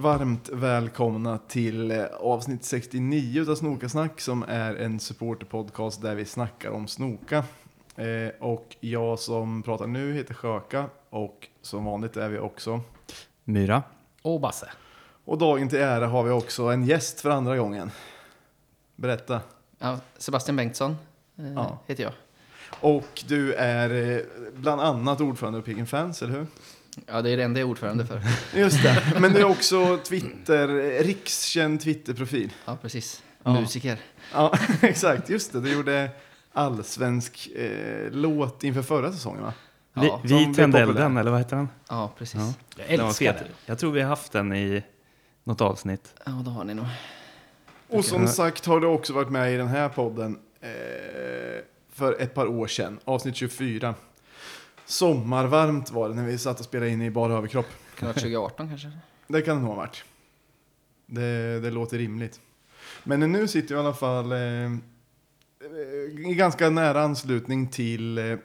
varmt välkomna till eh, avsnitt 69 av Snokasnack som är en supporterpodcast där vi snackar om snoka. Eh, och jag som pratar nu heter Sjöka och som vanligt är vi också. Myra. Och Basse. Och dagen till ära har vi också en gäst för andra gången. Berätta. Ja, Sebastian Bengtsson eh, Ja. heter jag. Och du är bland annat ordförande i Picken Fans, eller hur? Ja, det är det enda jag är ordförande för. Just det, men du är också Twitter, rikskänd Twitterprofil. Ja, precis. Ja. Musiker. Ja, exakt. Just det, du gjorde allsvensk eh, låt inför förra säsongen va? Vi, Ja, vi tände elden, eller vad heter den? Ja, precis. Ja. Ja, Jag Den älskar det. Jag tror vi har haft den i något avsnitt. det har ni nog. Och som sagt har du också varit med i den här podden eh, för ett par år sedan, avsnitt 24. Sommarvarmt var det när vi satt och spelade in i bara överkropp. Kan ha varit 2018 kanske? Det kan det nog ha varit. Det, det låter rimligt. Men nu sitter vi i alla fall eh, i ganska nära anslutning till eh,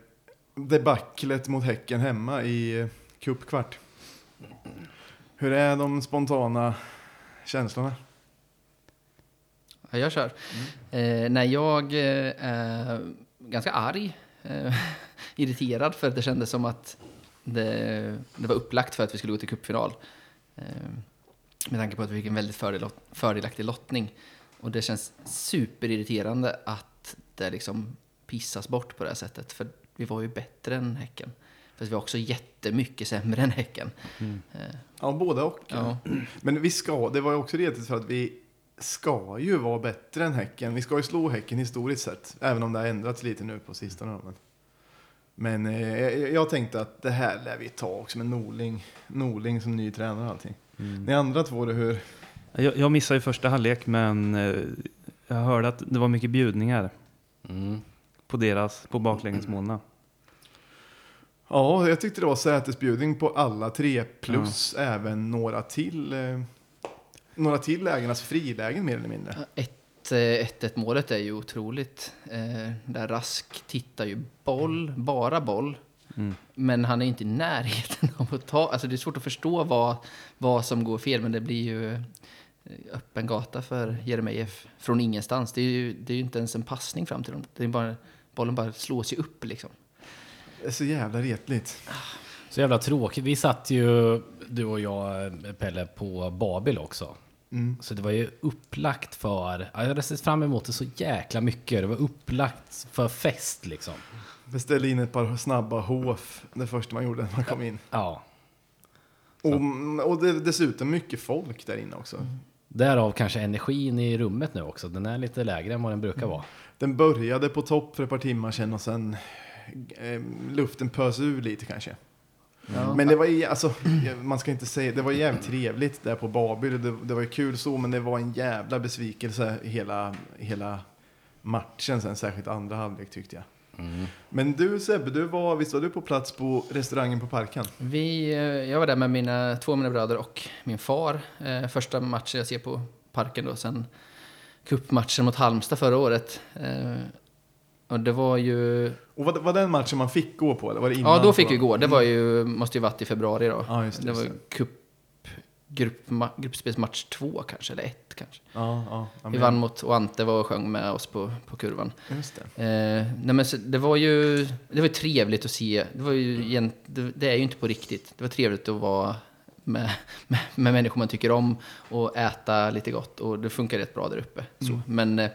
debaclet mot Häcken hemma i eh, cupkvart. Hur är de spontana känslorna? Ja, jag kör. Eh, nej, jag eh, är ganska arg. Eh, irriterad för att det kändes som att det, det var upplagt för att vi skulle gå till cupfinal. Eh, med tanke på att vi fick en väldigt fördel, fördelaktig lottning. Och det känns superirriterande att det liksom pissas bort på det här sättet. För vi var ju bättre än Häcken. Fast vi var också jättemycket sämre än Häcken. Eh, Ja, både och. ja. Men vi ska, det var ju också redigt för att vi ska ju vara bättre än Häcken. Vi ska ju slå Häcken historiskt sett. Även om det har ändrats lite nu på sistone. Men, men eh, jag, tänkte att det här lär vi ta också med Norling, Norling som ny tränare och allting. Ni andra två, hur? Jag, jag missade ju första halvlek, men eh, jag hörde att det var mycket bjudningar Mm. på deras, på baklängesmålen. Ja, jag tyckte det var sätesbjudning på alla tre plus även några till. Eh, några till lägen, alltså frilägen mer eller mindre. Ett, eh, 1-1 målet är ju otroligt. Eh, där Rask tittar ju boll, bara boll. Mm. Men han är inte i närheten av att ta... Alltså det är svårt att förstå vad, vad som går fel, men det blir ju eh, öppen gata för Jeremejeff från ingenstans. Det är, ju, det är ju inte ens en passning fram till dem. Det är bara, bollen bara slås ju upp liksom. Det är så jävla retligt. Så jävla tråkigt. Vi satt ju, du och jag, Pelle, på Babil också. Mm. Så det var ju upplagt för... ja, Jag hade sett fram emot det så jäkla mycket. Det var upplagt för fest liksom. Beställde in ett par snabba HF det första man gjorde när man kom in. Ja. Och, och det, dessutom mycket folk där inne också. Därav kanske energin i rummet nu också. Den är lite lägre än vad den brukar vara. Den började på topp för ett par timmar sedan och sen eh, luften pös ur lite kanske. Men det var ju, alltså, man ska inte säga, det var jävligt trevligt där på Babil. Det, det var ju kul så, men det var en jävla besvikelse hela, hela matchen sen, särskilt andra halvlek tyckte jag. Men du Sebbe, du var, visst var du på plats på restaurangen på Parken? Vi, eh, jag var där med mina, två av mina bröder och min far. Eh, första matchen jag ser på Parken då, sen cupmatchen mot Halmstad förra året. Eh, och det var ju... Och var, var den matchen man fick gå på? Eller var det innan Ja, då fick vi gå. Det var ju, måste ju varit i februari då. Ja, just det, det var cup, gruppma, gruppspelsmatch två kanske, eller ett kanske. Ja, ja. Vi vann mot, och Ante var och sjöng med oss på, på kurvan. Just det. Eh, nej men så, det var ju det var trevligt att se. Det, var ju, egent- det, det är ju inte på riktigt. Det var trevligt att vara med, med, med människor man tycker om och äta lite gott. Och det funkar rätt bra där uppe. Så. Men eh,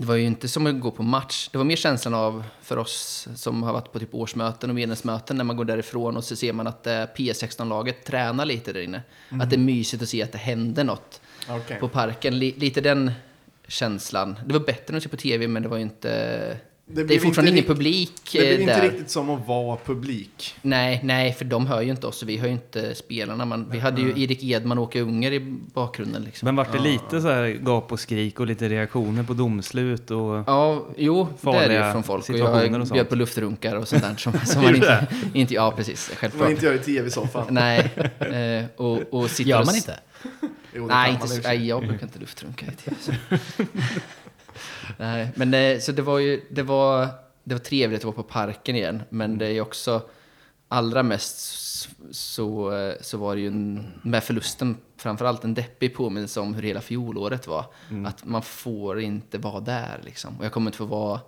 det var ju inte som att gå på match. Det var mer känslan av, för oss som har varit på typ årsmöten och medlemsmöten, när man går därifrån och så ser man att eh, P16-laget tränar lite där inne. Att det är mysigt att se att det händer något Okej. på parken. Li, lite den känslan. Det var bättre än att se på tv, men det var ju inte... Det, är blev fortfarande inte ingen publik Det blev eh, inte där. riktigt som att vara publik. Nej, nej, för de hör ju inte oss och vi hör ju inte spelarna. Man, vi hade ju Erik Edman och Åke Unger i bakgrunden. Liksom. Men vart det lite så här gap och skrik och lite reaktioner på domslut och... Ja, jo, det är det ju Farliga från folk. Och situationer och jag bjöd på luftrunkar och sånt där som, som man inte, inte... Ja, precis. Det Självklart. inte jag i tv-soffan. Nej, eh, och, och sitter Gör man inte? Jo, det Nej, inte man så, nej, jag brukar inte luftrunka i tv. Nej, men eh, så det var ju, det var, det var trevligt att vara på parken igen. Men det är också allra mest så, eh, så var det ju en, med förlusten framförallt en deppig påminnelse om hur hela fjolåret var. Att man får inte vara där liksom. Och jag kommer inte få vara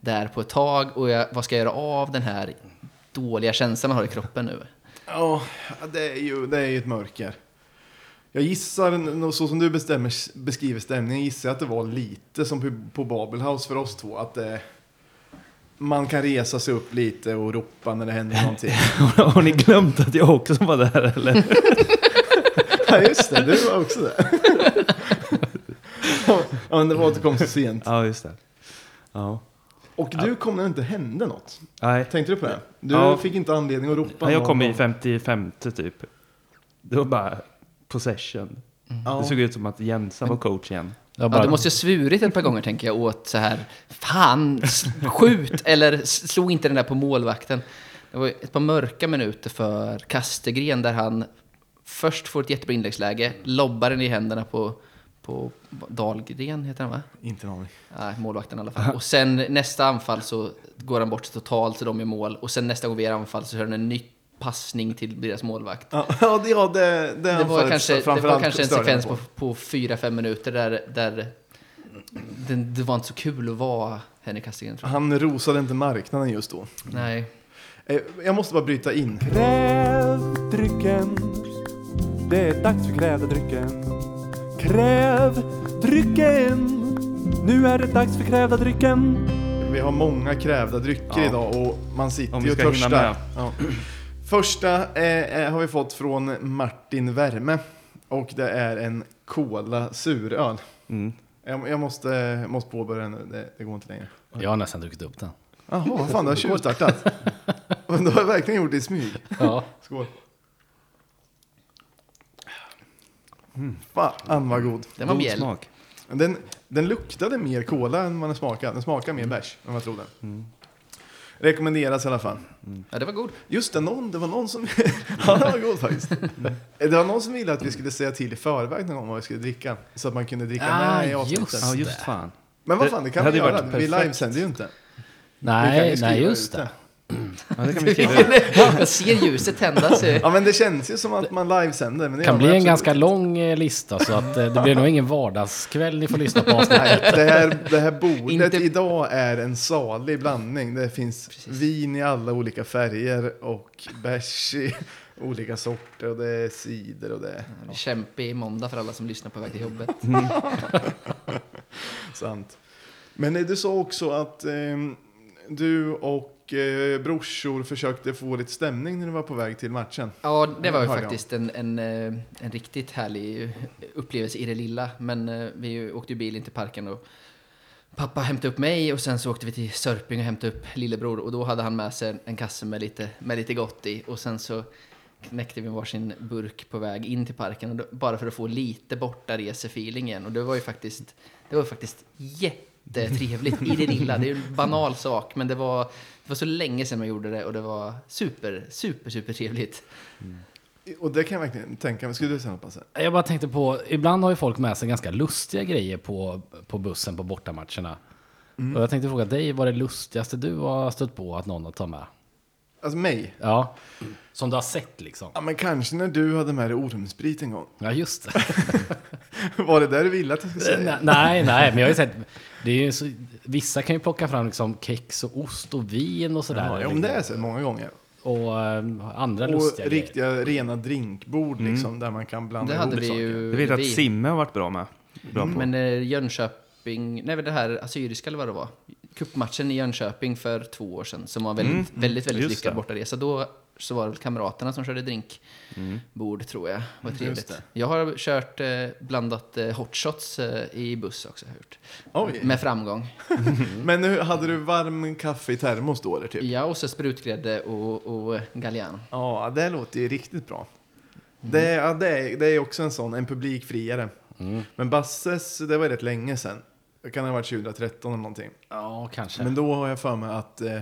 där på ett tag. Och jag, vad ska jag göra av den här dåliga känslan man har i kroppen nu? Ja, det är ju, det är ju ett mörker. Jag gissar, så som du bestämmer, beskriver stämningen, gissar jag att det var lite som på, på Babelhaus för oss två. Att det, man kan resa sig upp lite och ropa när det händer någonting. Har ni glömt att jag också var där eller? ja, just det, du var också där. ja, men det var att du kom så sent. Ja, just det. Ja. Och du kom när det inte hände något. Nej, Tänkte du på det? Du Ja. fick inte anledning att ropa. Ja, jag kom i gång. 55 typ. Det var bara possession. Ja. Det såg ut som att Jensa var coach igen. Ja, bara, du måste ha svurit ett par gånger tänker jag åt så här, fan, skjut eller slå inte den där på målvakten. Det var ett par mörka minuter för Kastegren där han först får ett jättebra inläggsläge, lobbar den i händerna på, på Dahlgren, heter han va? Inte en aning. Nej, målvakten i alla fall. Och sen nästa anfall så går han bort totalt så de är mål. Och sen nästa gång vi är anfall så kör han en ny passning till deras målvakt. Ja, ja, det, ja, det, det, Det var kanske, det var kanske en sekvens på, på fyra fem minuter där, där det, det var inte så kul att vara Henrik jag. Han rosade inte marknaden just då. Nej. Eh, Jag måste bara bryta in. Kräv drycken. Det är dags för krävda drycken. Kräv drycken. Nu är det dags för krävda drycken. Vi har många krävda drycker Ja. idag och man sitter Om ju vi och törstar. med. Ja. Första eh, eh, har vi fått från Martin Värme och det är en Cola suröl. Mm. Jag, jag måste, måste påbörja nu, det, det går inte längre. jag har nästan druckit upp den. Jaha, vad fan, du har tjuvstartat. Men du har verkligen gjort det i smyg. Ja. Skål. Fan vad god. Den var God mjäll. smak. Den, den luktade mer cola än vad den smakade. Den smakade mer bärs än vad jag trodde. Rekommenderas i alla fall. Ja, det var god. Just det, någon, det var någon som... ja, det var god faktiskt. Det var någon som ville att vi skulle säga till i förväg någon gång vad vi skulle dricka. Så att man kunde dricka Ah, med i avsnittet. Ja, just fan. Men vad Det- fan, det det kan vi hade ju göra. Vi livesänder ju inte. Vi Nej, nej just det. Ja, det kan vi skriva. Jag ser ljuset tändas. eh. Ja, men det känns ju som att man livesänder. Men det Det kan bli en absolut ganska inte. lång eh, lista så att eh, det blir nog ingen vardagskväll ni får lyssna på avsnittet. Nej, det här, det här bordet Inte- idag är en salig blandning. Det finns vin i alla olika färger och bärs i olika sorter och det är cider och det är Kämpig måndag för alla som lyssnar på väg till jobbet. sant. Men eh, du sa också att ehm, du och eh, brorsor försökte få lite stämning när du var på väg till matchen. Ja, det var ju faktiskt en, en, eh, en riktigt härlig upplevelse i det lilla. Men eh, vi åkte ju bil in till parken och pappa hämtade upp mig och sen så åkte vi till Sörping och hämtade upp lillebror och då hade han med sig en kasse med lite, med lite gott i och sen så knäckte vi varsin burk på väg in till parken och då, bara för att få lite bortaresefeeling igen och det var ju faktiskt, det var faktiskt jättetrevligt i det lilla. Det är ju en banal sak men det var, var så länge sedan man gjorde det och det var super, super, super trevligt. Och det kan jag verkligen tänka mig. Skulle du säga något Basse? Jag bara tänkte på, ibland har ju folk med sig ganska lustiga grejer på, på bussen på bortamatcherna. Och jag tänkte fråga dig, vad är det lustigaste du har stött på att någon har tagit med? Alltså mig? Ja, som du har sett liksom. Ja, men kanske när du hade med dig ormsprit en gång. Ja, just det. Var det där du ville att jag skulle säga? nej, nej, men jag har ju sett, det är ju så, vissa kan ju plocka fram liksom kex och ost och vin och sådär. Ja, men det jag sett många gånger. Och eh, andra Och lustiga grejer. riktiga rena drinkbord liksom, där man kan blanda Det hade ihop vi saker. ju. Jag vet att. Simme har varit bra med. Bra på. Men eh, Jönköping, nej det här Assyriska eller vad det var. Cupmatchen i Jönköping för två år sedan som var väldigt, Mm, väldigt, väldigt just lyckad det. bortaresa. Då så var det väl kamraterna som körde drinkbord tror jag. Vad trevligt. det. Jag har kört eh, blandat eh, hot shots eh, i buss också. Har. Med framgång. Men nu, hade du varm kaffe i termos då eller typ? Ja, och så sprutgrädde och, och eh, Galliano. Ja, det låter ju riktigt bra. Det, är, ja, det, är, det är också en sån, en publikfriare. Men Basses, det var rätt länge sedan. Det kan ha varit 2013 eller någonting. Ja, kanske. Men då har jag för mig att eh,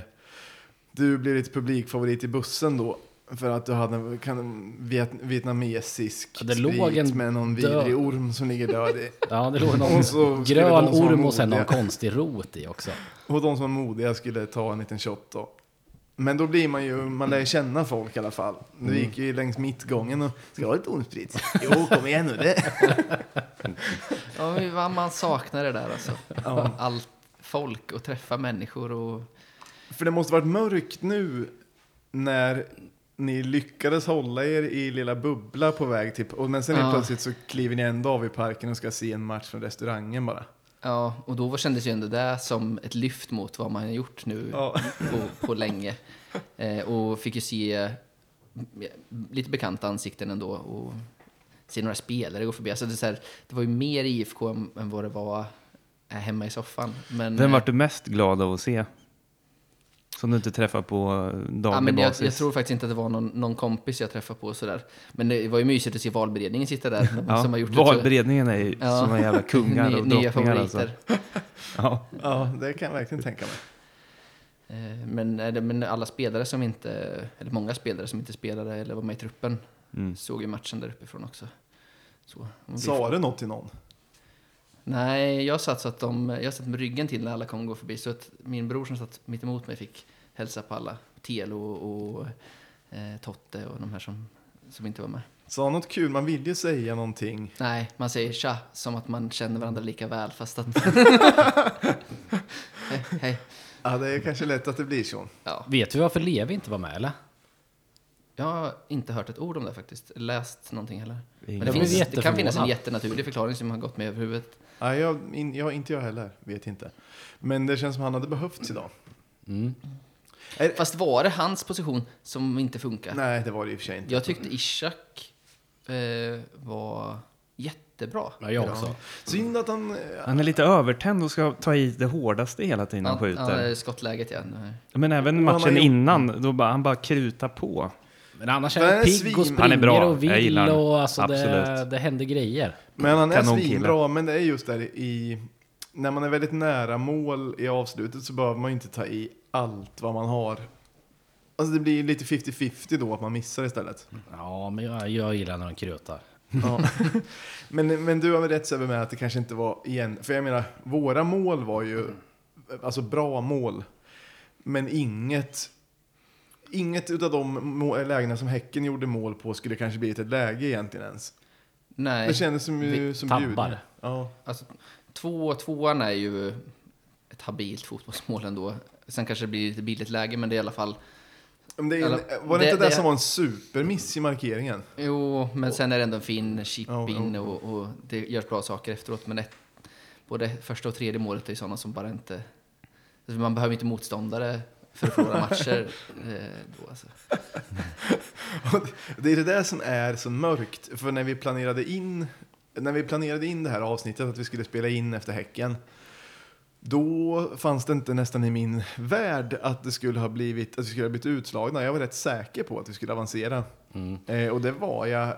du blev lite publikfavorit i bussen då. För att du hade en kan, viet, vietnamesisk Ja, det låg sprit en med någon död- vidrig orm som ligger död i. Ja, det låg någon grön orm och sen någon konstig rot i också. Och de som var modiga skulle ta en liten shot då. Men då blir man ju, man lär känna folk i alla fall. Nu gick ju längs mittgången och ska du ha lite onsprit? Jo, kom igen nu. Det. Ja, man saknar det där alltså. Ja. Allt folk och träffa människor och... För det måste varit mörkt nu när ni lyckades hålla er i lilla bubbla på väg till... Och men sen Ja. plötsligt så kliver ni ändå av i parken och ska se en match från restaurangen bara. Ja, och då kändes ju ändå det som ett lyft mot vad man har gjort nu Ja. på, på länge. Eh, och fick ju se lite bekanta ansikten ändå och se några spelare gå förbi. Alltså det, här, det var ju mer IFK än, än vad det var hemma i soffan. Men, Vem eh, vart du mest glad av att se? Som du inte träffar på daglig Ja, men jag, basis? jag tror faktiskt inte att det var någon, någon kompis jag träffade på sådär. Men det var ju mysigt att se valberedningen sitta där. ja, som har gjort valberedningen är ju Ja. såna jävla kungar Ny- och nya drottningar alltså. Ja. Ja, det kan jag verkligen tänka mig. Eh, Men, eh, det- men alla spelare som inte, eller många spelare som inte spelade eller var med i truppen Mm. såg ju matchen där uppifrån också. Så, Sa du något till någon? Nej, jag satt, så att de, jag satt med ryggen till när alla kom gå förbi. Så att min bror som satt mitt emot mig fick hälsa på alla. Telo och, och eh, Totte och de här som, som inte var med. Sa något kul? Man vill ju säga någonting. Nej, man säger tja som att man känner varandra lika väl fast att... hej, hej. Ja, det är kanske lätt att det blir så. Ja, Vet vi varför Levi inte var med eller? Jag har inte hört ett ord om det faktiskt. Läst någonting heller. Men det, finns, det kan finnas en jättenaturlig förklaring som har gått med över huvudet. Ja, jag, in, jag, inte jag heller, vet inte. Men det känns som han hade behövts idag. Mm. Fast var det hans position som inte funkar? Nej, det var det i och för sig inte. Jag tyckte Ishak eh, var jättebra. Ja, jag också. Synd att han... eh, Han är lite övertänd och ska ta i det hårdaste hela tiden han Ja, skjuter. ja, skottläget ja. Nej. Men även matchen innan, då bara, han bara krutar på. Men annars är Han pigg och svin- Han är springer bra. och Jag vill gillar och alltså det, Absolut. det händer grejer. Men han är Kanonkille. svinbra, men det är just där i... När man är väldigt nära mål i avslutet så behöver man ju inte ta i allt vad man har. Alltså det blir ju lite 50-50 då att man missar istället. Ja, men jag, jag gillar när de krutar. Ja. men, men du har väl rätt Sebbe med att det kanske inte var igen. För jag menar, våra mål var ju alltså bra mål. Men inget, inget utav de lägena som Häcken gjorde mål på skulle kanske blivit ett läge egentligen ens. Nej. Det kändes som, Vi som tabbar. Ja. Alltså, två, tvåan är ju ett habilt fotbollsmål ändå. Sen kanske det blir lite billigt läge, men det är i alla fall... Men det är, Eller- var det, det- inte det, det- som var en supermiss i markeringen? Jo, men sen är det ändå en fin chip Ja, in ja. och, och det görs bra saker efteråt. Men ett, både första och tredje målet är ju sådana som bara inte... Alltså man behöver inte motståndare för att förlora matcher. Eh, då, alltså. Det är det där som är så mörkt. För när vi planerade in, när vi planerade in det här avsnittet, att vi skulle spela in efter Häcken, då fanns det inte nästan i min värld att det skulle ha blivit, att vi skulle ha blivit utslagna. Jag var rätt säker på att vi skulle avancera. Eh, och det var jag eh,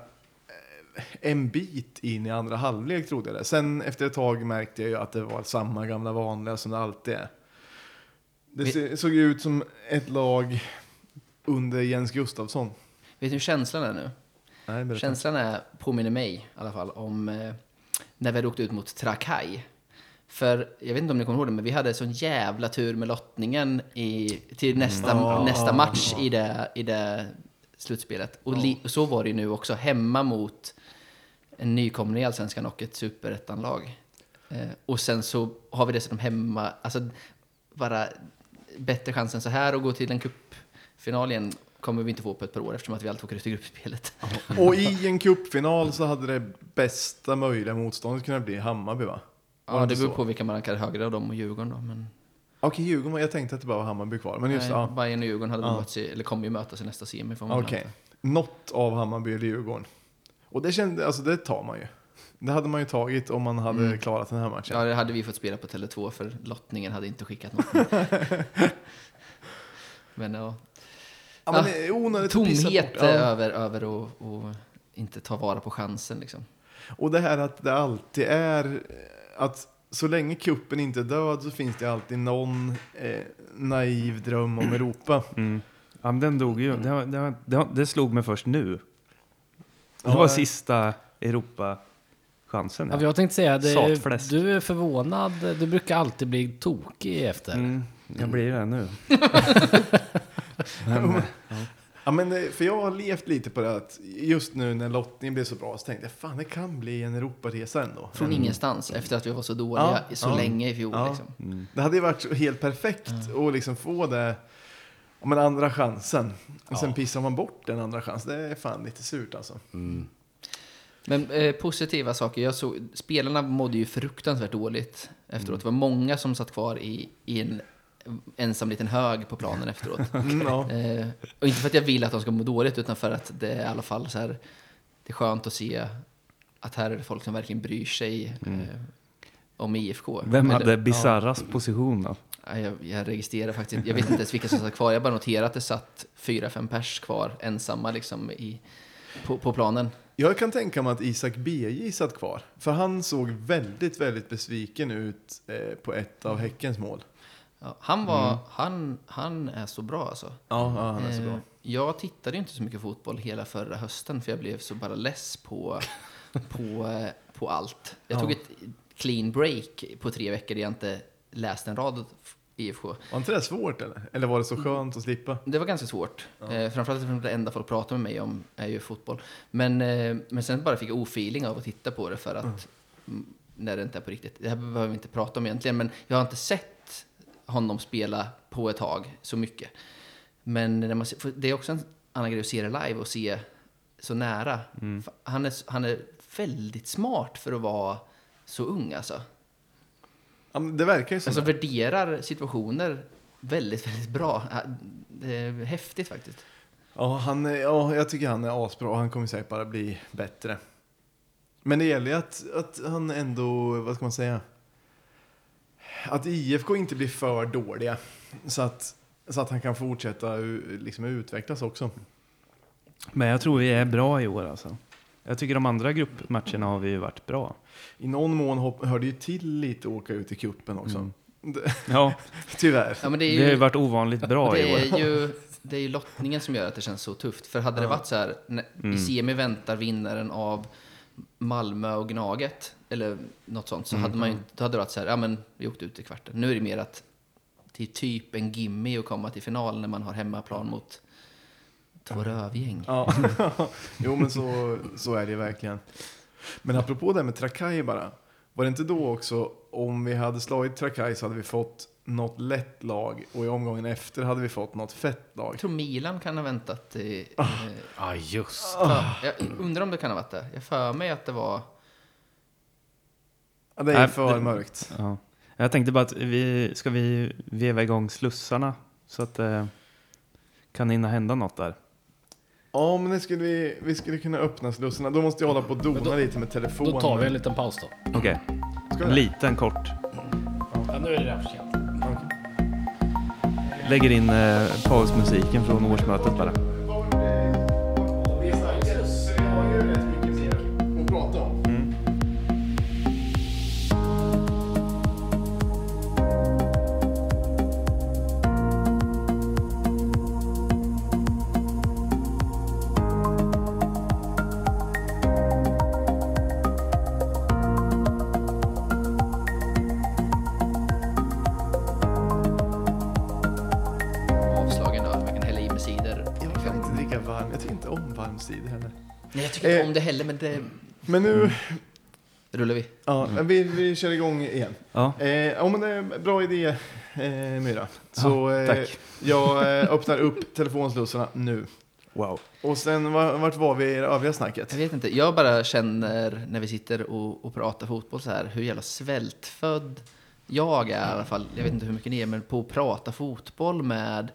en bit in i andra halvlek trodde jag det. Sen efter ett tag märkte jag ju att det var samma gamla vanliga som det alltid är. Det såg ut som ett lag under Jens Gustafsson. Vet du hur känslan är nu? Nej, berätta. Känslan är, påminner mig i alla fall om eh, när vi hade åkt ut mot Trakai. För, jag vet inte om ni kommer ihåg det, men vi hade sån jävla tur med lottningen i, till nästa, Mm. nästa match i det, i det slutspelet. Och, li, så var det ju nu också, hemma mot en nykomling i Allsvenskan och ett superettanlag. Eh, och sen så har vi dessutom hemma, alltså bara bättre chans än så här att gå till en cupfinal igen kommer vi inte få på ett par år eftersom att vi alltid åker ut i gruppspelet. Och i en cupfinal så hade det bästa möjliga motståndet kunnat bli Hammarby va? Var Ja, det beror på vilka man rankar högre av dem och Djurgården då. Men Okej, Djurgården, jag tänkte att det bara var Hammarby kvar. Men just nej, ja, Bayern och Djurgården hade Ja. mötts i, eller kommer ju mötas i nästa semi. Okej. anta. Något av Hammarby eller Djurgården. Och det kände, alltså det tar man ju. Det hade man ju tagit om man hade Mm. klarat den här matchen. Ja, det hade vi fått spela på Tele2 för lottningen hade inte skickat något. men ja, Ja, men det är onödigt tomhet. Ja. över, över och, och inte ta vara på chansen liksom. Och det här att det alltid är att så länge kuppen inte är död så finns det alltid någon eh, naiv dröm om Europa. Mm. Ja, men den dog ju. Det, det, det, det slog mig först nu. Det var ja. sista Europa-chansen. Ja, jag tänkte säga, det, Satfläsk. du är förvånad. Du brukar alltid bli tokig efter. Mm, jag blir det nu. Ja, men det- för jag har levt lite på det att just nu när lottningen blev så bra så tänkte jag fan det kan bli en Europaresa ändå. Från ingenstans efter att vi var så dåliga Ja, så ja. länge i fjol. Ja. Liksom. Det hade ju varit helt perfekt att liksom få det om en andra chansen. Och sen pissar man bort den andra chansen. Det är fan lite surt alltså. Men eh, positiva saker. Jag såg, spelarna mådde ju fruktansvärt dåligt efteråt. Det var många som satt kvar i, i en ensam liten hög på planen efteråt. Mm, ja. Eh, och inte för att jag vill att de ska må dåligt, utan för att det är i alla fall så här, det är skönt att se att här är det folk som verkligen bryr sig eh, om IFK. Vem hade Bizarras position då? Ja, jag, jag registrerar faktiskt. Jag vet inte ens vilka som satt kvar. Jag bara noterade att det satt fyra, fem pers kvar ensamma liksom i, på, på planen. Jag kan tänka mig att Isak BJ satt kvar. För han såg väldigt, väldigt besviken ut eh, på ett av Häckens mål. Ja, han, var, han, han är så bra alltså. Ja, ja han är så Eh, bra. Jag tittade inte så mycket fotboll hela förra hösten för jag blev så bara less på, på, eh, på allt. Jag Ja. tog ett clean break på tre veckor där jag inte läste en rad IFK. Var inte det svårt eller? Eller var det så skönt att slippa? Det var ganska svårt. Eh, framförallt för det enda folk pratar med mig om är ju fotboll. Men, eh, men sen bara fick jag ofeeling av att titta på det för att mm, när det inte är på riktigt. Det här behöver vi inte prata om egentligen, men jag har inte sett honom spela på ett tag så mycket. Men när man, det är också en annan grej att se det live och se så nära. Fa- Han, är, han är väldigt smart för att vara så ung alltså. Ja, men det verkar ju så. Alltså värderar situationer väldigt, väldigt bra. Det är häftigt faktiskt. Ja, han är, ja, jag tycker han är asbra och han kommer säkert bara bli bättre. Men det gäller ju att, att han ändå, vad ska man säga? Att IFK inte blir för dåliga. Så att, så att han kan fortsätta liksom, utvecklas också. Men jag tror vi är bra i år alltså. Jag tycker de andra gruppmatcherna har vi ju varit bra. I någon mån hopp, hör det ju till lite att åka ut i kuppen också. Mm. Det, Ja, tyvärr. Ja, men det det är har ju ju, varit ovanligt bra i det år. är ju, det är ju lottningen som gör att det känns så tufft. För hade det varit så här, när, Mm. i semi väntar vinnaren av Malmö och Gnaget, eller något sånt, så Mm. hade man ju, då hade det varit så här, ja men vi åkte ut i kvarten. Nu är det mer att det är typ en gimme att komma till final när man har hemmaplan mot två rövgäng. Ja, jo men så, så är det verkligen. Men apropå det här med Trakai bara. Var det inte då också, om vi hade slagit Trakai så hade vi fått något lätt lag och i omgången efter hade vi fått något fett lag. Jag tror Milan kan ha väntat i... Ah. eh, Ja, just för, jag undrar om det kan ha varit det. Jag för mig att det var... Ja, det är Nej, för det- mörkt. Ja. Jag tänkte bara att vi ska vi veva igång slussarna så att det kan hinna hända något där. Ja, men det skulle vi, vi skulle kunna öppna slussarna. Då måste jag hålla på och dona då- lite med telefonen. Då tar vi en liten paus då. Okej, Ska en liten kort. Ja, nu är det redan för sent. Lägger in eh, pausmusiken från årsmötet bara. Inte Eh. om det heller, men det Men nu, rullar vi. ja, men vi, vi kör igång igen. Ja, Eh, ja, men det är en bra idé, eh, Myra. Så eh, tack. jag eh, öppnar upp telefonslussarna nu. wow. Och sen, va- vart var vi i det övriga snacket? Jag vet inte, jag bara känner när vi sitter och, och pratar fotboll så här, hur jävla svältfödd jag är i alla fall. Jag vet inte hur mycket ni är, men på att prata fotboll med,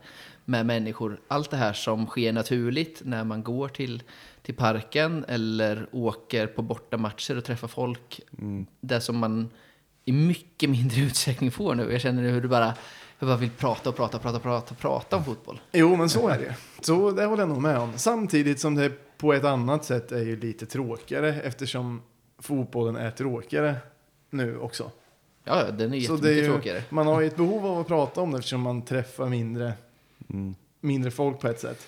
med människor. Allt det här som sker naturligt när man går till, till parken eller åker på bortamatcher och träffar folk. Mm. Det som man i mycket mindre utsträckning får nu. Jag känner hur du bara, jag bara vill prata och prata, prata, prata, prata om fotboll. Jo, men så är det. Så det håller jag nog med om. Samtidigt som det på ett annat sätt är ju lite tråkigare eftersom fotbollen är tråkigare nu också. Ja, den är Så jättemycket det är ju, tråkigare. man har ju ett behov av att prata om det eftersom man träffar mindre, Mm. mindre folk på ett sätt.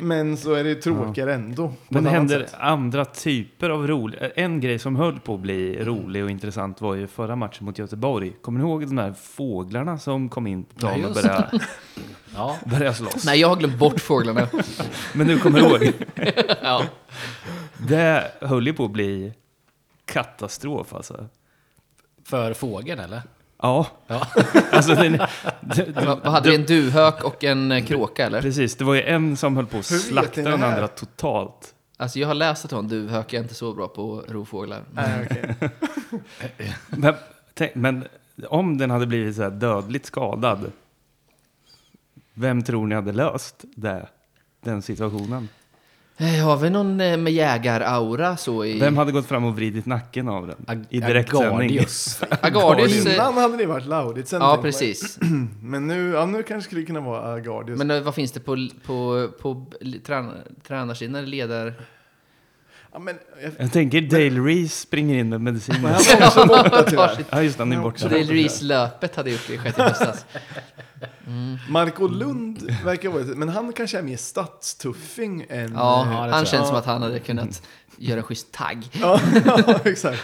Men så är det tråkigare ändå. på Men det händer sätt. andra typer av rolig. En grej som höll på att bli rolig och intressant var ju förra matchen mot Göteborg. Kommer ni ihåg de här fåglarna som kom in på planen och började Ja, börja slåss. Nej, jag har glömt bort fåglarna. Men nu kommer du ihåg. Ja. Det höll ju på att bli katastrof alltså. för fågeln eller? Ja, Ja. alltså det, det, det, Vad vad hade vi? En duvhök och en eh, kråka, eller? precis. Det var ju en som höll på att slakta det den andra totalt. Alltså, jag har läst att ha en duvhök. Jag är inte så bra på rovfåglar. Nej. Men, tänk, men om den hade blivit så här dödligt skadad, vem tror ni hade löst det, den situationen? Eh, Har vi någon eh, med jägar-aura så i... Vem hade gått fram och vridit nacken av den Ag- i direktsändning? Agardius. Agardius... Innan hade det varit Lauritzen. Ja, precis. Men nu, ja, nu kanske skulle det kunna vara Agardius. Men eh, vad finns det på, på, på trän, tränarsidan eller ledar... ja, men, jag, Jag tänker Dale Reese springer in med medicin. men han var också borta tyvärr. Ja, just han är borta. Så Dale Reese-löpet hade gjort det i sjätte höstas. Marco Lund verkar vara men han kanske är mer stadstuffing än... Ja, eh, han tror känns som att han hade kunnat göra en schysst tagg. Ja, exakt.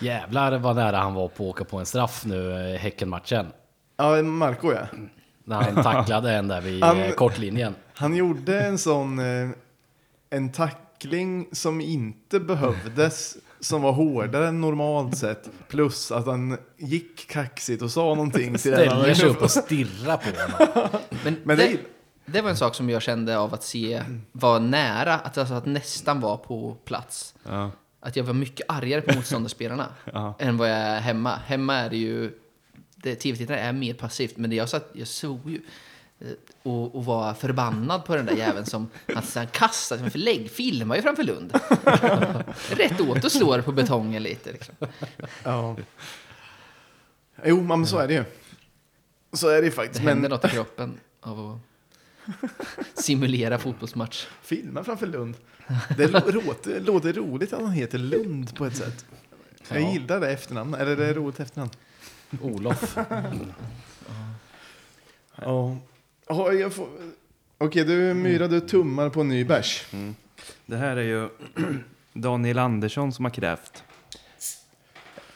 Jävlar vad nära han var på att åka på en straff nu i Häckenmatchen. Ja, Marco ja. När han tacklade en där vid Han- eh, kortlinjen. Han gjorde en sån... Eh, en tackling som inte behövdes. Som var hårdare än normalt sett. Plus att han gick kaxigt och sa någonting till den Ställer sig upp och stirrar på honom. Men, Men det, det- det var en sak som jag kände av att se, var nära, att, alltså, att nästan vara på plats. Ja. Att jag var mycket argare på motståndarspelarna Ja. än vad jag är hemma. Hemma är det ju, det, tv-tittare är mer passivt, men det jag satt, jag såg ju och, och var förbannad på den där jäveln som han, han kastade sig framför lägg, filmar ju framför Lund. Rätt åt och slår på betongen lite. Liksom. Ja. Jo, men så är det ju. Så är det ju Det faktiskt. händer Men något i kroppen av att simulera fotbollsmatch. filma framför Lund. Det låter, låter roligt att han heter Lund på ett sätt. Jag Ja. gillar det efternamnet. Eller det är roligt efternamn. Olof. Ja. Ja, jag får... Okej, du Myra, du tummar på en ny bärs. Det här är ju Daniel Andersson som har krävt.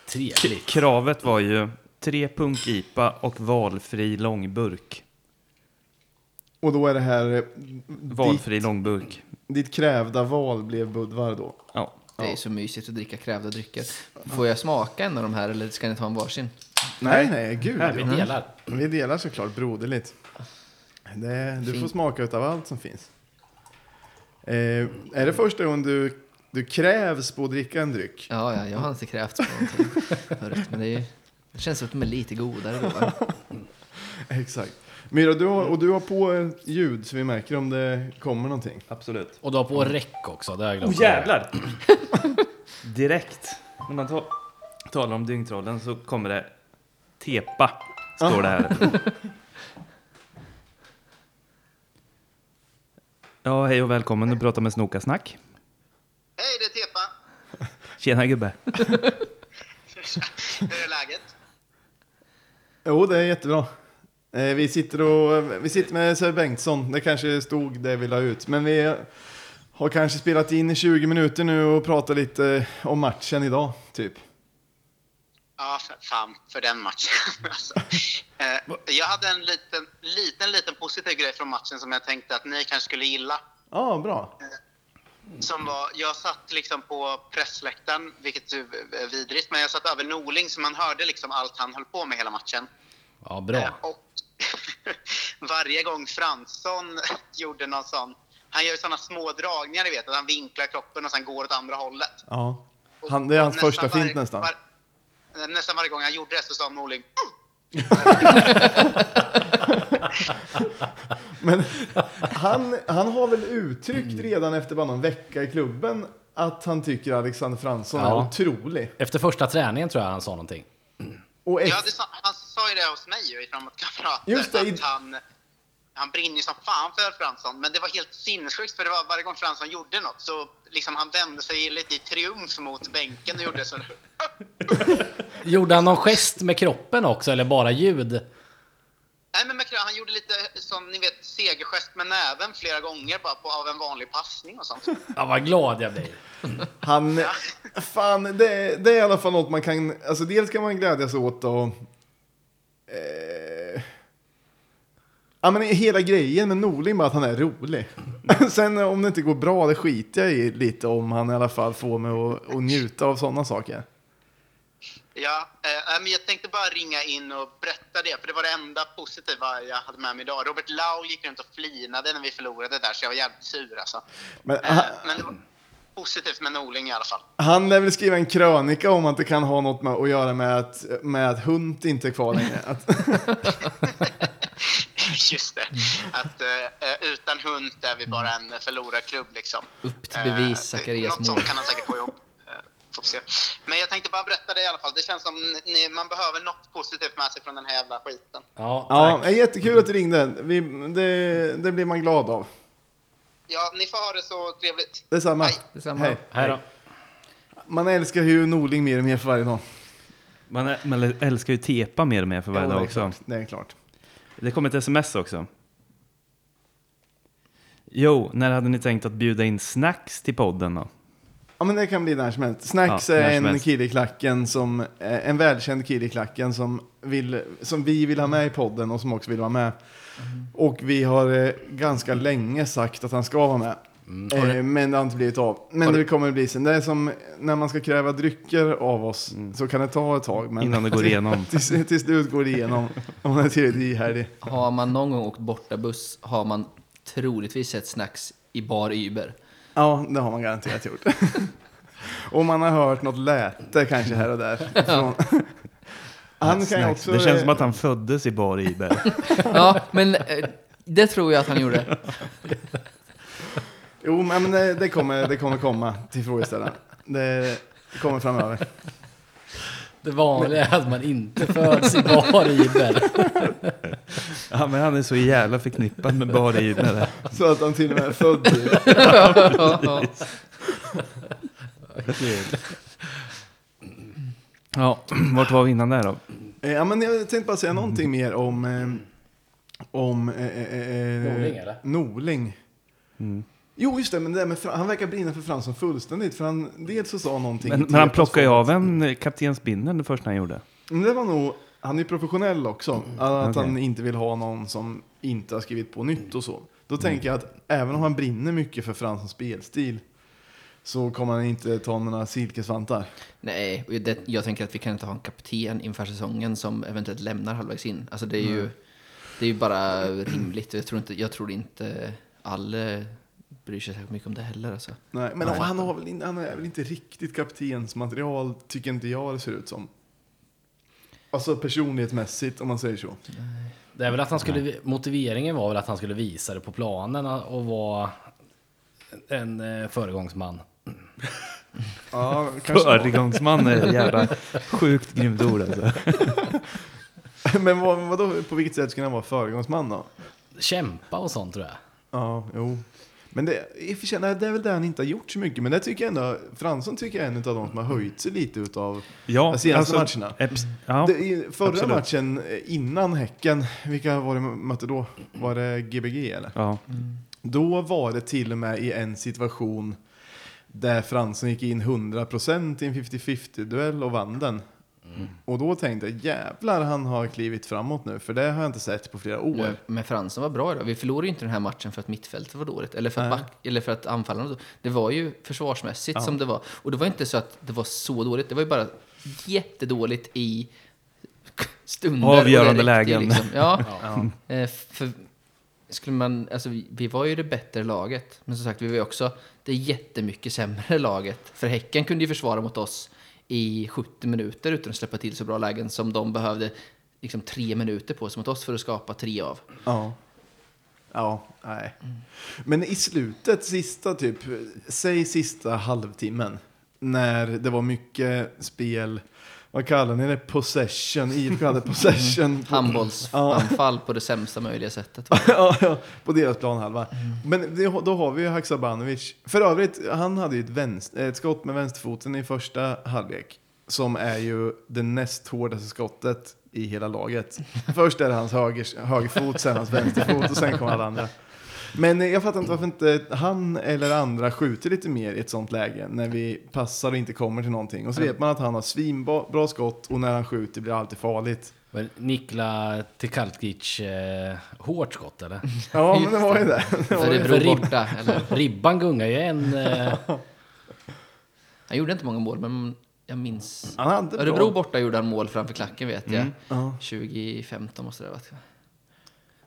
Trevligt. Kravet var ju tre punk-IPA och valfri långburk. Och då är det här... eh, Valfri Ditt, långburk. ditt krävda val blev Budvar då. Ja. Det är så mysigt att dricka krävda drycker. Får jag smaka en av de här eller ska ni ta en varsin? Nej, nej, gud. Här, vi delar. Vi delar såklart broderligt. Det, du får smaka utav allt som finns. Eh, är det första gången du, du krävs på att dricka en dryck? Ja, ja, jag har inte krävt på någonting förut, men det, är, det känns som att de är lite godare då. Exakt. Myra, du har, och du har på ljud så vi märker om det kommer någonting. Absolut. Och du har på räck också. Det har jag glömt. Åh jävlar! Direkt. När man ta- talar om dyngtrollen så kommer det Tepa, står det här. Ja, hej och välkommen. Du pratar med Snokasnack. Hej, det är Tepa. Tjena gubbe. Hur är läget? Jo, det är jättebra. Eh, vi, sitter och, vi sitter med Sören Bengtsson. Det kanske stod det vi la ut. Men vi har kanske spelat in i 20 minuter nu och pratat lite om matchen idag, typ. Ja, för, fan för den matchen. alltså. eh, jag hade en liten, liten, liten positiv grej från matchen som jag tänkte att ni kanske skulle gilla. Ja, bra. Som var, jag satt liksom på pressläktaren, vilket är vidrigt, men jag satt över Norling så man hörde liksom allt han höll på med hela matchen. Ja, Eh, bra. och varje gång Fransson gjorde någon sån, han gör sådana små dragningar, ni vet, att han vinklar kroppen och sen går åt andra hållet. Ja. Och- Han, det är hans första fint nästan. Var, nästan varje gång han gjorde det så sa Norling Men han, han har väl uttryckt redan efter bara någon vecka i klubben att han tycker Alexander Fransson är Ja. otrolig. Efter första träningen tror jag han sa någonting. Och Ja, efter, det sa, han sa ju det hos mig ju i Framåtkamrater. Just det, i- Att han, han brinner ju som fan för Fransson. Men det var helt sinnessjukt för det var varje gång Fransson gjorde något så liksom han vände sig lite i triumf mot bänken och gjorde så. Gjorde han någon gest med kroppen också eller bara ljud? Nej men McLaren, han gjorde lite som ni vet segergest med näven flera gånger bara på, av en vanlig passning och sånt. Ja, vad glad jag blir. han, fan, det, det är i alla fall något man kan, alltså dels kan man glädjas åt och eh, Ja, men hela grejen med Norling bara att han är rolig. Sen om det inte går bra, det skiter jag i lite om han i alla fall får mig att, att njuta av sådana saker. Ja, eh, men jag tänkte bara ringa in och berätta det, för det var det enda positiva jag hade med mig idag. Robert Lau gick runt och flinade när vi förlorade där, så jag var jävligt sur alltså. Men Eh, han, men det var positivt med Norling i alla fall. han lär väl skriva en krönika om att det kan ha något med att göra med att, med att Hunt inte är kvar längre. Just det. Att eh, utan hund är vi bara en förlorarklubb liksom. Upp till bevis, Eh, Zacharias Något mål. sånt kan han säkert få ihop. Eh. Men jag tänkte bara berätta det i alla fall. Det känns som ni, man behöver något positivt med sig från den här jävla skiten. Ja, ja, tack. är jättekul att du ringde. Vi, det, det blir man glad av. Ja, ni får ha det så trevligt. Detsamma. Hej. Detsamma. Hej. Hej då. Man älskar ju Norling mer och mer för varje dag. Man, man älskar ju tepa mer och mer för varje Ja, dag också. Det är klart. Det kom ett sms också. Jo, när hade ni tänkt att bjuda in snacks till podden då? Ja, men det kan bli när som helst. Snacks Ja, när är som en helst. kille i klacken som, eh, en välkänd kille i klacken som, vill, som vi vill ha med i podden och som också vill vara med. Och vi har eh, ganska länge sagt att han ska vara med. Eh, men det har inte blivit av. Men det kommer att bli sen. Det är som när man ska kräva drycker av oss så kan det ta ett tag. Men Innan det går igenom. till, till slut går det igenom om man är tillräckligt ihärdig. Har man någon gång åkt borta buss har man troligtvis sett snacks i bar Uber. Ja, det har man garanterat gjort. och man har hört något läte kanske här och där. Från... Han kan också... Det känns som att han föddes i bar Iber. Ja, men eh, det tror jag att han gjorde. Jo, men det, det, kommer, det kommer komma till frågeställaren. Det kommer framöver. Det vanliga är att man inte föds i bar Iber. Ja, men han är så jävla förknippad med bar Iber. Så att han till och med är född i. Ja, Ja, vart var vi innan där då? Eh, Ja, men jag tänkte bara säga någonting mer om... Eh, om... Eh, eh, eh, Norling, eller? Norling. Jo, just det, men det där med, han verkar brinna för Fransson fullständigt. För han, dels så sa han någonting... Men, till men han plockade ju av en kaptensbindeln det första han gjorde. Men det var nog... Han är ju professionell också. Att Okej. han inte vill ha någon som inte har skrivit på nytt och så. Då tänker jag att även om han brinner mycket för Franssons spelstil så kommer han inte ta några silkesvantar. Nej, och det, jag tänker att vi kan inte ha en kapten inför säsongen som eventuellt lämnar halvvägs in. Alltså det är ju, det är ju bara rimligt. Jag tror inte, jag tror inte alla bryr sig särskilt mycket om det heller. Alltså. Nej, men han, har väl in, han är väl inte riktigt kaptensmaterial, tycker inte jag det ser ut som. Alltså personlighetsmässigt, om man säger så. Det är väl att han skulle, motiveringen var väl att han skulle visa det på planen och vara en eh, föregångsman. Ja, kanske. Föregångsman är ett jävla sjukt grymt ord alltså. Men vad, vadå, på vilket sätt skulle han vara föregångsman då? Kämpa och sånt tror jag. Ja, jo. Men det, i och det är väl det han inte har gjort så mycket. Men det tycker jag ändå, Fransson tycker jag är en av de som har höjt sig lite utav Ja, de senaste matcherna. eps- ja, det, förra absolut. matchen eh, innan Häcken, vilka var det mötte då? Var det Gbg eller? ja. Då var det till och med i en situation där Fransson gick in 100% i en 50-50 duell och vann den. Och då tänkte jag jävlar han har klivit framåt nu, för det har jag inte sett på flera år. Ja, Men Fransson var bra idag. Vi förlorade ju inte den här matchen för att mittfältet var dåligt. Eller för att, Nej. back, eller för att anfallarna var dåligt. Det var ju försvarsmässigt som det var. Och det var inte så att det var så dåligt. Det var ju bara jättedåligt i stunder. Avgörande lägen. Liksom. Ja. Eh, för skulle man, alltså vi, vi var ju det bättre laget. Men som sagt, vi var ju också det jättemycket sämre laget. För Häcken kunde ju försvara mot oss i 70 minuter utan att släppa till så bra lägen som de behövde liksom tre minuter på sig mot oss för att skapa tre av. Ja. Ja, nej. Men i slutet, sista typ, säg sista halvtimmen, när det var mycket spel, vad kallar ni det? Possession, IFK hade possession. Handbollsanfall på det sämsta möjliga sättet. ja, ja, på deras planhalva. Men det, då har vi ju Haksabanovic. För övrigt, han hade ju ett, vänster, ett skott med vänsterfoten i första halvlek. Som är ju det näst hårdaste skottet i hela laget. Först är det hans höger, högerfot, sen hans vänsterfot och sen kommer alla andra. Men jag fattar inte varför inte han eller andra skjuter lite mer i ett sånt läge när vi passar och inte kommer till någonting. Och så vet man att han har svinbra bra skott och när han skjuter blir det alltid farligt. Men Nikla Tekalkic eh, hårt skott eller? Ja, men det var ju det. det var Örebro För borta. Eller, Ribban gungar ju en... Eh, han gjorde inte många mål, men jag minns... Han hade bra- Örebro borta gjorde han mål framför klacken vet jag. Ja. 2015 måste det ha varit.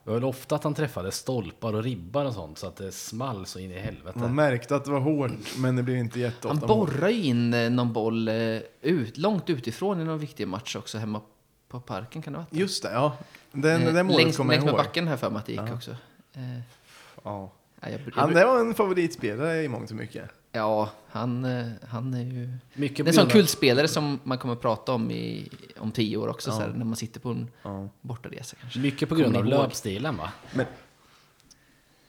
Det var väl ofta att han träffade stolpar och ribbar och sånt så att det small så in i helvete. Man märkte att det var hårt, men det blev inte Han jätteofta mål. borrar ju in eh, någon boll eh, ut, långt utifrån i någon viktig match också hemma på parken kan det vara. Just det, ja. Den, Eh, den målet längs, kommer jag längs med ihåg. backen här för mig att det gick också. Eh, Ja. ja, jag, jag, Han det var en favoritspelare i mångt och mycket. Ja, han, eh, han är ju... Mycket Det är en sån kultspelare som man kommer att prata om i, om tio år också, Ja. så här, när man sitter på en Ja. bortaresa kanske. Mycket på grund av löpstilen va?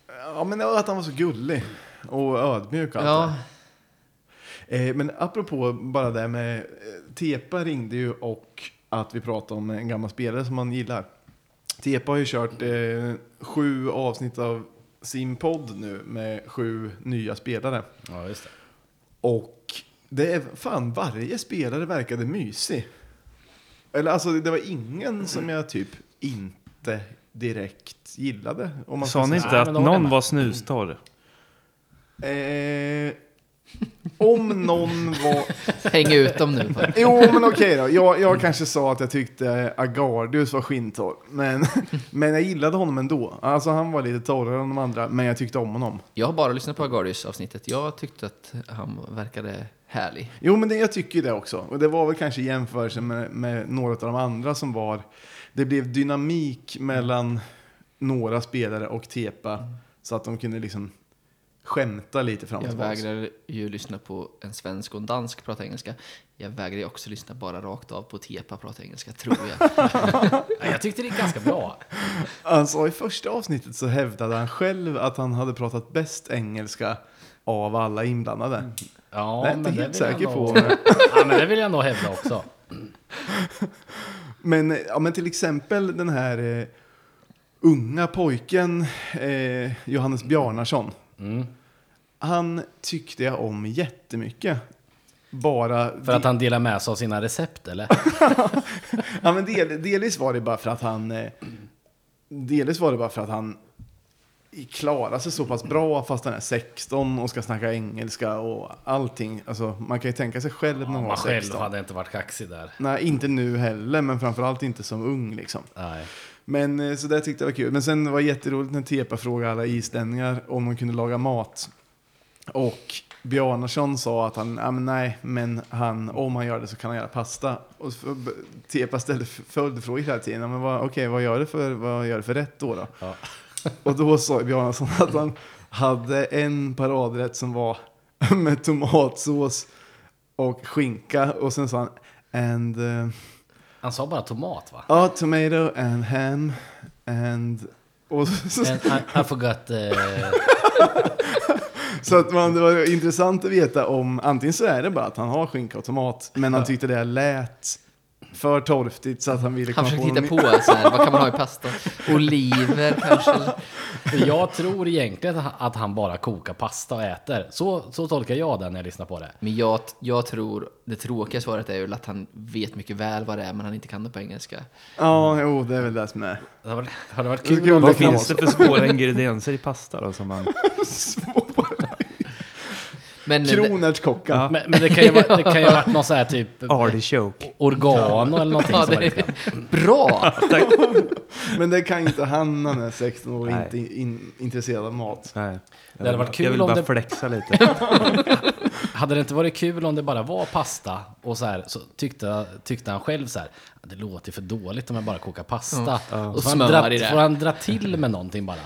Ja, men det var att han var så gullig och ödmjuk och allt Ja, det eh, Men apropå bara det med... eh, Tepa ringde ju och att vi pratade om en gammal spelare som man gillar. Tepa har ju kört eh, sju avsnitt av sin podd nu med sju nya spelare. Ja, just det. Och det är fan varje spelare verkade mysig. Eller alltså det var ingen som jag typ inte direkt gillade. Om man Sa ni inte att någon var snustorr? Eh, om någon var... häng ut dem nu. bara. Jo, men okej då. Jag, jag kanske sa att jag tyckte Agardius var skintorr. Men, men jag gillade honom ändå. Alltså han var lite torrare än de andra, men jag tyckte om honom. Jag har bara lyssnat på Agardius avsnittet. Jag tyckte att han verkade härlig. Jo, men det, jag tycker det också. Och det var väl kanske i jämförelse med, med några av de andra som var... Det blev dynamik mellan några spelare och Tepa. Så att de kunde liksom skämta lite fram och Jag tillbaka. vägrar ju lyssna på en svensk och en dansk prata engelska. Jag vägrar ju också lyssna bara rakt av på Tepa prata engelska, tror jag. Ja, jag tyckte det gick ganska bra. Alltså i första avsnittet så hävdade han själv att han hade pratat bäst engelska av alla inblandade. Ja, Det är inte men helt jag säker nog- på. Ja, men det vill jag nog hävda också. Men, ja, men till exempel den här eh, unga pojken eh, Johannes Bjarnason. Mm. Han tyckte jag om jättemycket. Bara... För att han delar med sig av sina recept, eller? Ja, men del, delvis var det bara för att han... Eh, delvis var det bara för att han klarar sig så pass bra fast han är 16 och ska snacka engelska och allting. Alltså, man kan ju tänka sig själv när man var Man själv 16. hade inte varit kaxig där. Nej, inte nu heller, men framförallt inte som ung liksom. Nej. Men eh, så det tyckte jag var kul. Men sen var det jätteroligt när Tepa frågade alla islänningar om de kunde laga mat. Och Bjarnason sa att han, ja, men nej, men han, om han gör det så kan han göra pasta. Och Tepa ställde följdfrågor hela tiden. Men vad, okej, vad gör det för, vad gör det för rätt då? då? Ja. Och då sa Bjarnason att han hade en paradrätt som var med tomatsås och skinka. Och sen sa han, and... eh, Han sa bara tomat, va? Ja, tomato and ham and... Och så, And I, I forgot... Eh, så att man, det var intressant att veta om, antingen så är det bara att han har skinka och tomat, men han tyckte det lät för torftigt så att han ville Han komma försökte på... hitta på så här, vad kan man ha i pasta? Oliver kanske? jag tror egentligen att han bara kokar pasta och äter. Så, så tolkar jag det när jag lyssnar på det. Men jag, jag tror, det tråkiga svaret är väl att han vet mycket väl vad det är, men han inte kan det på engelska. Ja, jo, det är väl det som är. Det hade varit, hade varit Det kul det Vad finns det för svåra ingredienser i pasta då? Som man... Men Kronärtskocka. Ja. Men, men det kan ju vara- det kan ju ha varit någon så här typ Artichoke. organo eller någonting ja, som det är bra! Men det kan ju inte han när han är 16 år och Nej. inte in, intresserad av mat. Nej. Det hade varit kul jag vill om bara det- flexa lite. Hade det inte varit kul om det bara var pasta och så här så tyckte, tyckte han själv så här det låter för dåligt om jag bara kokar pasta. Och så får han, Smör i dra, det. får han dra till med någonting bara.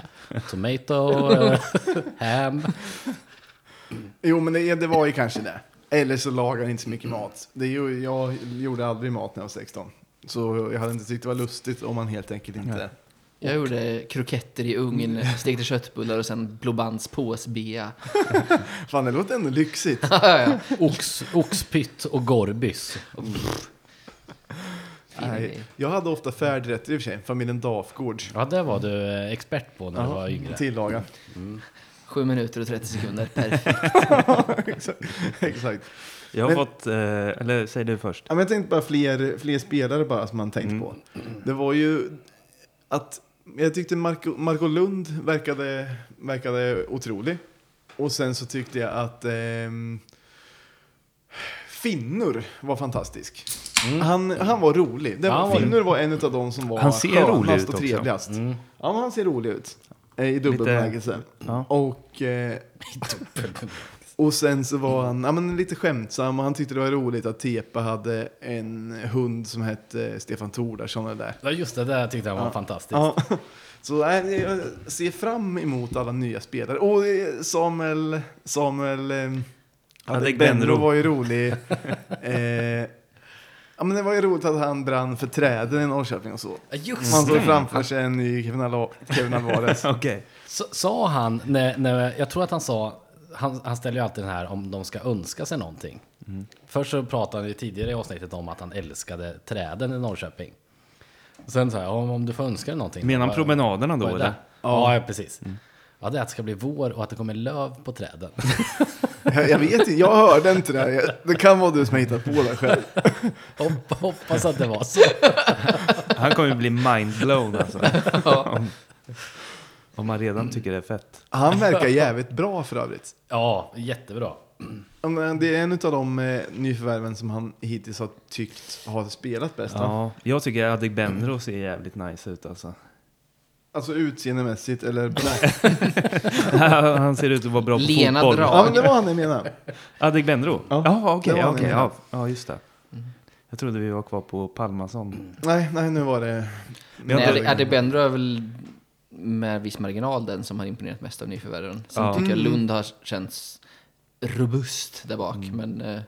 Tomato, eh, ham. Jo, men det, det var ju kanske det. Eller så lagar han inte så mycket mat. Det jag gjorde aldrig mat när jag var 16. Så jag hade inte tyckt det var lustigt om man helt enkelt inte... Jag gjorde kroketter i ugn, stekte köttbullar och sen Blåbands påsbea. Fan, det låter ändå lyxigt. Ox, oxpytt och gorbys. Nej, jag hade ofta färdrätter i och för sig. Familjen Dafgårds. Ja, det var du eh, expert på när du var yngre. Tillaga. Sju minuter och 30 sekunder, perfekt. exakt. exakt. Jag har Men- fått, eh, eller säg du först. Ja, men jag tänkte bara fler, fler spelare bara som man tänkt på. Det var ju att jag tyckte Marco, Marco Lund verkade, verkade otrolig. Och sen så tyckte jag att ehm, Finnur var fantastisk. Han, han var rolig. Det var, han var- Finnur var en av de som var Han ser skönast rolig ut och trevligast. Ja, men han ser rolig ut. Eh, I dubbel bemärkelse. Ja. Och, eh, och sen så var han ja, men lite skämtsam och han tyckte det var roligt att Tepa hade en hund som hette Stefan Tordarsson. Där. Ja, just det, det tyckte jag var fantastiskt. Ja. Så jag ser fram emot alla nya spelare. Och eh, Samuel, Samuel eh, Adegbenro. var ju rolig. eh, ja, men det var ju roligt att han brann för träden i Norrköping och så. Ja, Just Man såg framför sig en ny Kevin, Al- Kevin Alvarez. Okej. Så, sa han, när, när, jag tror att han sa, han, han ställer ju alltid den här om de ska önska sig någonting. Först så pratade han ju tidigare i avsnittet om att han älskade träden i Norrköping. Sen sa jag, om, om du får önska dig någonting. Menar han promenaderna då eller? Ja, ja, precis. Ja, det är att det ska bli vår och att det kommer löv på träden. jag, jag vet inte, jag hörde inte det. här. Det kan vara du som har hittat på det själv. Hopp, hoppas att det var så. Han kommer ju bli mindblown alltså. om, om man redan tycker det är fett. Han verkar jävligt bra för övrigt. Ja, jättebra. Det är en av de eh, nyförvärven som han hittills har tyckt har spelat bäst. va? Ja, jag tycker Adegbenro ser jävligt nice ut alltså. Alltså utseendemässigt eller... Han ser ut att vara bra på Lena fotboll. drar. Ja, men det var han jag menade. Ja, Ja, okej, det var okej. det. ja, ja, just det. Jag trodde vi var kvar på Palmason. Nej, nej, nu var det... Men jag- Nej, Adebendro är väl med viss marginal den som har imponerat mest av nyförvärven. Sen Ja. tycker jag Mm. Lund har känts robust där bak. Men eh,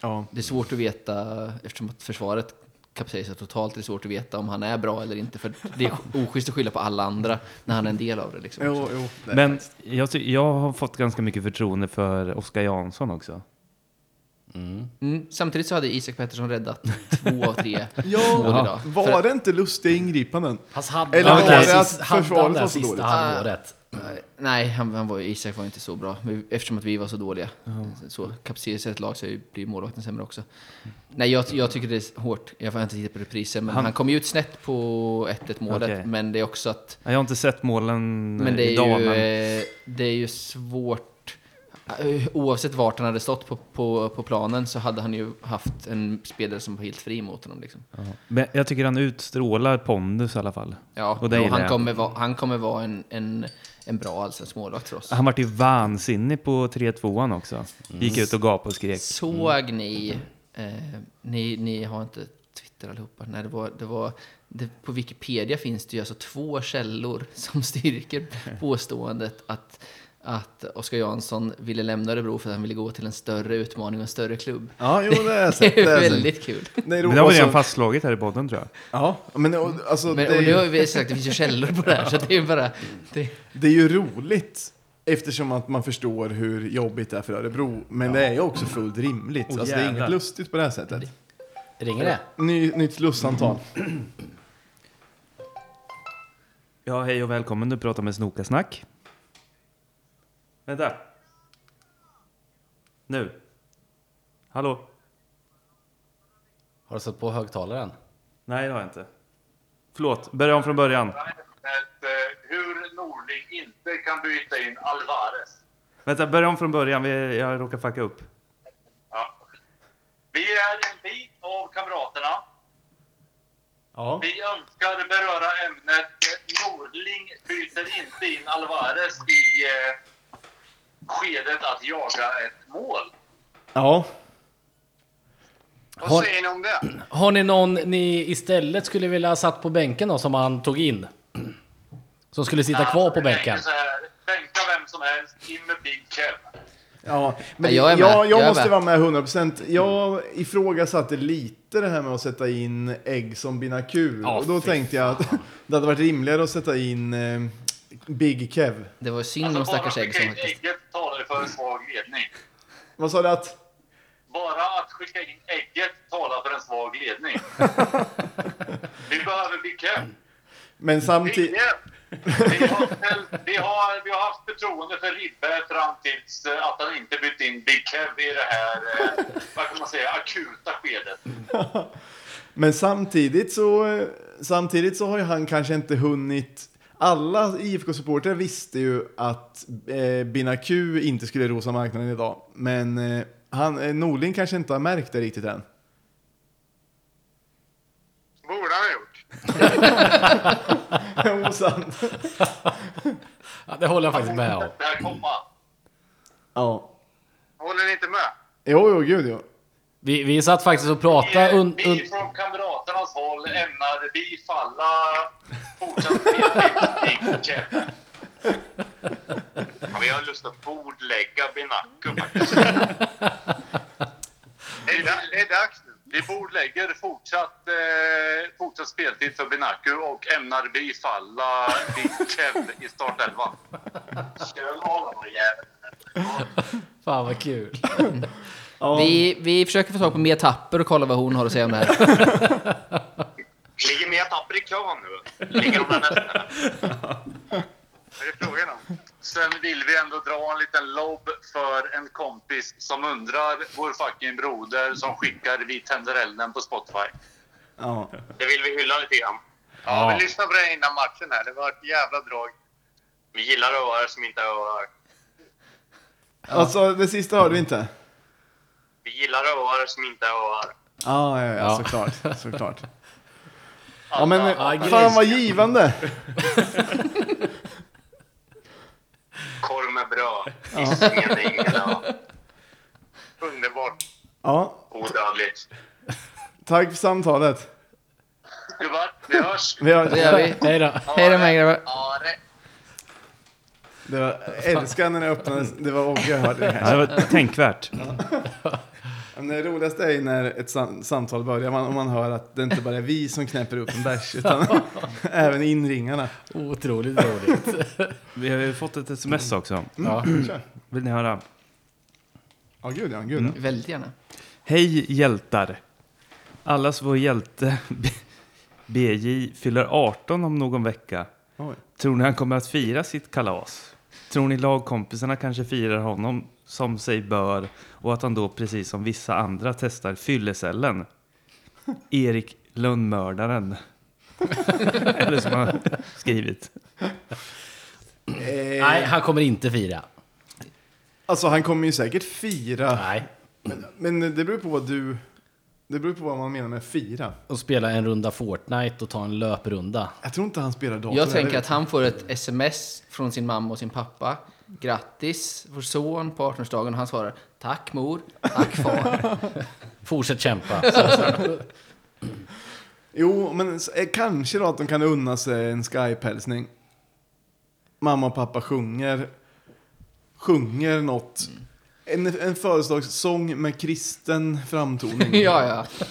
Ja. det är svårt att veta, eftersom att försvaret kapsejsar totalt, det är svårt att veta om han är bra eller inte. För det är oschysst att skylla på alla andra när han är en del av det. Liksom. Jo, jo. det- Men jag, jag har fått ganska mycket förtroende för Oskar Jansson också. Mm. Samtidigt så hade Isak Pettersson räddat två av tre mål Ja, idag. var det inte lustiga ingripanden? Hans hade Eller var det att försvaret var så dåligt? halvåret? Nej, han, han var, Isak var inte så bra. Eftersom att vi var så dåliga. Så kapsejsar ett lag så blir målvakten sämre också. Nej, jag, jag tycker det är hårt. Jag får inte titta på repriser. Men Han- han, kom ju ut snett på 1-1 målet. Okej. Men det är också att... Jag har inte sett målen Men det är idag. ju, men... eh, det är ju svårt. Eh, Oavsett vart han hade stått på, på, på planen så hade han ju haft en spelare som var helt fri mot honom. Liksom. men jag tycker han utstrålar pondus i alla fall. Ja, Och och han, kommer vara, han kommer vara en, en, en bra allsvensk målvakt för oss. Han vart ju vansinnig på 3-2an också. Gick ut och gapade och skrek. Såg ni, eh, ni, ni har inte Twitter allihopa, nej det var, det var det, på Wikipedia finns det ju alltså två källor som styrker påståendet att, att Oskar Jansson ville lämna Örebro för att han ville gå till en större utmaning och en större klubb. Ja, jo, det jag sett. Det är väldigt kul. Det är Men det har vi redan fastslagit här i podden tror jag. Ja, men och, alltså, Men, det, och är nu har vi sagt att det finns ju källor på det här, så det är ju bara... Det, det är ju roligt. Eftersom att man förstår hur jobbigt det är för Örebro. Men det är ju också fullt rimligt. Åh, alltså, det är inget lustigt på det här sättet. Ringer det? Ny, nytt slussamtal. Ja, hej och välkommen. Du pratar med Snokasnack. Vänta. Nu. Hallå? Har du satt på högtalaren? Nej, det har jag inte. Förlåt, börja om från början. hur Norling inte kan byta in Alvarez. Vänta, börja om från början. Vi, jag råkar fucka upp. Ja. Vi är en bit av kamraterna. Ja. Vi önskar beröra ämnet eh, Norling byter inte in Alvarez i eh, skedet att jaga ett mål. Ja. Vad Har- säger ni om det? Har ni någon ni istället skulle vilja ha satt på bänken då, som han tog in? Som skulle sitta kvar på bänken? Bänka vem som helst, in med Big Kev. Ja, men Ja, jag är med. jag, jag, Jag är måste med. vara med 100%. Jag ifrågasatte lite det här med att sätta in ägg som Binakur. Ja, och då tänkte jag att det hade varit rimligare att sätta in eh, Big Kev. det var synd om Alltså, bara stackars Ägg in faktiskt... ägget talar för en svag ledning. Vad sa du att? Bara att skicka in ägget talar för en svag ledning. Vi behöver Big Kev. Men samtidigt... Vi har, vi, har, vi har haft förtroende för Ribbe fram tills eh, att han inte bytt in Big Kev i det här, eh, vad kan man säga, akuta skedet. Men samtidigt så, eh, samtidigt så har ju han kanske inte hunnit... Alla IFK-supportrar visste ju att eh, Bina Q inte skulle rosa marknaden idag. Men eh, han, eh, Norling kanske inte har märkt det riktigt än. Borde han ha gjort. Jo, sant. Ja, det håller jag faktiskt med om. Det här komma. Ja. Håller ni inte med? Jo, jo, gud jo. Vi, vi satt faktiskt och pratade Vi, un, un, vi från kamraternas håll ämnar bifalla fortsatt Kev. Ja, vi har lust att bordlägga faktiskt. det, är, det är dags nu. Vi bordlägger fortsatt, eh, fortsatt speltid för Binaku och ämnar bifalla Kev i startelvan. Kör jäveln. Fan vad kul. Ja. Vi, vi försöker få tag på Mia Tapper och kolla vad hon har att säga om det här. Ligger Mia Tapper i kön nu? Ligger de där nästan? Vad är det frågan om? Sen vill vi ändå dra en liten lobb för en kompis som undrar, vår fucking broder som skickar Vi tänder elden på Spotify. Ja. Det vill vi hylla lite grann. Ja, vi lyssnade på det innan matchen här. Det var ett jävla drag. Vi gillar öar som inte är öar. Alltså, det sista hörde vi inte. Vi gillar öar som inte är öar. Ja, ja, ja, Ja. såklart. såklart. Ja, men fan vad givande. Korv med bröd. Hisingen är ingen ö. Underbart. Ja, Odödligt. tack för samtalet. Gubbar, vi hörs! Vi har, Det gör vi. Hej då. Hej då med grabbar. Ja, det. var, jag älskar när det öppnades. Det var Ogge jag hörde det Ja, här. det var tänkvärt. Det roligaste är ju när ett sam samtal börjar, man, om man hör att det inte bara är vi som knäpper upp en bärs, utan även inringarna. Otroligt roligt. Vi har ju fått ett sms också. Ja. Kör. Vill ni höra? Ja, gud ja, gud ja. Väldigt gärna. Hej hjältar! Allas vår hjälte BJ fyller 18 om någon vecka. Oj. Tror ni han kommer att fira sitt kalas? Tror ni lagkompisarna kanske firar honom som sig bör och att han då precis som vissa andra testar fyllecellen? Erik Lönnmördaren. Eller som han skrivit. Nej, han kommer inte fira. Alltså han kommer ju säkert fira, Nej. men det beror på vad du... Det beror på vad man menar med fira. Och spela en runda Fortnite och ta en löprunda. Jag tror inte han spelar dator. Jag tänker att han får ett sms från sin mamma och sin pappa. Grattis, vår son på 18-årsdagen. Och han svarar tack mor, tack far. Fortsätt kämpa. Jo, men s- eh, kanske då att de kan unna sig en Skype-hälsning. Mamma och pappa sjunger, sjunger något. En, en födelsedagssång med kristen framtoning. ja,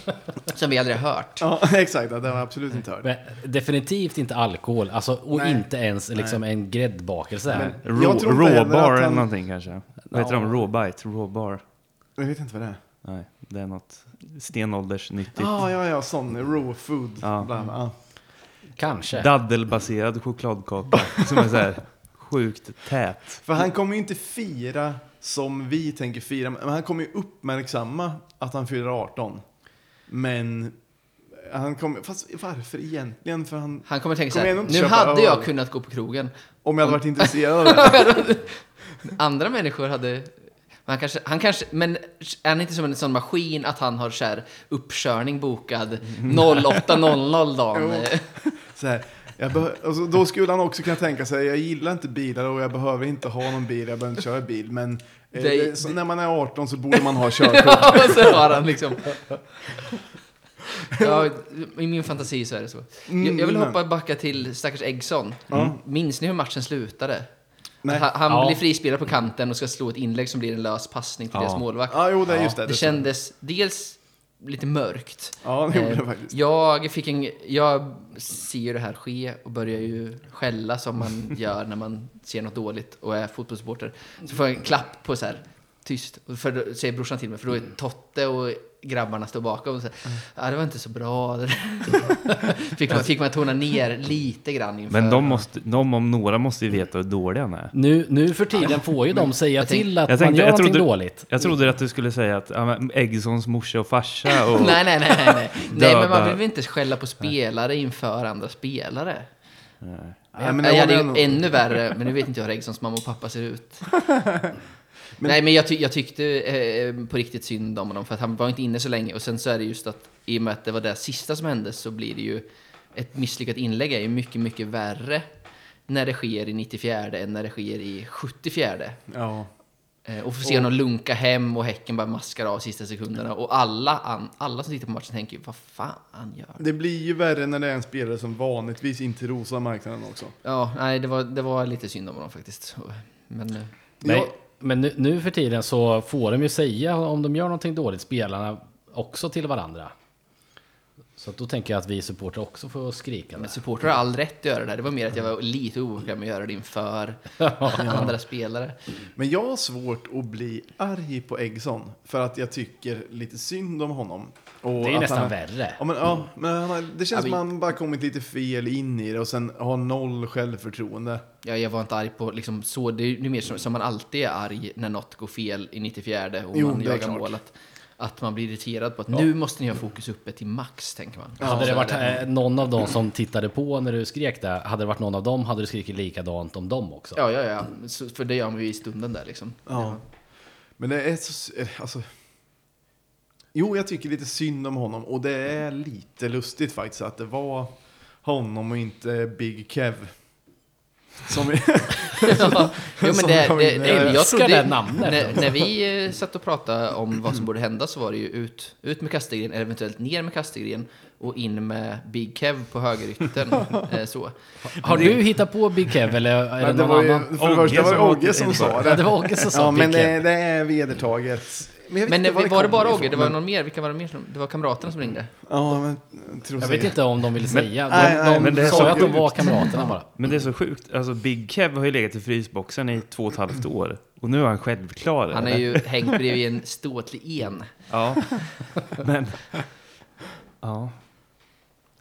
ja. Som vi aldrig hört. Ja, exakt. Det har jag absolut inte hört. Men definitivt inte alkohol. Alltså, och Nej. inte ens liksom en gräddbakelse. Men- Jag Rå, tror inte heller råbar att eller han- någonting kanske. Vad heter de? Råbite? Råbar? Jag vet inte vad det är. Nej, det är något stenåldersnyttigt. Ah, ja, ja, sån raw food. Ja. Bla, bla. Kanske. Daddelbaserad chokladkaka som är så här sjukt tät. För han kommer ju inte fira som vi tänker fira, men han kommer ju uppmärksamma att han fyller 18. Men han kommer, fast varför egentligen? För han, Han kommer tänka så här, nu hade öl." jag kunnat gå på krogen. om jag hade varit intresserad av det. Andra människor hade... Han kanske, han kanske, men är han inte som en sån maskin att han har så här uppkörning bokad 08.00 dagen? Jo. Så här, jag beh- alltså, då skulle han också kunna tänka sig, jag gillar inte bilar och jag behöver inte ha någon bil, jag behöver inte köra bil. Men eh, Det- det, så när man är 18 så borde man ha körkort. Ja, så har han liksom... Ja, I min fantasi så är det så. Jag, jag vill hoppa backa till stackars Eggson. Minns ni hur matchen slutade? Nej. Han, han Ja. blir frispelad på kanten och ska slå ett inlägg som blir en lös passning till Ja. deras målvakt. Ja, jo, det är just det. Det det kändes dels lite mörkt. Ja, det gjorde Eh, det faktiskt. Jag fick en... Jag ser ju det här ske och börjar ju skälla som man gör när man ser något dåligt och är fotbollssupporter. Så får jag en klapp på så här, tyst. För då säger brorsan till mig, för då är Totte och grabbarna står bakom och säger ja, det var inte så bra. fick, man, fick man tona ner lite grann inför. Men de, måste, de om några måste ju veta hur dåliga han är. Nu, nu för tiden får ju de säga jag tänk- till att jag man tänkte- gör jag någonting trodde- dåligt. Jag trodde att du skulle säga att ja, Eggsons morsa och farsa och... nej, nej, nej, nej, nej. nej men man vill väl inte skälla på spelare inför andra spelare. Nej, Men men jag det hade ju ännu värre, men nu vet inte jag hur Eggsons mamma och pappa ser ut. Nej, men jag, ty jag tyckte eh, på riktigt synd om honom, för att han var inte inne så länge. Och sen så är det just att i och med att det var det sista som hände så blir det ju ett misslyckat inlägg är ju mycket, mycket värre när det sker i 94 än när det sker i 74. Ja. Eh, och få se honom lunka hem och Häcken bara maskar av sista sekunderna. Och alla, alla som tittar på matchen tänker vad fan gör? Det blir ju värre när det är en spelare som vanligtvis inte rosar marknaden också. Ja, nej, det var, det var lite synd om honom faktiskt. Men, eh, Men, Ja. Men nu, nu för tiden så får de ju säga om de gör någonting dåligt, spelarna, också till varandra. Så att då tänker jag att vi supportrar också får skrika. Men supportrar har all rätt att göra det här. Det var mer att jag var lite obekväm med att göra det inför andra spelare. Men jag har svårt att bli arg på Eggson för att jag tycker lite synd om honom. Och Det är att nästan han, värre. Ja, men, ja, men han det känns Ja, som vi- han bara kommit lite fel in i det och sen har noll självförtroende. Ja, jag var inte arg på liksom så. Det är ju mer som, som man alltid är arg när något går fel i 94 och Jo, man det jagar klart. mål. Att, att man blir irriterad på att nu måste ni ha fokus uppe till max, tänker man. hade det varit det. eh, någon av dem som tittade på när du skrek det, hade det varit någon av dem hade du skrikit likadant om dem också. Ja, ja, ja. Så, för det gör man ju i stunden där liksom. Ja. Men det är så... eh, Alltså, jo, jag tycker lite synd om honom och det är lite lustigt faktiskt att det var honom och inte Big Kev. Som Ja, jo, men Som det, kom det, in. det, Jag älskar trodde, det namnet. när, när vi eh, satt och pratade om vad som borde hända så var det ju ut, ut med Kastegren, eventuellt ner med Kastegren och in med Big Kev på högeryttern. eh, så. Har du hittat på Big Kev eller är det det någon var ju, annan? för det första var det som Ogge åkte som sa det. Ja, det var Åke som sa Ja, men Big Kev. det, det är vedertaget. Men, Men inte var det, kommer bara ifrån, Åge? Det var men- någon mer? Vilka var det mer? Som, det var kamraterna som ringde. Ja, men... Jag, Jag vet inte om de vill säga. De, nej, nej, de men det sa att de var kamraterna bara. Men det är så sjukt. Alltså Big Kev har ju legat i frysboxen i två och ett halvt år. Och nu är han självklar. Han är ju hängt bredvid en ståtlig en. Ja. Men... Ja.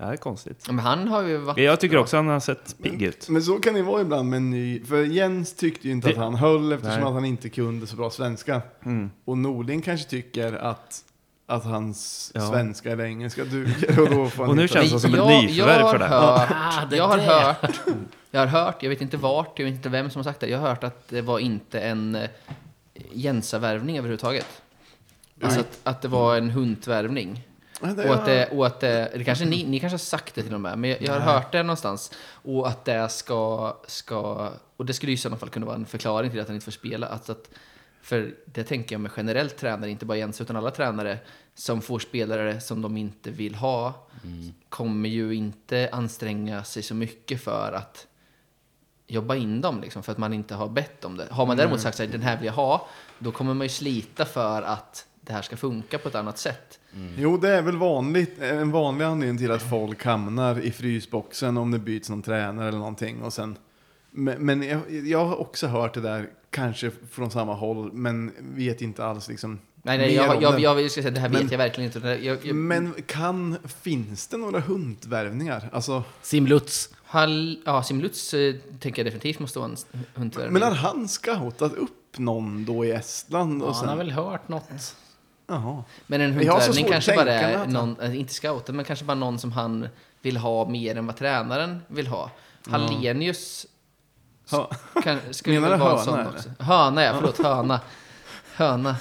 Det här är konstigt. Men han har ju varit... Jag tycker också att han har sett pigg ut. Men så kan det vara ibland med en ny... För Jens tyckte ju inte Det- att han höll eftersom Nej. att han inte kunde så bra svenska. Mm. Och Norling kanske tycker att, att hans Ja. svenska eller engelska duger. Och, då får Och nu känns det som ett nyförvärv jag för har det. hört, Ah, det jag har hört, jag har hört, jag vet inte vart, jag vet inte vem som har sagt det. Jag har hört att det var inte en eh, Jensa-värvning överhuvudtaget. Alltså att, att det var en hundvärvning. Det- Och att det, och att det, det kanske ni, ni kanske har sagt det till och med, men jag, jag har hört det någonstans. Och att det ska, ska, och det skulle ju i sådana fall kunna vara en förklaring till att han inte får spela. Alltså att, för det tänker jag med generellt tränare, inte bara Jens, utan alla tränare som får spelare som de inte vill ha, kommer ju inte anstränga sig så mycket för att jobba in dem, liksom, för att man inte har bett om det. Har man däremot sagt att den här vill jag ha, då kommer man ju slita för att det här ska funka på ett annat sätt. Jo, det är väl vanligt, en vanlig anledning till att folk hamnar i frysboxen om det byts någon tränare eller någonting. Och sen, men men jag, jag har också hört det där, kanske från samma håll, men vet inte alls liksom Nej, nej jag, jag, det. jag, jag ska säga, det här Men- vet jag verkligen inte. Jag, jag, Men kan, finns det några hundvärvningar? Alltså, Simlutz. Hall, ja, Simlutz eh, tänker jag definitivt måste vara en hundvärvning. men har han scoutat upp någon då i Estland? Och Ja, sen, han har väl hört något. Jaha. Men en hundvärvning kanske bara är någon, eh, inte scouter, men kanske bara någon som han vill ha mer än vad tränaren vill ha. Hallenius Ja. kan, skulle väl vara en sån eller? också. Höna, ja, förlåt, höna. Höna.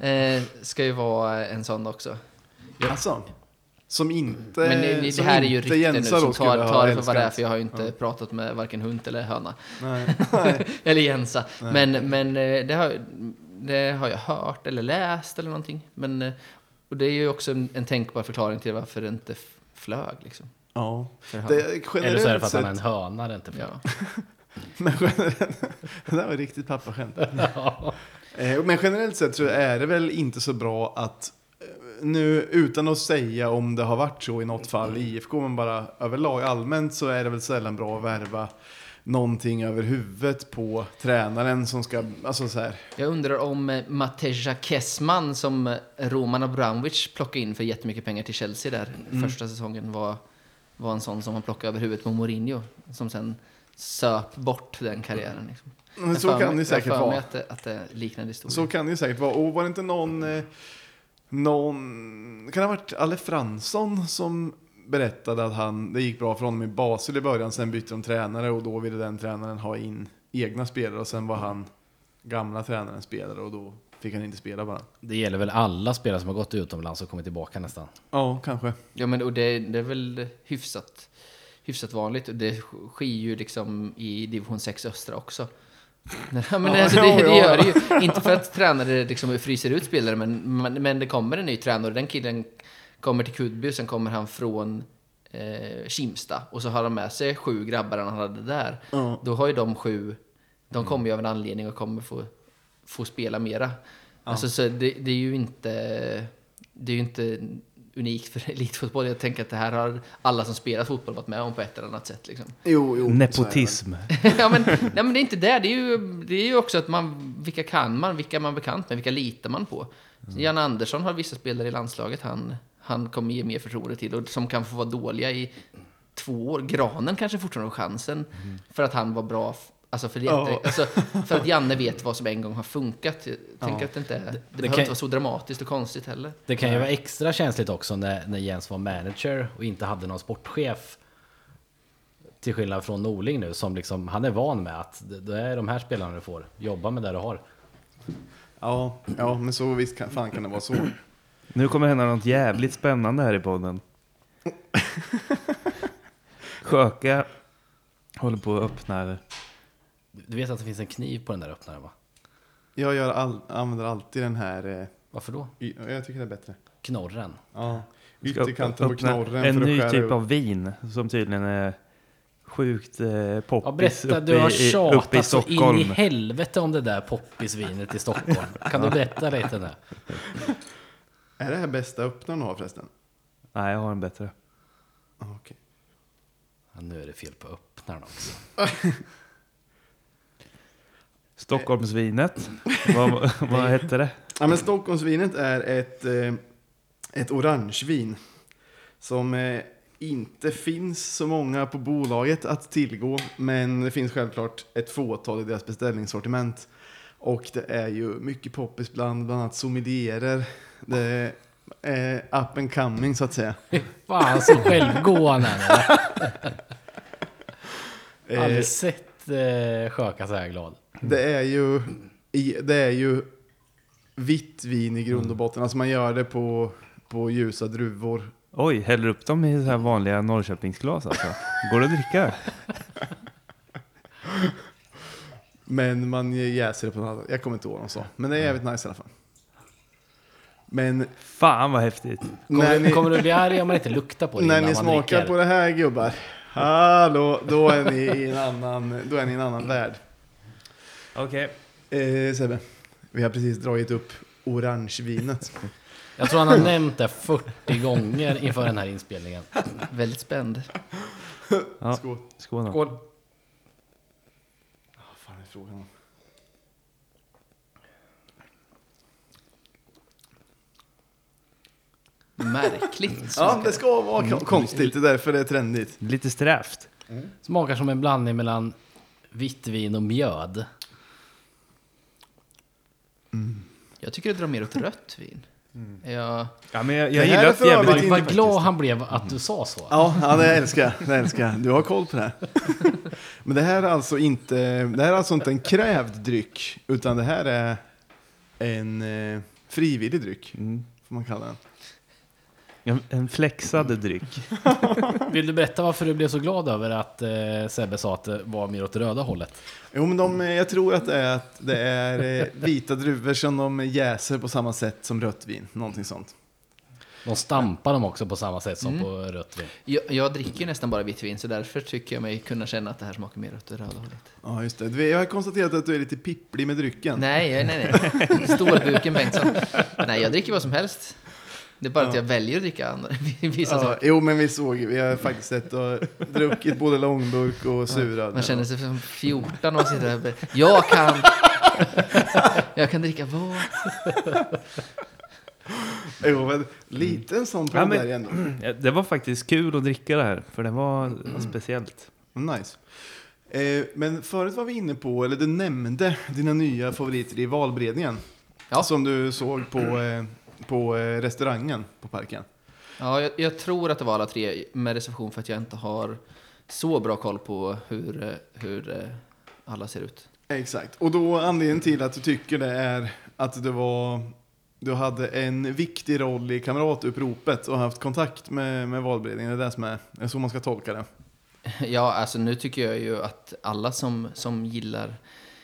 Eh, ska ju vara en sån också. Alltså, som inte... Men det, det som här är ju rykten nu, Jensa så då ta, skulle ha ta det för vad det är, för jag har ju inte pratat med varken hund eller höna. Nej. eller Jensa. Men, men eh, det, har, det har jag hört eller läst eller någonting. Men, eh, och det är ju också en, en tänkbar förklaring till varför det inte flög. Liksom, Ja. Det, Eller så är det för att han är en höna. Det inte för. Ja. men generellt, det där var riktigt pappaskämt. Eh, Men generellt sett så är det väl inte så bra att eh, nu utan att säga om det har varit så i något fall i IFK, men bara överlag allmänt så är det väl sällan bra att värva någonting över huvudet på tränaren som ska, alltså så här. Jag undrar om eh, Mateja Kessman som eh, Roman Abramovic plockade in för jättemycket pengar till Chelsea där Mm. första säsongen var, var en sån som man plockade över huvudet på Mourinho som sen söp bort den karriären. Liksom. Men Jag så kan det säkert jag vara. Att det, att det liknande historia. Så kan det säkert vara. Och var det inte någon, eh, någon, kan det ha varit Alle Fransson som berättade att han, det gick bra för honom i Basel i början, sen bytte de tränare och då ville den tränaren ha in egna spelare och sen var han gamla tränaren spelare och då fick han inte spela bara. Det gäller väl alla spelare som har gått utomlands och kommit tillbaka nästan. Ja, kanske. Ja, men och det, det är väl hyfsat, hyfsat vanligt. Det sker ju liksom i division 6 östra också. Ja, men Ja, alltså, det, ja, det ja. gör det ju. Inte för att tränare liksom fryser ut spelare, men, men, men det kommer en ny tränare och den killen kommer till Kudby, sen kommer han från eh, Kimsta och så har de med sig sju grabbar han hade där. Ja. Då har ju de sju, de kommer ju av en anledning och kommer få, få spela mera. Alltså, så det, det är ju inte, det är ju inte unikt för elitfotboll. Jag tänker att det här har alla som spelar fotboll varit med om på ett eller annat sätt. Liksom. Jo, jo. Nepotism. ja, men, nej, men det är inte det. Det är ju, det är ju också att man, vilka kan man, vilka är man bekant med, vilka litar man på? Jan Andersson har vissa spelare i landslaget han, han kommer ge mer förtroende till och som kan få vara dåliga i två år. Granen kanske fortfarande har chansen för att han var bra. Alltså för, det, Ja. alltså för att Janne vet vad som en gång har funkat. Jag tänker att det inte är, det, behöver kan- inte vara så dramatiskt och konstigt heller. Det kan ju vara extra känsligt också när, när Jens var manager och inte hade någon sportchef. Till skillnad från Norling nu som liksom, han är van med att det, det är de här spelarna du får. Jobba med det du har. Ja, ja, men så visst kan, fan kan det vara så. Nu kommer hända något jävligt spännande här i podden. Sjöka håller på att öppna. Du vet att det finns en kniv på den där öppnaren va? Jag gör all, använder alltid den här, eh, Varför då? y- jag tycker det är bättre. Knorren. Ja, Ska ytterkanten på öppna knorren En för ny skära typ upp. av vin som tydligen är sjukt eh, Ja, poppis berätta, uppe, du har i, uppe i tjatat så in Stockholm. i helvete om det där poppisvinet i Stockholm. Kan du berätta lite nu? Är det här bästa öppnaren du har förresten? Nej, jag har en bättre. Ja, okej. Ja, nu är det fel på öppnaren också. Stockholmsvinet. vad, vad hette det? Ja, men Stockholmsvinet är ett, eh, ett orangevin som eh, inte finns så många på bolaget att tillgå, men det finns självklart ett fåtal i deras beställningssortiment. Och det är ju mycket poppis bland, bland annat sommelierer. Det är up and coming så att säga. Fan så självgående han är. Eh, Aldrig sett eh, Sjöka så här glad. Det är ju, det är ju vitt vin i grund och botten. Alltså man gör det på, på ljusa druvor. Oj, häller upp dem i så här vanliga Norrköpingsglas alltså. Går det att dricka? Men man jäser det på något annat. Jag kommer inte ihåg vad de sa. Men det är jävligt nice i alla fall. Men Fan vad häftigt. Kommer, ni, kommer du bli arg om man inte luktar på det när ni smakar dricker? på det här gubbar. Hallå, då är ni i en annan, då är ni i en annan värld. Okej. Eh, Sebbe, vi har precis dragit upp orangevinet. Jag tror han har nämnt det 40 gånger inför den här inspelningen. Väldigt spänd. Ja, Skål. skål. Skål. Vad fan är frågan om? Märkligt. Ja, det ska vara kon- konstigt. Det är därför det är trendigt. Lite strävt. Smakar som en blandning mellan vitt vin och mjöd. Jag tycker det drar mer åt rött vin. Jag, Ja, men jag, Det jag här gillar är att för jävligt... Vad faktiskt. glad han blev att du sa så. Ja, ja det älskar jag. Det älskar jag. Du har koll på det här. Men det här är alltså inte, det här är alltså inte en krävd dryck, utan det här är en eh, frivillig dryck, Mm. får man kalla den. En, en flexad dryck. Vill du berätta varför du blev så glad över att eh, Sebbe sa att det var mer åt röda hållet? Jo, men de, eh, jag tror att det är, att det är eh, vita druvor som de jäser på samma sätt som rött vin, någonting sånt. De stampar dem också på samma sätt som Mm. på rött vin. jag, jag dricker ju nästan bara vitt vin, så därför tycker jag mig kunna känna att det här smakar mer åt det röda hållet. Ja, just det. Jag har konstaterat att du är lite pipplig med drycken. Nej, nej, nej. nej. Storbuken Bengtsson. Nej, jag dricker vad som helst. Det är bara att Ja. jag väljer att dricka andra, vissa Ja, saker. jo, men vi såg Vi har faktiskt sett och druckit både långburk och surad. Man känner sig som 14 och man sitter bara, Jag kan... jag kan dricka vad? Jo, men lite en sån Ja, men- där ändå. Ja, Det var faktiskt kul att dricka det här, för det var Mm. speciellt. Nice. Eh, men förut var vi inne på, eller du nämnde dina nya favoriter i valberedningen. Ja. Som du såg på, eh, på eh, restaurangen på parken. Ja, jag, jag tror att det var alla tre med reservation för att jag inte har så bra koll på hur, eh, hur eh, alla ser ut. Exakt. Och då anledningen till att du tycker det är att du var du hade en viktig roll i kamratuppropet och haft kontakt med, med valberedningen. Det är det som är, det är så man ska tolka det. Ja, alltså nu tycker jag ju att alla som, som gillar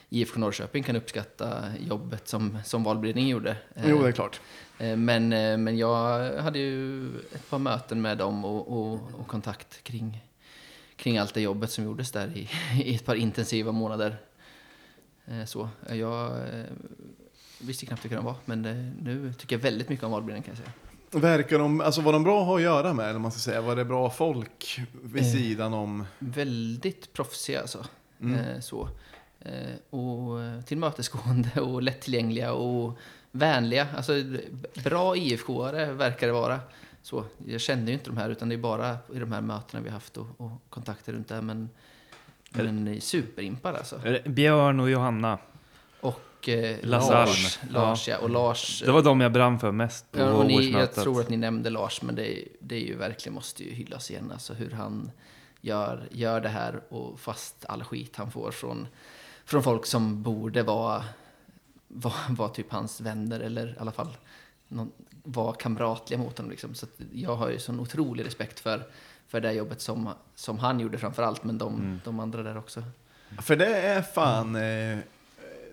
IFK Norrköping kan uppskatta jobbet som, som valberedningen gjorde. Eh, Jo, det är klart. eh, Men, eh, men jag hade ju ett par möten med dem och, och, och kontakt kring, kring allt det jobbet som gjordes där i, i ett par intensiva månader. Eh, Så, jag eh, visste knappt vilka de var, men det, nu tycker jag väldigt mycket om valberedningen kan jag säga. Verkar de, alltså var de bra att ha att göra med, eller man ska säga? Var det bra folk vid Eh. sidan om? Väldigt proffsiga alltså. Mm. Eh, så. Eh, och tillmötesgående och lättillgängliga och vänliga. Alltså bra IFK-are verkar det vara. Så, jag kände ju inte de här utan det är bara i de här mötena vi haft och, och kontakter runt det. Men, men superimpar alltså. Björn och Johanna, Och eh, Lars. Lars ja. Och Lars. det var de jag brann för mest på Ja, och ni, jag tror att ni nämnde Lars, men det, är- det är ju verkligen måste ju hyllas igen. Alltså hur han gör, gör det här och fast all skit han får från, från folk som borde vara, vara, vara typ hans vänner eller i alla fall någon, vara kamratliga mot honom. Liksom. Så att jag har ju sån otrolig respekt för, för det jobbet som, som han gjorde framför allt, men de, Mm. de andra där också. För det är fan, eh,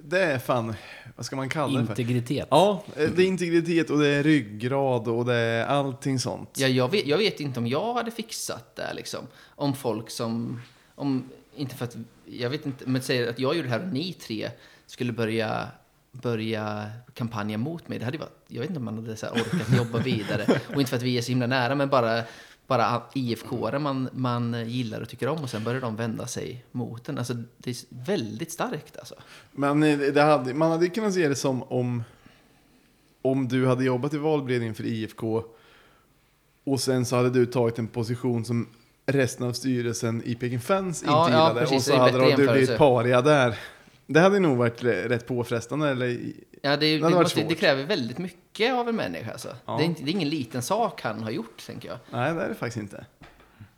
det är fan, vad ska man kalla det för? Integritet. Ja, eh, det är integritet och det är ryggrad och det är allting sånt. Ja, jag, vet, jag vet inte om jag hade fixat det liksom. Om folk som, om, inte för att, jag vet inte, men säger att jag gjorde det här och ni tre skulle börja, börja kampanja mot mig. Det hade varit, jag vet inte om man hade så här orkat jobba vidare. Och inte för att vi är så himla nära, men bara, bara IFK-are man, man gillar och tycker om och sen börjar de vända sig mot en. Alltså, det är väldigt starkt alltså. Men eh, det hade, man hade kunnat se det som om, om du hade jobbat i valberedningen för IFK och sen så hade du tagit en position som resten av styrelsen i Peking Fans inte Ja, ja, gillade precis. och så hade bättre du blivit paria där. Det hade nog varit rätt påfrestande. Eller, Ja, det, Det måste, det kräver väldigt mycket av en människa. Alltså. Ja. Det, är inte, det är ingen liten sak han har gjort, tänker jag. nej, det är det faktiskt inte.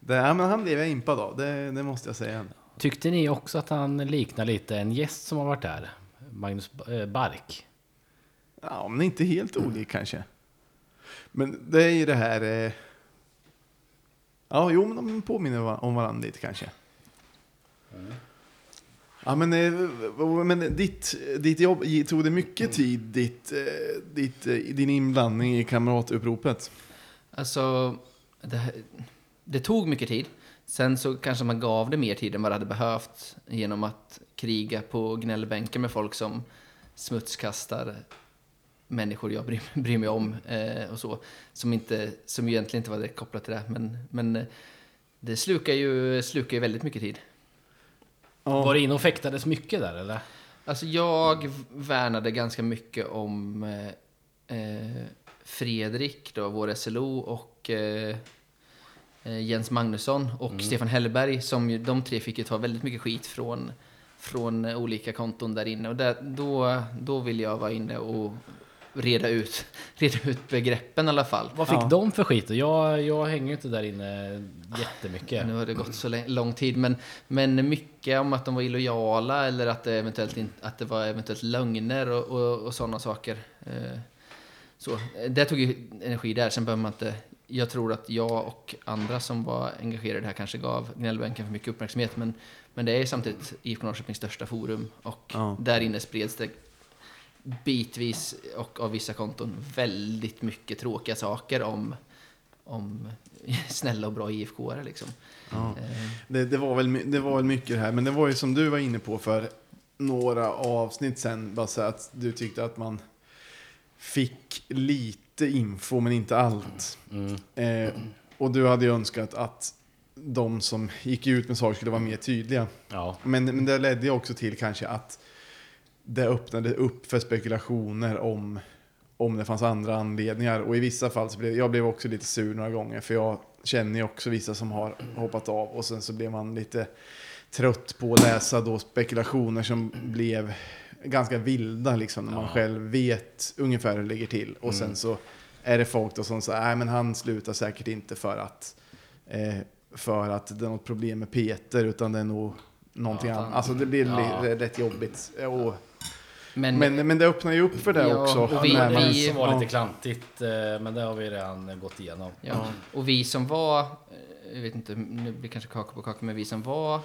Det, ja, men han blev jag impad av, det, det måste jag säga. Tyckte ni också att han liknar lite en gäst som har varit där? Magnus eh, Bark. Ja, men inte helt olik kanske. Men det är ju det här... Ja, jo, men de påminner om varandra lite kanske. Ja, men, eh, men ditt, ditt jobb, tog det mycket tid, ditt, eh, ditt, eh, din inblandning i kamratuppropet? Alltså, det, det tog mycket tid. Sen så kanske man gav det mer tid än vad det hade behövt genom att kriga på gnällbänken med folk som smutskastar människor jag bryr, bryr mig om eh, och så. Som, inte, som egentligen inte var direkt kopplat till det. Men, men eh, det slukar ju, slukar ju väldigt mycket tid. Var det in och fäktades mycket där eller? Alltså jag värnade ganska mycket om eh, eh, Fredrik, då, vår SLO, och eh, eh, Jens Magnusson och Stefan Hellberg. Som ju, de tre fick ju ta väldigt mycket skit från, från olika konton där inne. Och där, då, då vill jag vara inne och reda ut, reda ut begreppen i alla fall. Vad fick Ja. de för skit? Och Jag, jag hänger ju inte där inne jättemycket. Nu har det gått så lång tid, men, men mycket om att de var illojala eller att det, eventuellt in, att det var eventuellt lögner och, och, och sådana saker. Eh, så, det tog ju energi där, sen behöver man inte... Jag tror att jag och andra som var engagerade här kanske gav gnällbänken för mycket uppmärksamhet, men, men det är samtidigt IFK Norrköpings största forum och Ja. där inne spreds det bitvis och av vissa konton väldigt mycket tråkiga saker om, om snälla och bra IFK-are liksom. Ja. Eh, Det, det, var väl, det var väl mycket det här, men det var ju som du var inne på för några avsnitt sen, bara så att du tyckte att man fick lite info, men inte allt. Mm. Eh, och du hade ju önskat att de som gick ut med saker skulle vara mer tydliga. Ja. Men, men det ledde ju också till kanske att det öppnade upp för spekulationer om, om det fanns andra anledningar. Och i vissa fall så blev jag blev också lite sur några gånger. För jag känner ju också vissa som har hoppat av. Och sen så blev man lite trött på att läsa då spekulationer som blev ganska vilda liksom. När man Ja. själv vet ungefär hur det ligger till. Och sen så är det folk då som säger, nej men han slutar säkert inte för att eh, för att det är något problem med Peter, utan det är nog någonting Ja, annat. Alltså det blir Ja. rätt jobbigt. Och, Men, men, men det öppnar ju upp för det Ja, också. och vi- man- vi- som var ja. lite klantigt, eh, men det har vi redan gått igenom. Ja. Och vi som var, eh, jag vet inte, nu blir kanske kaka på kaka, men vi som var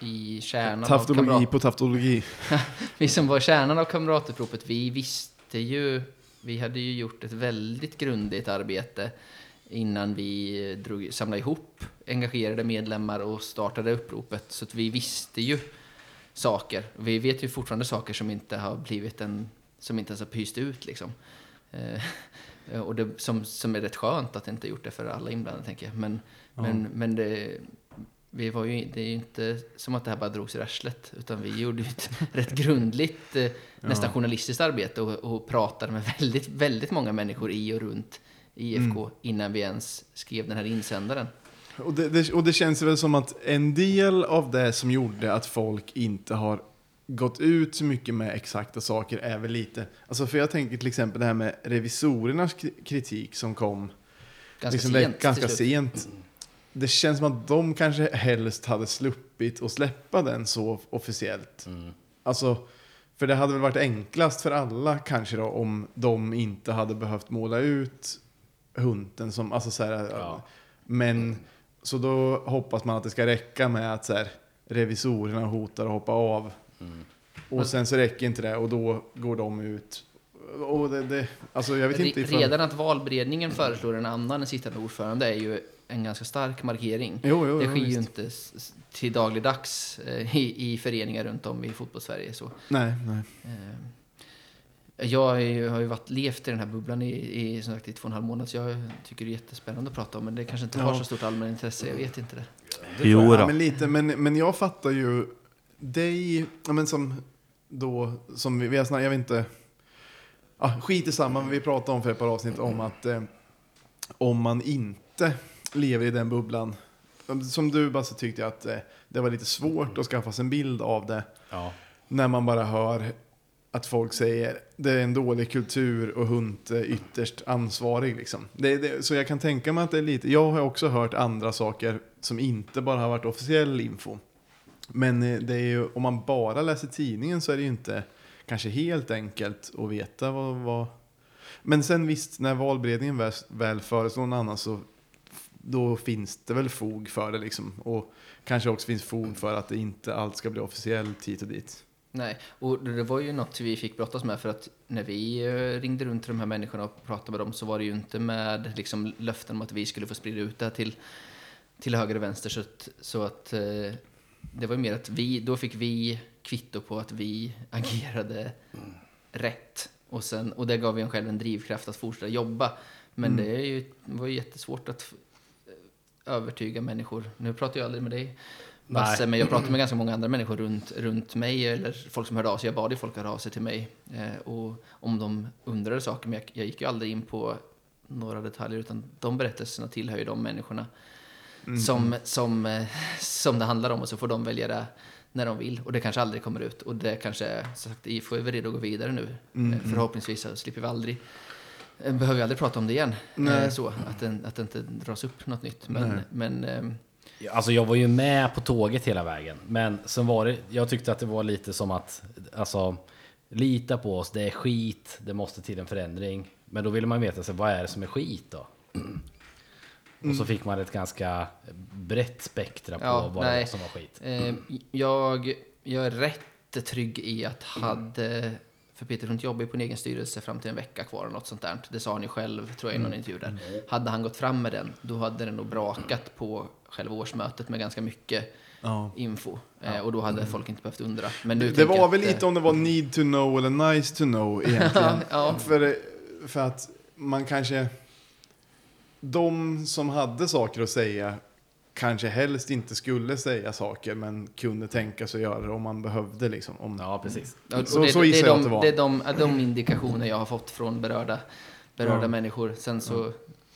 i kärnan av, Taftologi kamrat, på taftologi. vi som var kärnan av kamratuppropet, vi visste ju, vi hade ju gjort ett väldigt grundligt arbete innan vi drog, samlade ihop engagerade medlemmar och startade uppropet. Så att vi visste ju saker. Vi vet ju fortfarande saker som inte har blivit en, som inte ens har pyst ut liksom. Eh, och det, som, som är rätt skönt att inte gjort det för alla inblandade, tänker jag. Men, men, men det, vi var ju, det är ju inte som att det här bara drogs i arslet, utan vi gjorde ju ett rätt grundligt, eh, nästan journalistiskt arbete och, och pratade med väldigt, väldigt många människor i och runt IFK innan vi ens skrev den här insändaren. Och det, det, och det känns väl som att en del av det som gjorde att folk inte har gått ut så mycket med exakta saker är väl lite... Alltså för jag tänker till exempel det här med revisorernas kritik som kom Ganska liksom sent. ganska till slut. sent. Det känns som att de kanske helst hade sluppit att släppa den så officiellt. Mm. Alltså, för det hade väl varit enklast för alla kanske då om de inte hade behövt måla ut hunten som, alltså så här, Ja. men så då hoppas man att det ska räcka med att så här, revisorerna hotar att hoppa av. Mm. Och sen så räcker inte det och då går de ut. Och det, det, alltså jag vet inte ifall... Redan att valberedningen föreslår en annan än sittande ordförande är ju en ganska stark markering. Jo, jo, det jo, sker ju inte till dagligdags eh, i, i föreningar runt om i fotbollssverige. Så, Nej, nej. eh, jag ju, har ju varit, levt i den här bubblan i, i, som sagt, i två och en halv månad, så jag tycker det är jättespännande att prata om, men det kanske inte har Ja. så stort allmänintresse, jag vet inte det. Jo Ja, men lite, men, men jag fattar ju dig, ja, men som då, som vi, vi har snackat, jag vet inte, ja, skit i samma, men vi pratade om för ett par avsnitt om att eh, om man inte lever i den bubblan, som du bara så tyckte jag att eh, det var lite svårt att skaffa sig en bild av det Ja. när man bara hör att folk säger det är en dålig kultur och Hunt är ytterst ansvarig. Liksom. Det, det, så jag kan tänka mig att det är lite, jag har också hört andra saker som inte bara har varit officiell info. Men eh, det är ju, om man bara läser tidningen så är det ju inte kanske helt enkelt att veta vad... vad... Men sen visst, när valberedningen väl, väl föreslår någon annan så då finns det väl fog för det liksom. Och kanske också finns fog för att det inte allt ska bli officiellt hit och dit. Nej, och det var ju något vi fick brottas med för att när vi eh, ringde runt till de här människorna och pratade med dem så var det ju inte med liksom, löften om att vi skulle få sprida ut det här till, till höger och vänster. Så att, så att eh, det var ju mer att vi, då fick vi kvitto på att vi agerade rätt. Och, sen, och det gav ju en själv en drivkraft att fortsätta jobba. Men det, är ju, det var ju jättesvårt att övertyga människor. Nu pratar jag aldrig med dig, Basse, men jag pratade med ganska många andra människor runt, runt mig, eller folk som hörde av sig. Jag bad ju folk höra av sig till mig eh, och om de undrade saker, men jag, jag gick ju aldrig in på några detaljer, utan de berättelserna tillhör ju de människorna som, som, eh, som det handlar om, och så får de välja det när de vill. Och det kanske aldrig kommer ut. Och det kanske, som sagt, IFK är väl redo att gå vidare nu. Eh, Förhoppningsvis så slipper vi aldrig eh, behöver vi aldrig prata om det igen. Eh, så, att, den, att det inte dras upp något nytt. Men, Nej. men ehm, Alltså jag var ju med på tåget hela vägen. Men sen var det, jag tyckte att det var lite som att, alltså, lita på oss, det är skit, det måste till en förändring. Men då ville man veta, så, vad är det som är skit då? Och så fick man ett ganska brett spektra på Ja, vad nej. som var skit. Eh, jag, jag är rätt trygg i att hade, för Peter Hunt jobbar ju på en egen styrelse fram till en vecka kvar, eller något sånt där. Det sa han ju själv, tror jag, i någon intervju där. Hade han gått fram med den, då hade den nog brakat på själva årsmötet med ganska mycket Ja. info. Eh, och då hade folk inte behövt undra. Men nu Det var väl att, eh, lite om det var need to know eller nice to know egentligen. Ja. För, för att man kanske... De som hade saker att säga kanske helst inte skulle säga saker men kunde tänka sig att göra det om man behövde. Liksom, om, Ja, precis. Och Så- det, så det, gissar är jag de, att det var. Det är de, är de indikationer jag har fått från berörda, berörda Ja. människor. Sen så,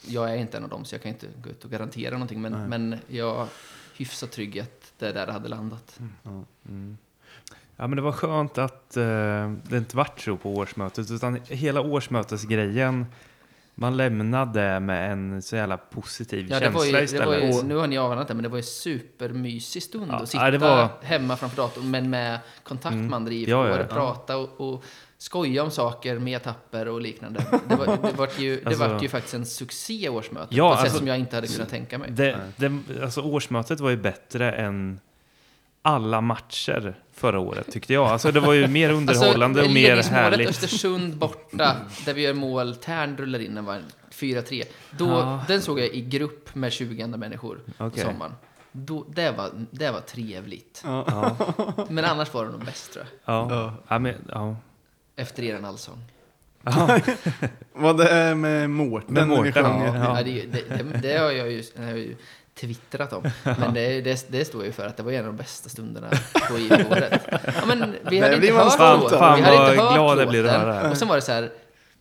jag är inte en av dem så jag kan inte gå ut och garantera någonting. Men, men jag är hyfsat trygg i att det är där hade landat. Ja, men det var skönt att eh, det inte vart så på årsmötet, utan hela årsmötesgrejen, man lämnade med en så jävla positiv Ja, det känsla var ju, det istället. var ju, Och- nu har ni avhandlat det, men det var ju supermysig stund Ja, att sitta ja, det var- hemma framför datorn, men med kontakt med andra IFK, Ja, ja, ja. prata och, och skoja om saker med etapper och liknande. Det var, det vart ju, det Alltså- vart ju faktiskt en succé årsmöte, Ja, på ett sätt alltså- som jag inte hade kunnat tänka mig. Det, det, alltså årsmötet var ju bättre än alla matcher förra året tyckte jag. Alltså det var ju mer underhållande och mer härligt. Östersund borta, där vi gör mål, Tern rullar in, den var 4-3. Då, Ja. Den såg jag i grupp med 20 andra människor Okej. på sommaren. Då, det, var, det var trevligt. Ja, Men annars var det nog bäst tror jag. ja. Ja, men, ja. Efter er allsång. Vad det är med Mårten. Med Mårten, ja. Ja. det, det, det, det har jag ju, det har jag ju twittrat om. Men det, det, det står ju för att det var en av de bästa stunderna på IFK-året. Ja, men vi hade inte hört stolt låten. över. Fan Vi hade vad inte hört glad jag blir låten. höra. Och sen var det så här,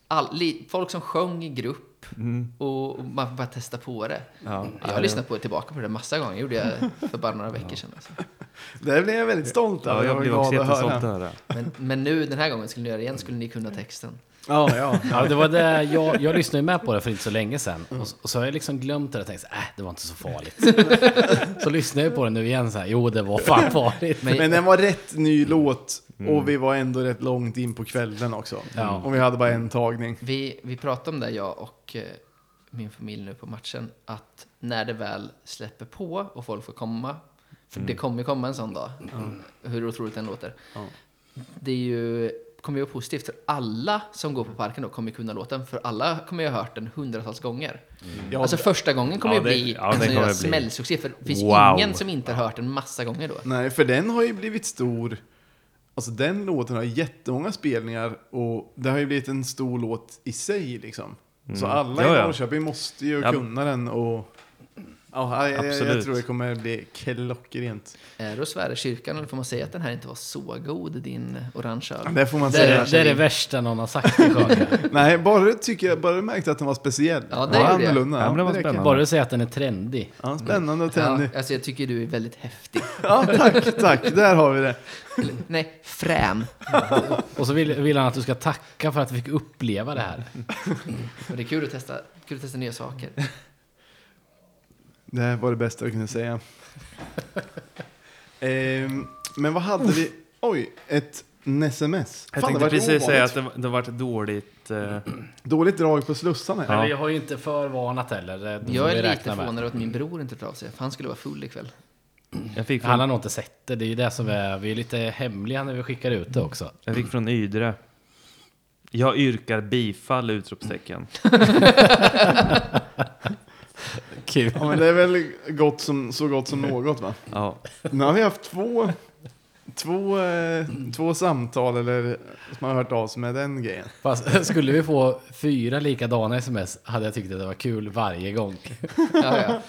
all, li, folk som sjöng i grupp Mm. och, och man bara testa på det. Ja. Jag har lyssnat på det tillbaka på det massa gånger. gjorde jag för bara några veckor sedan. Alltså. Det blev jag väldigt stolt Ja, över. jag var blev också jättestolt att höra. Men, men nu den här gången skulle ni göra det igen skulle ni kunna texten. Ja, ja. Ja, det var det, jag, jag lyssnade ju med på det för inte så länge sedan. Och, och så har jag liksom glömt det och tänkt så äh, det var inte så farligt. så lyssnade jag på det nu igen så här, jo det var fan farligt. Men, Men den var rätt ny låt och vi var ändå rätt långt in på kvällen också. Ja. Och vi hade bara en tagning. vi, vi pratade om det, jag och eh, min familj nu på matchen, att när det väl släpper på och folk får komma, för det kommer ju komma en sån dag, hur otroligt den låter. Det är ju, kommer ju vara positivt för alla som går på parken då kommer kunna låten, för alla kommer ju ha hört den hundratals gånger. Ja, alltså första gången kommer Ja, ju det- bli ja, en sån bli. smällsuccé, för det finns Wow. ingen som inte har hört den massa gånger då. Nej, för den har ju blivit stor. Alltså den låten har jättemånga spelningar och det har ju blivit en stor låt i sig liksom. Så alla Mm. Ja, i ja. Norrköping måste ju Ja. kunna den och... Ja, jag, jag, jag Absolut. tror det kommer bli klockrent. Är du Sverre kyrkan eller får man säga att den här inte var så god, din orange öl? Det får man Det säga. är, det är det värsta någon har sagt i Sjögren. Nej, bara tycker jag, bara du märkte att den var speciell. Ja, det gjorde jag. annorlunda. Ja, men det var räcker. spännande. Bara du säger att den är trendig. Ja, spännande och Ja, trendig. alltså jag tycker du är väldigt häftig. Ja, tack, tack. Där har vi det. Eller, nej, frän. Och så vill, vill han att du ska tacka för att vi fick uppleva det här. Och det är kul att testa, kul att testa nya saker. Det var det bästa jag kunde säga. Ehm, men vad hade vi? Oj, ett sms. Jag Fan, det tänkte var precis säga att det, det varit dåligt. Eh, Dåligt drag på slussarna. Ja. Men vi har ju inte förvarnat heller. Det får Jag vi är lite räkna med. förvånad över att min bror inte tar av sig, för han skulle vara full ikväll. jag, fick Han har från, nog inte sett det. Det är ju det som är... Vi är lite hemliga när vi skickar ut det också. jag fick från Ydre. Jag yrkar bifall! Utropstecken. Kul. Ja, men det är väl gott som, så gott som något va? Ja. Nu har vi haft två, två, eh, två samtal eller som har hört av sig med den grejen. Fast skulle vi få fyra likadana sms hade jag tyckt att det var kul varje gång. Ja, ja.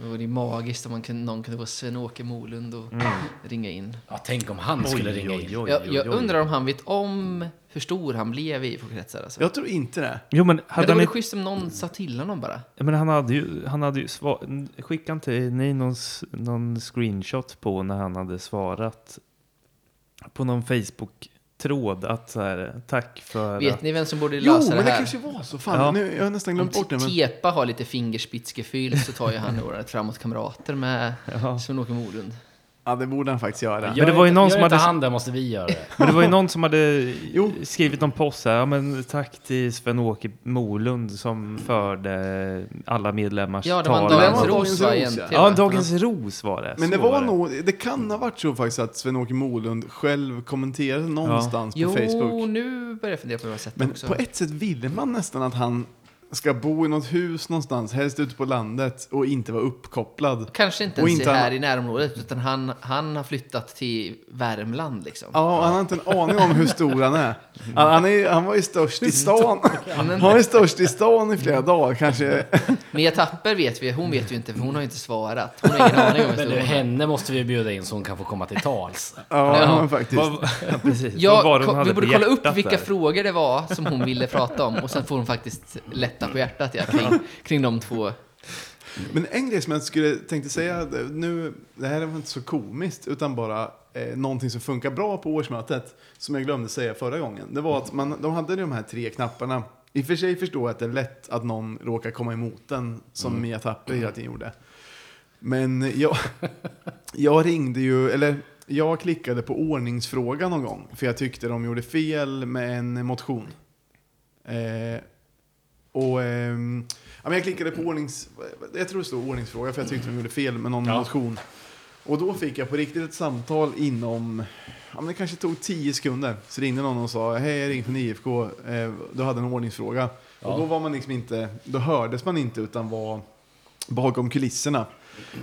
Det vore ju magiskt om man kunde, någon kunde få Sven-Åke Molund och ringa in. Ja, tänk om han skulle ringa in. oj, Jag, oj, jag undrar om han vet om hur stor han blev i IFK-kretsar. Alltså. Jag tror inte det. Jo, men Men hade det han vore inte... schysst om någon sa till honom bara. Ja, Men han hade ju, han hade ju svar, skickade inte ni någon, någon screenshot på när han hade svarat på någon Facebook-tråd att så här, tack för... Vet ni vem som borde Jo, lösa men det det här? kanske var så. Fan, Ja. nu, jag har nästan Om glömt bort det. Men... Tepa har lite fingerspitzgefühl så tar ju han året framåt kamrater med Ja. Sven-Åke Molund. Ja, det borde han faktiskt göra. Men det var ju någon som hade- han det måste vi göra det. Men det var ju någon som hade Jo. skrivit någon post här, ja, men tack till Sven-Åke Molund som förde alla medlemmars Ja, det var en talan. Dagens Ros, va, ja. egentligen. Ja, Dagens Ros var det. Men det Så var nog, det kan ha varit så faktiskt att Sven-Åke Molund själv kommenterade någonstans på Jo, Facebook. nu börjar jag fundera på hur jag sett det Men också. på ett sätt ville man nästan att han ska bo i något hus någonstans, helst ute på landet, och inte vara uppkopplad. Kanske inte Och ens inte är här han- i närområdet, utan han, han har flyttat till Värmland liksom. Ja, han har inte en aning om hur stor han är. Han, han, är, han var ju störst i stan. Han var ju störst i stan i flera dagar, kanske. Mia Tapper vet vi, hon vet ju inte för hon har ju inte svarat. Hon har ingen aning om hur Men stor hon är. henne måste vi bjuda in så hon kan få komma till tals. Ja, Ja. faktiskt. Ja, precis. Ja, vi borde kolla upp vilka där? frågor det var som hon ville prata om och sen får hon faktiskt lätta på hjärtat ja, kring, kring de två. Men en grej som jag skulle tänkte säga nu, det här var inte så komiskt, utan bara eh, någonting som funkar bra på årsmötet, som jag glömde säga förra gången. Det var att man, de hade de här tre knapparna. I och för sig förstår jag att det är lätt att någon råkar komma emot den, som Mia Tapper hela tiden gjorde. Men jag, jag ringde ju, eller jag klickade på ordningsfråga någon gång, för jag tyckte de gjorde fel med en motion. Eh, och ja, men jag klickade på ordnings... Jag tror det stod ordningsfråga för jag tyckte de gjorde fel med någon Ja. motion. Och då fick jag på riktigt ett samtal inom... Ja, men det kanske tog tio sekunder. Så ringde någon och sa hej jag ringer från IFK. Eh, du hade en ordningsfråga. Ja. Och då var man liksom inte... Då hördes man inte utan var bakom kulisserna.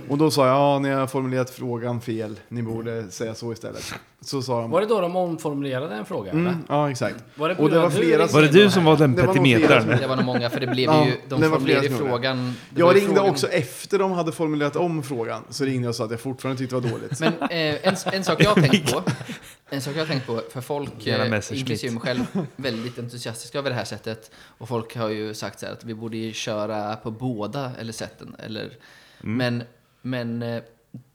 Och då sa jag ja ni har formulerat frågan fel. Ni borde säga så istället. Så sa de... Var det då de omformulerade en fråga? Mm, eller? ja exakt. Var det och det var du flera Var det du som var den Det var petimetern? Det var nog många, för det blev Ja, ju, det de var formulerade flera det. frågan. det var Jag ringde frågan- också efter de hade formulerat om frågan. Så ringde jag och sa att jag fortfarande tyckte det var dåligt. Men eh, en, en sak jag har tänkt på, en sak jag har tänkt på, för folk, Jävla eh, inklusive mig själv, väldigt entusiastiska över det här sättet. Och folk har ju sagt så här att vi borde köra på båda eller sätten. Eller, Men, men eh,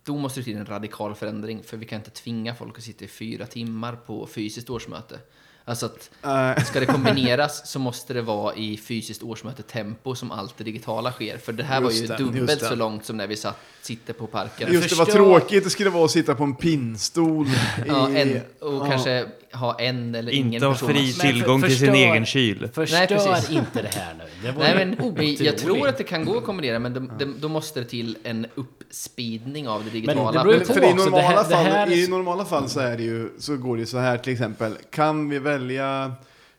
då måste det till en radikal förändring, för vi kan inte tvinga folk att sitta i fyra timmar på fysiskt årsmöte. Alltså att Eh, ska det kombineras så måste det vara i fysiskt årsmöte-tempo som allt det digitala sker. För det här var ju Just det, just dubbelt det. så långt som när vi satt, sitter på parken. Just det, vad tråkigt det skulle vara att sitta på en pinnstol. Ja, en, och ja. kanske ha en eller ingen Inte ha person. fri Men för- tillgång till sin förstör- egen kyl. Förstör Nej, precis. inte det här nu. Det Nej, men jag tror att det kan gå att kombinera, men det, det, då måste det till en uppspeedning av det det digitala. beror ju på För i det normala, det fall, här- I normala fall så är det ju, så går det ju så här till exempel. Kan vi välja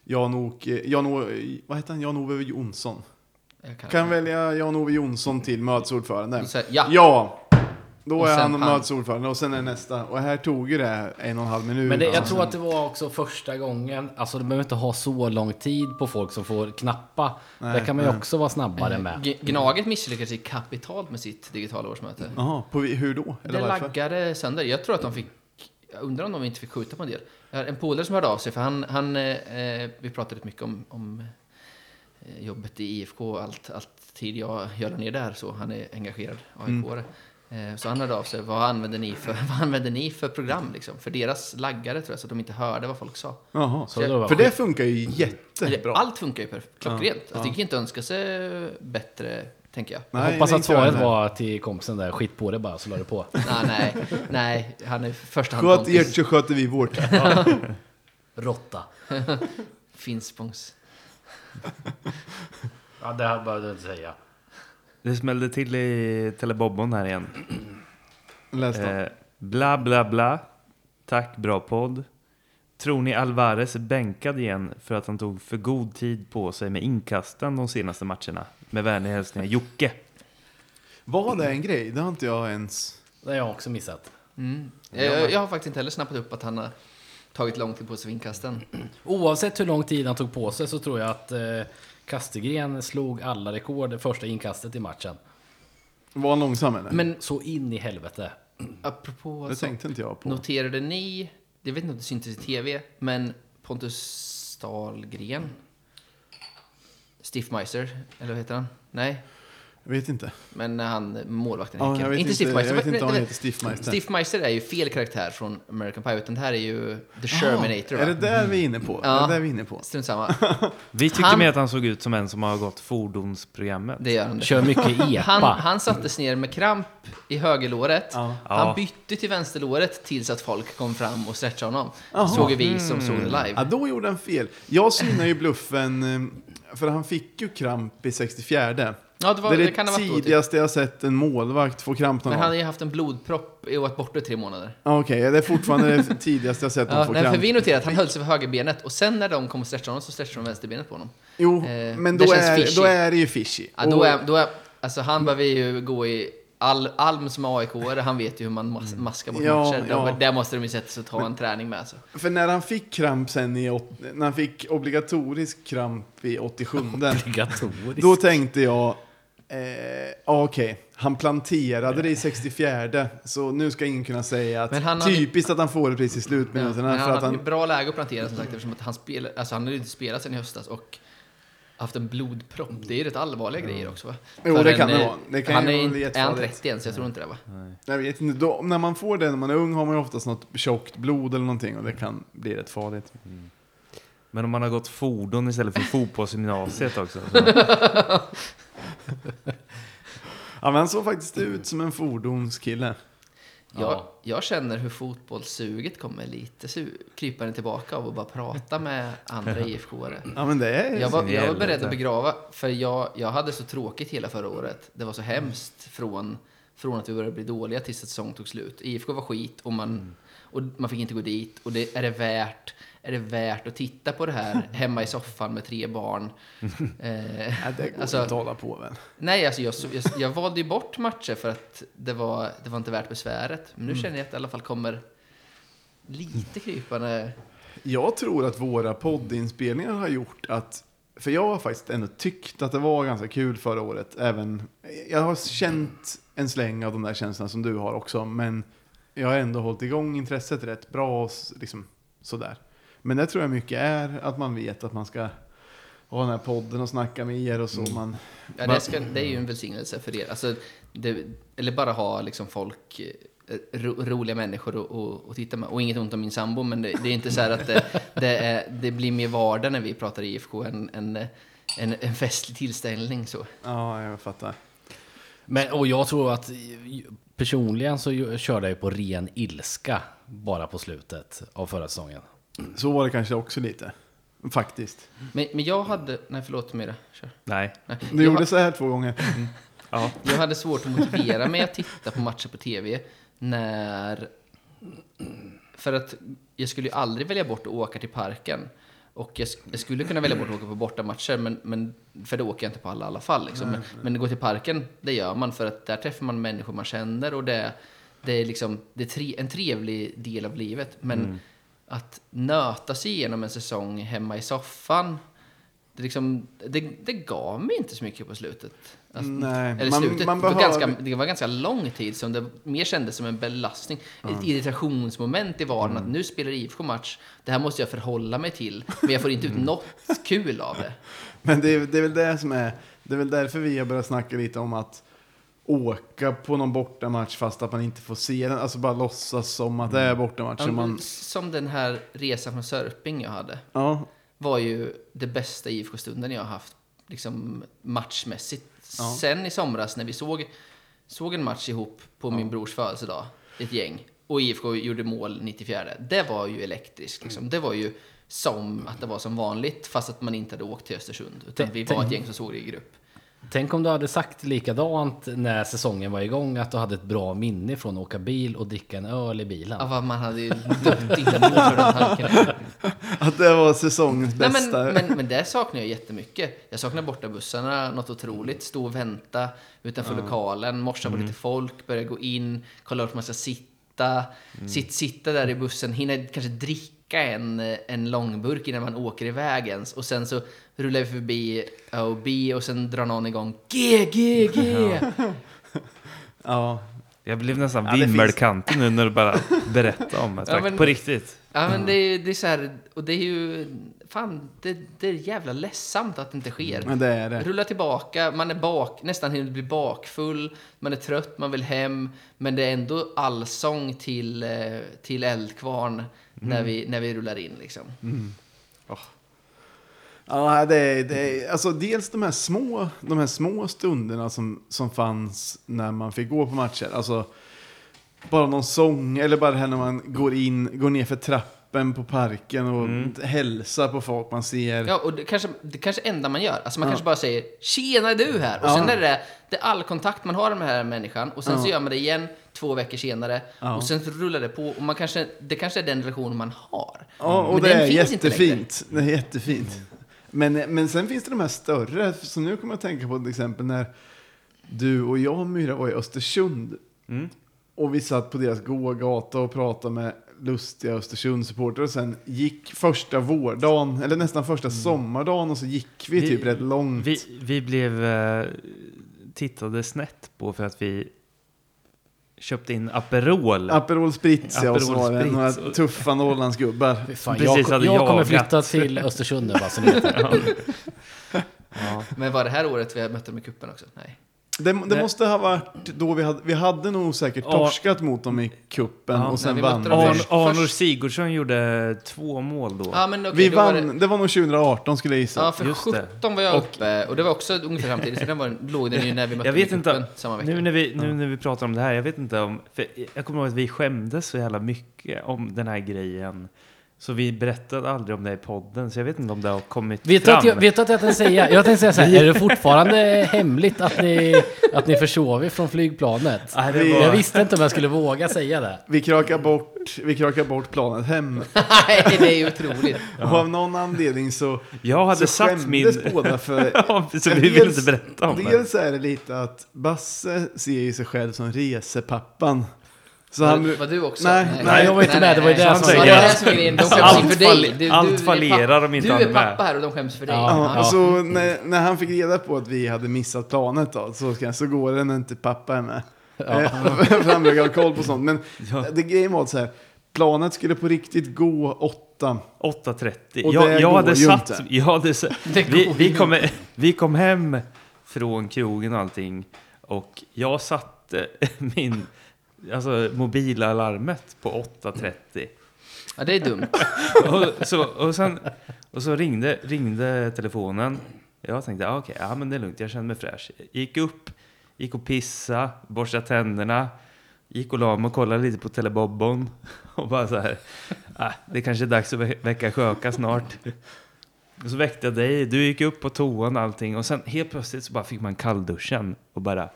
Jan-Ove, Jan vad heter han, Jan-Ove Jonsson? Jag kan- Kan välja Jan-Ove Jonsson till mötesordförande? Ja. Ja! Då Och är sen han mötesordförande och sen är nästa. Och här tog ju det en och en halv minut. Men det, jag Alltså, tror att det var också första gången, alltså det behöver inte ha så lång tid på folk som får knappa. Nej, det kan man ju också vara snabbare med. G- Gnaget misslyckades sig kapitalt med sitt digitala årsmöte. Jaha, hur då? Eller Det varför? laggade sönder. Jag tror att de fick... Jag undrar om de inte fick skjuta på en del. Jag har en polare som hörde av sig, för han... han eh, vi pratade rätt mycket om, om eh, jobbet i IFK och allt, allt tid jag gör ner där, så han är engagerad AIK-are. Eh, så han hörde av sig, vad använder ni för, vad använder ni för program liksom? För deras laggare tror jag, så att de inte hörde vad folk sa. Jaha, Så det var för skit. det funkar ju jättebra. Allt funkar ju klockrent. Ja, Alltså, det gick inte att önska sig bättre, tänker jag. Nej, Hoppas nej, att jag svaret var till kompisen där, skit på det bara så la du på. nej, nej, nej, han är första hand Sköt kompis. ert så sköter vi vårt. Råtta. Finspångs. Ja, det här behövde du inte säga. Det smällde till i telebobbon här igen. Läs då. Eh, bla bla bla. Tack, bra podd. Tror ni Alvarez är bänkad igen för att han tog för god tid på sig med inkasten de senaste matcherna? Med vänliga hälsningar Jocke. Var det en grej? Det har inte jag ens... Det har jag också missat. Mm. Jag, jag har faktiskt inte heller snappat upp att han har tagit lång tid på sig för inkasten. Oavsett hur lång tid han tog på sig så tror jag att eh, Kastegren slog alla rekord första inkastet i matchen. Var han långsam eller? Men Så in i helvete. apropå det så, tänkte inte jag på. noterade ni, jag vet inte om det syntes i tv, men Pontus Stahlgren, Stiffmeister, eller vad heter han? Nej, jag vet inte. men han målvakten i Ja, Häcken. jag vet inte inte, Stiffmeister. jag vet inte om han heter Stiffmeister. Stiffmeister är ju fel karaktär från American Pie, utan det här är ju The Shermanator. Är det där vi är inne på? Ja. Är det där vi är inne på? Strunt samma. Vi tyckte Han- mer att han såg ut som en som har gått fordonsprogrammet. Det gör han. Det. Kör mycket epa. Han, han sattes ner med kramp i högerlåret. Ja. Han bytte till vänsterlåret tills att folk kom fram och stretchade honom. Det såg ju vi som såg det live. Ja, då gjorde han fel. Jag synar ju bluffen, eh, för han fick ju kramp i 64. Ja, det, var, det det, är det, kan då. Typ. tidigaste jag sett en målvakt få kramp någon Men han hade ju haft en blodpropp och varit borta i tre månader. Ja, Okej, det är fortfarande det tidigaste jag sett Ja, få nej, för kramp. vi noterade att han höll sig för högerbenet och sen när de kom och stretchade honom så stretchade de vänsterbenet på honom. Jo, Eh, men det då är, fishy. då är det ju fishy. Ja, då är, då är, alltså han behöver ju gå i all, Alm som aik han vet ju hur man mas, maskar bort Ja, matcher. ja. Där, måste de ju sätta sig och ta en träning med. Alltså. För när han fick kramp sen i, när han fick obligatorisk kramp i 87 Obligatoriskt. Då tänkte jag, eh, ja, okej, han planterade det i 64 så nu ska ingen kunna säga att han hade- typiskt att han får det precis i Ja, slutminuterna. men för han hade han, bra läge att plantera som sagt eftersom att han, spel, alltså, han hade inte spelat sen i höstas och haft en blodpropp. Det är ju rätt allvarliga grejer också va? Jo, För det en, kan det eh, vara. Det kan han ju är, vara inte- är han jättefarligt. 30 än så jag tror inte det va? jag vet inte, då, när man får det när man är ung har man ju oftast något tjockt blod eller någonting och det kan bli rätt farligt. Men om man har gått fordon istället för fotbollsgymnasiet också. Ja, men han såg faktiskt ut som en fordonskille. Jag, Ja. jag känner hur fotbollssuget kommer lite su- krypande tillbaka av att bara prata med andra IFK-are. Ja, men det är Jag var, jag var beredd att begrava, för jag, jag hade så tråkigt hela förra året. Det var så hemskt från, från att vi började bli dåliga tills att säsongen tog slut. IFK var skit och man, och man fick inte gå dit. Och det, är, det värt, är det värt att titta på det här hemma i soffan med tre barn? Eh, Ja, det går Alltså- inte hålla på med. nej, alltså jag, jag, jag valde ju bort matcher för att det var, det var inte värt besväret. Men nu känner jag att det i alla fall kommer lite krypande. Jag tror att våra poddinspelningar har gjort att, för jag har faktiskt ändå tyckt att det var ganska kul förra året. Även, jag har känt en släng av de där känslorna som du har också, men jag har ändå hållit igång intresset rätt bra liksom sådär. Men det tror jag mycket är att man vet att man ska ha den här podden och snacka med er och så. Man, Ja, det, ska, det är ju en välsignelse för er. Alltså, det, eller bara ha liksom folk, eh, ro, roliga människor att- att att titta med. Och inget ont om min sambo, men det, det är inte så här att det, det, är, det blir mer vardag när vi pratar IFK än en, en, en festlig tillställning. Så. ja, jag fattar. Men, och jag tror att personligen så körde jag på ren ilska bara på slutet av förra säsongen. Så var det kanske också lite. Faktiskt. Men, men jag hade... Nej, förlåt Mira. Kör. Nej. Nej. Du jag, gjorde så här två gånger. Ja. jag hade svårt att motivera mig att titta på matcher på tv när... För att jag skulle ju aldrig välja bort att åka till parken. Och jag, jag skulle kunna välja bort att åka på bortamatcher, men, men, för det åker jag inte på alla i alla fall. Liksom. Men, men gå till parken, det gör man för att där träffar man människor man känner och det, det är, liksom, det är tre, en trevlig del av livet. Men att nöta sig igenom en säsong hemma i soffan, det, liksom, det, det gav mig inte så mycket på slutet. Alltså, Nej, eller man- slutet, man det, var behöver- ganska, det var ganska lång tid som det mer kändes som en belastning. Ett irritationsmoment i vardagen Mm. att nu spelar IFK match, det här måste jag förhålla mig till, men jag får inte Mm. ut något kul av det. Men det är, det är väl det som är, det är väl därför vi har börjat snacka lite om att åka på någon bortamatch fast att man inte får se den. Alltså bara låtsas som att det är bortamatch. Ja, så man, Som den här resan från Sörping jag hade, ja, var ju det bästa IFK-stunden jag har haft liksom matchmässigt. Ja. Sen i somras när vi såg, såg en match ihop på min brors födelsedag, ett gäng, och IFK gjorde mål 94. Det var ju elektriskt. Liksom. Det var ju som att det var som vanligt, fast att man inte hade åkt till Östersund. Utan vi var ett gäng som såg det i grupp. Tänk om du hade sagt likadant när säsongen var igång, att du hade ett bra minne från att åka bil och dricka en öl i bilen. Ja, vad man hade ju dött inombords för den tanken. att det var säsongens Nej, bästa. men, men, men det saknar jag jättemycket. Jag saknar bortabussarna, något otroligt. Stå och vänta utanför lokalen, morsa på lite folk, börja gå in, kolla vart man ska sitta. Sitt, sitta där i bussen, hinna kanske dricka en, en långburk innan man åker iväg ens. Och sen så rullar vi förbi A och B och sen drar någon igång G, G, G. ja, Jag blev nästan Ja, det finns- vimmelkantig nu när du bara berättade om det. Ja, men- På riktigt. Ja men det är, det är så här, och det är ju, fan, det, det är jävla ledsamt att det inte sker. men det är det. Rulla tillbaka, man är bak, nästan hinner bli bakfull, man är trött, man vill hem, men det är ändå allsång till, eh, till Eldkvarn när, vi, när vi rullar in liksom. Ja, det är, det är, alltså dels de här små, de här små stunderna som, som fanns när man fick gå på matcher. Alltså, bara någon sång, eller bara det här när man går in, går ner för trappan lappen på parken och hälsa på folk man ser. Ja, och det kanske det kanske enda man gör. Alltså man Ja. kanske bara säger “Tjena, är du här?” och Ja. sen är det, det är all kontakt man har med den här människan och sen så Ja. gör man det igen två veckor senare Ja. och sen så rullar det på och man kanske, det kanske är den relationen man har. Ja, och Men det den är finns inte längre. jättefint. Det är jättefint. Men, men sen finns det de här större, så nu kommer jag att tänka på till exempel när du och jag Myra var i Östersund. Mm. Och vi satt på deras gågata och pratade med lustiga Östersundssupportrar och sen gick första vårdagen, eller nästan första sommardagen och så gick vi, Vi- typ rätt långt. Vi, vi blev eh, tittade snett på för att vi köpte in Aperol. Aperol Spritz, ja, och så Aperol var det några tuffa Norrlandsgubbar. Fan, Precis, jag, hade jag kommer flytta till Östersund nu bara så ni vet det. Men var det här året vi mötte dem i kuppen också? Nej. Det, det måste ha varit då vi hade, vi hade nog säkert Ja. torskat mot dem i kuppen Ja. och sen Nej, vann vi. Arnor Sigurdsson gjorde två mål då. Ja, men okej, Vi då var vann, det... var nog 2018 skulle jag gissa. Ja, för Just det. 17 var jag uppe och det var också ungefär samtidigt, så den var, låg den ju när vi mötte Jag dem i vet inte, kuppen samma vecka. nu när, vi, nu när vi pratar om det här, jag vet inte om... För jag kommer ihåg att vi skämdes så jävla mycket om den här grejen. Så vi berättade aldrig om det i podden, så jag vet inte om det har kommit Vet fram. att jag, vet du att jag tänkte säga? Jag tänkte säga så här, är det fortfarande hemligt att ni, att ni försov er från flygplanet? Nej, det Vi- var, Jag visste inte om jag skulle våga säga det. Vi krakar bort, vi krakar bort planet hem. Nej, det är ju otroligt. Och av någon anledning så, jag hade så satt min... båda för... ja, så vi vill inte berätta om det. Dels är det lite att Basse ser ju sig själv som resepappan. Så Var, han, var du också? Nej, nej, jag var inte med, det var ju det nej. som Ja, var det grejen. som. De Alltså, skäms allt fall- dig. Du, allt du, är fallerar pappa- om inte Du han är med. pappa här och de skäms för dig. Ja, Ja, Så när, när han fick reda på att vi hade missat planet då, så, ska, så går det när inte pappa är med. Eh, För han brukar ha koll på sånt. Men Ja. det grejen var så här, planet skulle på riktigt gå åtta. 8.30. Och Jag, jag hade satt... inte. Jag hade, vi, vi, kom, vi kom hem från krogen och allting och jag satte min... Alltså mobila larmet på 8.30. Ja, det är dumt. och, så, och, sen, och så ringde, ringde telefonen. Jag tänkte, ah, okej, ja men det är lugnt, jag känner mig fräsch. Gick upp, gick och pissa, borstade tänderna, gick och la mig och kollade lite på Telebobbon. Och bara så här, ah, det kanske är dags att vä- väcka Sjöka snart. Och så väckte jag dig, du gick upp på toan och allting. Och sen helt plötsligt så bara fick man kallduschen och bara,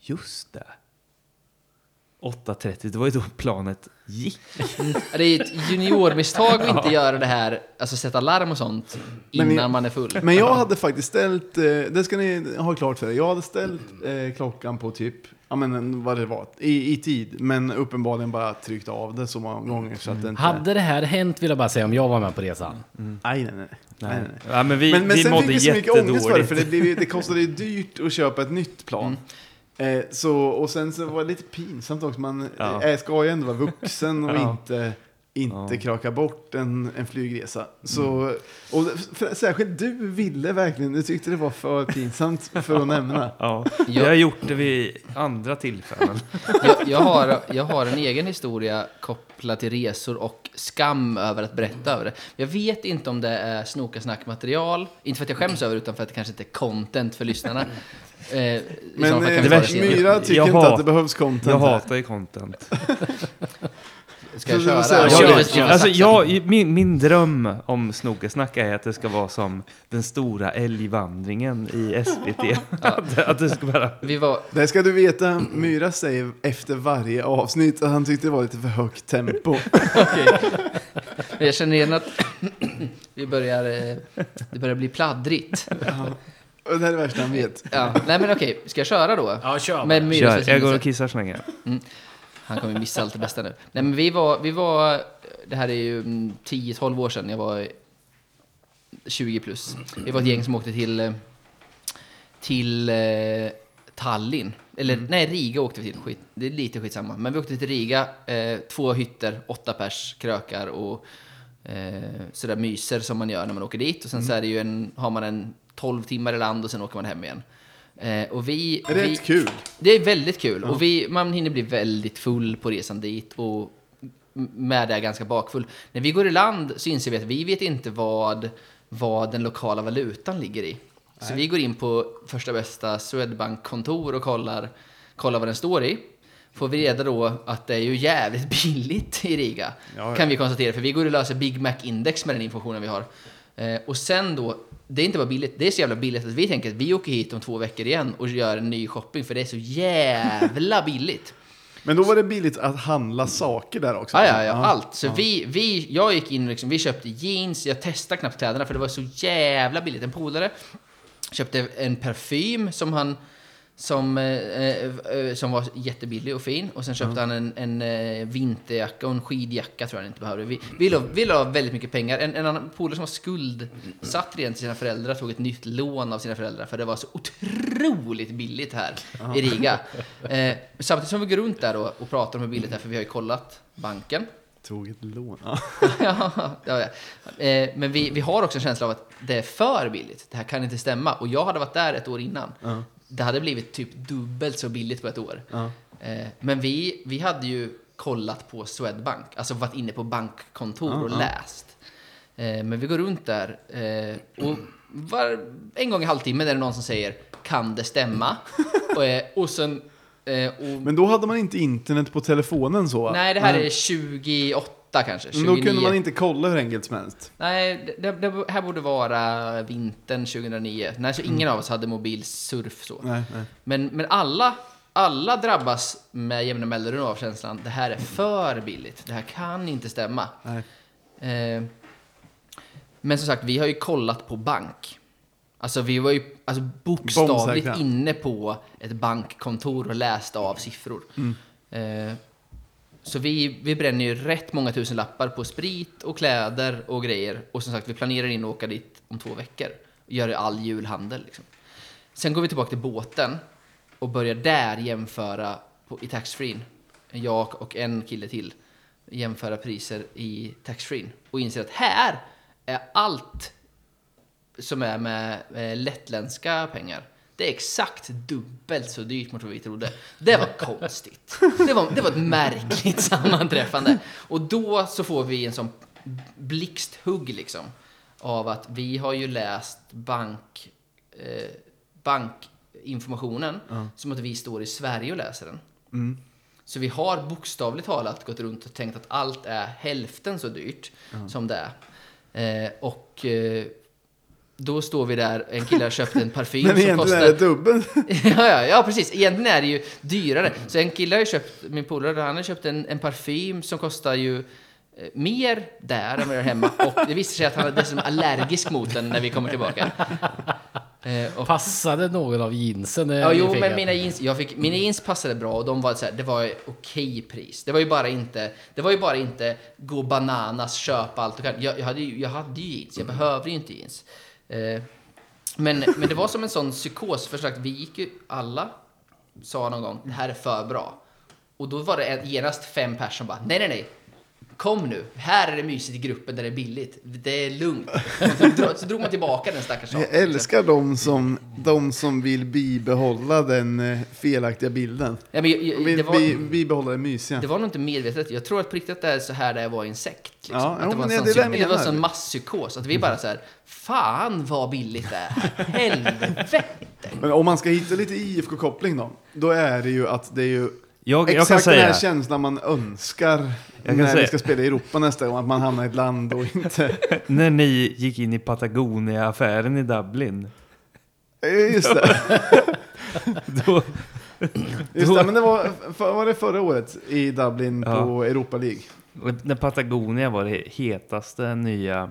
just det. 8.30, det var ju då planet gick. Det är ett juniormisstag att inte göra det här, alltså sätta larm och sånt, Men innan ni- man är full. Men jag hade faktiskt ställt, eh, det ska ni ha klart för er, jag hade ställt eh, klockan på typ, ja men vad det var, i, i tid. Men uppenbarligen bara tryckt av det så många gånger så att det inte... Hade det här hänt vill jag bara säga om jag var med på resan. Nej, nej, nej. nej, nej, nej. Ja, men vi, Men, men vi sen mådde fick vi så mycket ångest för det, för det, blev, det kostade ju dyrt att köpa ett nytt plan. Eh, så, och sen så var det lite pinsamt också, man Ja. eh, ska ju ändå vara vuxen och Ja. inte, inte Ja. Mm. kraka bort en, en flygresa. Så, och för, särskilt du ville verkligen, du tyckte det var för pinsamt för att nämna. Ja, Ja. jag har gjort det vid andra tillfällen. Jag, jag, har, jag har en egen historia kopplad till resor och skam över att berätta över det. Jag vet inte om det är snoka snack-material, inte för att jag skäms över det, utan för att det kanske inte är content för lyssnarna. Eh, Men eh. Myra tycker Jag inte hat- att det behövs content Jag här. hatar ju content. Ska jag köra? Kör. Jag, jag- alltså, jag- min, min dröm om Snokesnack är att det ska vara som den stora älgvandringen i SVT. att, att det ska vara... Vi var, Det ska du veta, Myra säger efter varje avsnitt att han tyckte det var lite för högt tempo. Men jag känner igen att vi börjar, eh, det börjar bli pladdrigt. Och det här är det värsta han vet. Ja. Nej men okej, ska jag köra då? Ja, kör. Med Kör, jag går och kissar så länge. Han kommer missa allt det bästa nu. Nej men vi var, vi var, det här är ju mm, 10-12 år sedan, jag var 20 plus. Vi var ett gäng som åkte till, eh, till eh, Tallinn. Eller nej, Riga åkte vi till. Skit, det är lite skitsamma. Men vi åkte till Riga, eh, två hytter, åtta pers, krökar och eh, sådär myser som man gör när man åker dit. Och sen så är det ju en, har man en 12 timmar i land och sen åker man hem igen. Eh, och vi, Är det vi, rätt kul? det är väldigt kul. Och vi, man hinner bli väldigt full på resan dit och med det ganska bakfull. När vi går i land så inser vi att vi vet inte vad, vad den lokala valutan ligger i. Så vi går in på första bästa Swedbank-kontor och kollar, kollar vad den står i. får vi reda då att det är ju jävligt billigt i Riga. Ja, ja. Kan vi konstatera, för vi går och löser Big Mac-index med den informationen vi har. Eh, och sen då, det är inte bara billigt, det är så jävla billigt att vi tänker att vi åker hit om två veckor igen och gör en ny shopping, för det är så jävla billigt. Men då var det billigt att handla saker där också. Ja, ja, ja, allt. Så vi, vi, jag gick in och liksom, vi köpte jeans, jag testade knappt kläderna för det var så jävla billigt. En polare köpte en parfym som han som, eh, eh, som var jättebillig och fin. Och sen köpte han en, en eh, vinterjacka och en skidjacka tror jag han inte behövde. Vi, vi, la, vi la väldigt mycket pengar. En, en annan polare som var skuldsatt redan till sina föräldrar tog ett nytt lån av sina föräldrar för det var så otroligt billigt här i Riga. Eh, samtidigt som vi går runt där och, och pratar om hur billigt det är, för vi har ju kollat banken. Tog ett lån. Ja. ja, ja. Eh, men vi, vi har också en känsla av att det är för billigt. Det här kan inte stämma. Och jag hade varit där ett år innan. Det hade blivit typ dubbelt så billigt på ett år. Eh, men vi, vi hade ju kollat på Swedbank, alltså varit inne på bankkontor och läst. Eh, men vi går runt där eh, och var, en gång i halvtimmen är det någon som säger kan det stämma? och, och sen och, Men då hade man inte internet på telefonen så? Nej, det här är 28 kanske. 29. Men då kunde man inte kolla hur enkelt som helst. Nej, det, det här borde vara vintern 2009. Nej, så ingen av oss hade mobil surf så. Nej, nej. Men, men alla, alla drabbas med jämna mellanrum av känslan det här är för billigt. Det här kan inte stämma. Eh, men som sagt, vi har ju kollat på bank. Alltså vi var ju alltså, bokstavligt inne på ett bankkontor och läste av siffror. Mm. Eh, så vi, vi bränner ju rätt många tusen lappar på sprit och kläder och grejer. Och som sagt, vi planerar in att åka dit om två veckor. Gör all julhandel liksom. Sen går vi tillbaka till båten och börjar där jämföra på, i taxfree. Jag och en kille till jämföra priser i taxfree och inser att här är allt som är med eh, lettländska pengar. Det är exakt dubbelt så dyrt mot vad vi trodde. Det var konstigt. Det var, det var ett märkligt sammanträffande. Och då så får vi en sån blixthugg liksom. Av att vi har ju läst bank, eh, bankinformationen som att vi står i Sverige och läser den. Så vi har bokstavligt talat gått runt och tänkt att allt är hälften så dyrt som det är. Eh, och eh, då står vi där, en kille har köpt en parfym Men som egentligen kostar... är det dubbelt. ja, ja, ja, precis. Egentligen är det ju dyrare. Så en kille har ju köpt, min polare, han har köpt en, en parfym som kostar ju eh, mer där än vad är hemma. Och det visade sig att han är dessutom allergisk mot den när vi kommer tillbaka. Eh, och, Passade någon av jeansen? ja, jo, men mina jeans, jag fick, mina jeans passade bra och de var så här, det var okej pris. Det var ju bara inte, det var ju bara inte gå bananas, köpa allt kan. Jag, jag, hade, ju, jag hade ju jeans, jag behövde ju inte jeans. Eh, men, men det var som en sån psykos, för sagt, vi gick ju, alla sa någon gång, det här är för bra. Och då var det genast fem personer som bara, nej, nej, nej. Kom nu, här är det mysigt i gruppen där det är billigt. Det är lugnt. Så, dro- så drog man tillbaka den stackars Jag saken. älskar de som, de som vill bibehålla den eh, felaktiga bilden. Ja, men, jag- jag- Vill det, var, bi, bibehålla det mysiga. det var nog inte medvetet. Jag tror att på riktigt det är så här det var i en sekt. Liksom. Ja, att det var en sån, det är det jag var en sån masspsykos. Att vi bara så här, fan vad billigt det är. Helvete. Men om man ska hitta lite IFK-koppling då, då är det ju att det är ju Jag, jag exakt kan den säga, här känslan man önskar kan när vi säga- ska spela i Europa nästa gång, att man hamnar i ett land och inte... när ni gick in i Patagonia-affären i Dublin, Just det, då, just det men det var, för, var det förra året i Dublin Ja. på Europa League? och när Patagonia var det hetaste nya...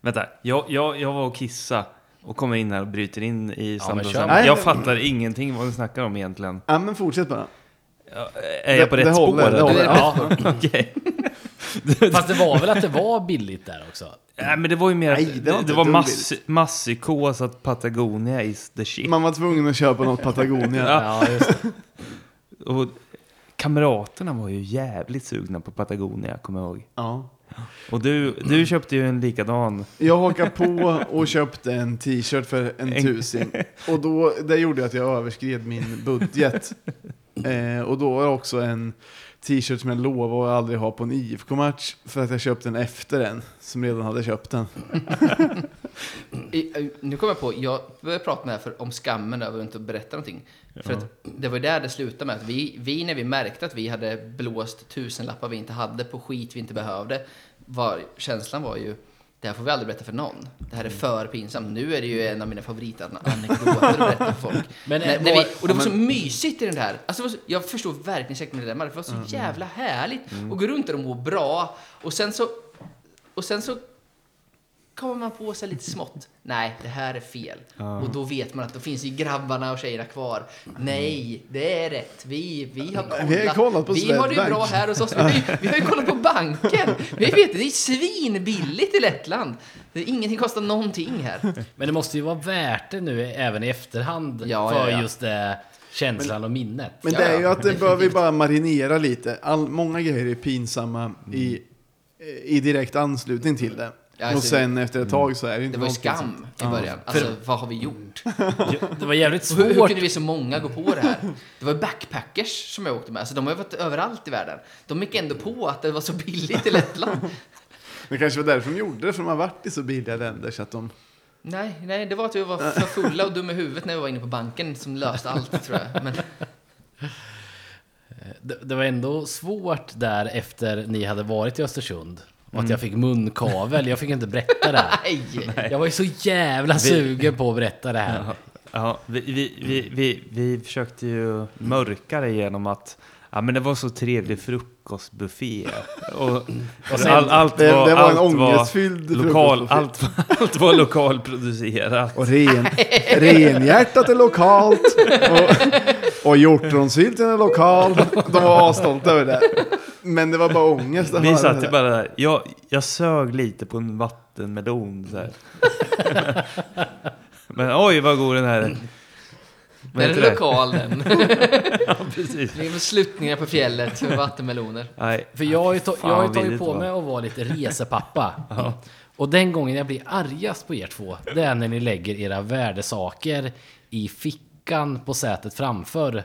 Vänta, jag, jag, jag var och kissa och kommer in här och bryter in i men samtalet. jag fattar ingenting vad ni snackar om egentligen. Ja men fortsätt bara. Ja, Är jag på Det- rätt det spår? håller, det eller? håller. Ja, fast det var väl att det var billigt där också? Nej, men det var ju mer Nej, det det var det var mass, masspsykos att Patagonia is the shit. Man var tvungen att köpa något Patagonia. Ja, just det. Och kamraterna var ju jävligt sugna på Patagonia, kommer jag ihåg. Ja. Och du, du köpte ju en likadan. Jag hakade på och köpte en t-shirt för en En- tusing. Och då, det gjorde att jag överskred min budget. Eh, och då var det också en t-shirt som jag lovade att aldrig ha på en IFK-match. För att jag köpte den efter en, som redan hade köpt den. I, eh, nu kommer jag på, jag började prata med för, om skammen över att inte berätta någonting. För att det var ju där det slutade med att vi, vi, när vi märkte att vi hade blåst tusenlappar vi inte hade på skit vi inte behövde, var, känslan var ju det här får vi aldrig berätta för någon. Det här är för pinsamt. Nu är det ju en av mina favoritanekdoter att berätta för folk. Men, när, eh, när vi, och det var så mysigt i den här. Alltså, så, jag förstår verkligen säkerhetsmedlemmar. Det var så jävla härligt att gå runt där och må bra. Och sen så, och sen så kommer man på sig lite smått. Nej, det här är fel. Och då vet man att då finns ju grabbarna och tjejerna kvar. Nej, det är rätt. Vi, vi har kollat. Vi har kollat på Vi har det bra här hos oss. Vi vi har ju kollat på banken. Vi vet det, det är svinbilligt i Lettland. Det är ingenting kostar någonting här. Men det måste ju vara värt det nu även i efterhand Ja, för ja, ja. just det, känslan och minnet. Men Ja, det är ja, ju att det bör vi bara marinera lite. All, många grejer är pinsamma i, i direkt anslutning till det. Ja, och alltså, sen efter ett tag så är det inte Det var ju skam i början. Alltså, vad har vi gjort? Det var jävligt Hur, hur svårt. kunde vi så många gå på det här? Det var ju backpackers som jag åkte med. Alltså, de har ju varit överallt i världen. De gick ändå på att det var så billigt i Lettland. Det kanske var därför de gjorde det, för de har varit i så billiga länder så att de... Nej, nej, det var att vi var för fulla och dumma i huvudet när vi var inne på banken som löste allt, tror jag. Men, Det, det var ändå svårt där efter ni hade varit i Östersund. Och att jag fick munkavel. Jag fick inte berätta det här. nej! Jag var ju så jävla sugen på att berätta det här. Ja, vi, vi, vi, vi, vi försökte ju mörka det genom att ja, men det var så trevlig frukostbuffé. Och, sen- all, allt Det, var, det var en allt var ångestfylld lokal, allt, var- allt var lokalproducerat. Och ren, renhjärtat är lokalt. Och, och hjortronsylten är lokal. De var asstolta över det. Men det var bara ångest att Vi satt ju bara där. Jag, jag sög lite på en vattenmelon. Så här. Men oj vad god den här är. Den är det? lokal den. Ja, precis. Det är med sluttningar på fjället med vattenmeloner. Nej, För jag har ju, ta, jag har ju tagit på mig att vara lite resepappa. Och den gången jag blir argast på er två, det är när ni lägger era värdesaker i fickan på sätet framför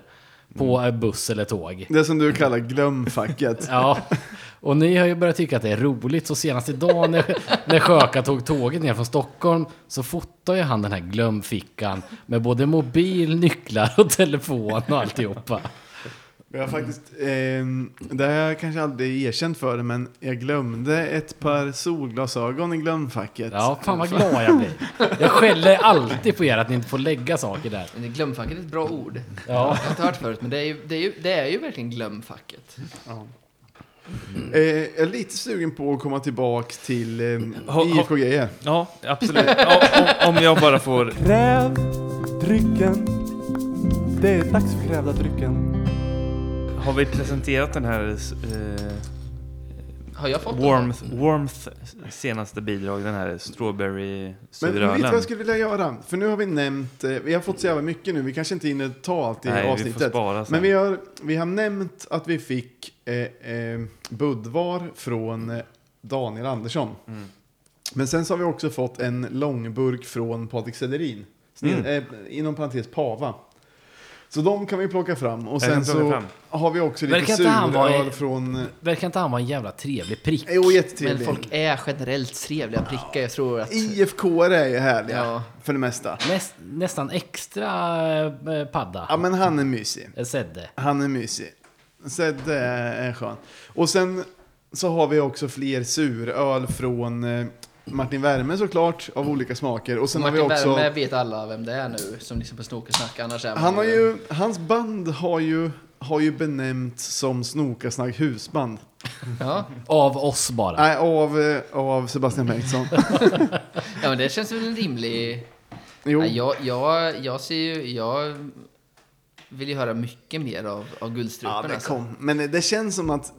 på en buss eller tåg. Det som du kallar glömfacket. Ja, och ni har ju börjat tycka att det är roligt. Så senast idag när, när Sjöka tog tåget ner från Stockholm så fotade ju han den här glömfickan med både mobil, nycklar och telefon och alltihopa. Jag har faktiskt, eh, det har jag kanske aldrig erkänt för det, men jag glömde ett par solglasögon i glömfacket. Ja, fan vad glad jag blir. Jag skäller alltid på er att ni inte får lägga saker där. Men glömfacket är ett bra ord. Ja. Jag har inte hört förut, men det är ju, det är ju, det är ju verkligen glömfacket. Eh, jag är lite sugen på att komma tillbaka till eh, Ha- ha- IFK-grejer. ja absolut. Ja, om, om jag bara får... Kräv drycken. Det är dags för krävda drycken. Har vi presenterat den här eh, Har jag fått den? Warmth, Warmth senaste bidrag, den här strawberry men vet du vad jag skulle vilja göra? För nu har vi nämnt, eh, vi har fått så jävla mycket nu, vi kanske inte hinner ta allt i Nej, vi får avsnittet. spara sen. Men vi har, vi har nämnt att vi fick eh, eh, Budvar från eh, Daniel Andersson. Mm. Men sen så har vi också fått en långburk från Patrik Sederin. Mm. Eh, inom parentes Pava. Så de kan vi plocka fram. Och sen så fram. har vi också lite Verkar suröl från... Verkar inte han vara en jävla trevlig prick? Jo, Men jättetrevlig. folk är generellt trevliga prickar. Jag tror att... IFK är ju härliga, Ja. för det mesta. Näst, nästan extra eh, padda. Ja, men han är mysig. Eh, Sedde. Han är mysig. Det är skön. Och sen så har vi också fler suröl från eh, Martin Värme såklart, av olika smaker. Och sen Martin har vi också... Värme vet alla vem det är nu, som liksom på Snokersnack. Annars är Han har ju, hans band har ju, har ju benämnts som Snokasnack husband. Ja. Av oss bara. Nej, av, eh, av Sebastian Bengtsson. ja, men det känns väl en rimlig... Jo, Nej, jag, jag, jag ser ju... Jag vill ju höra mycket mer av, av ja, Guldstrupen. det alltså. kom. Men det känns som att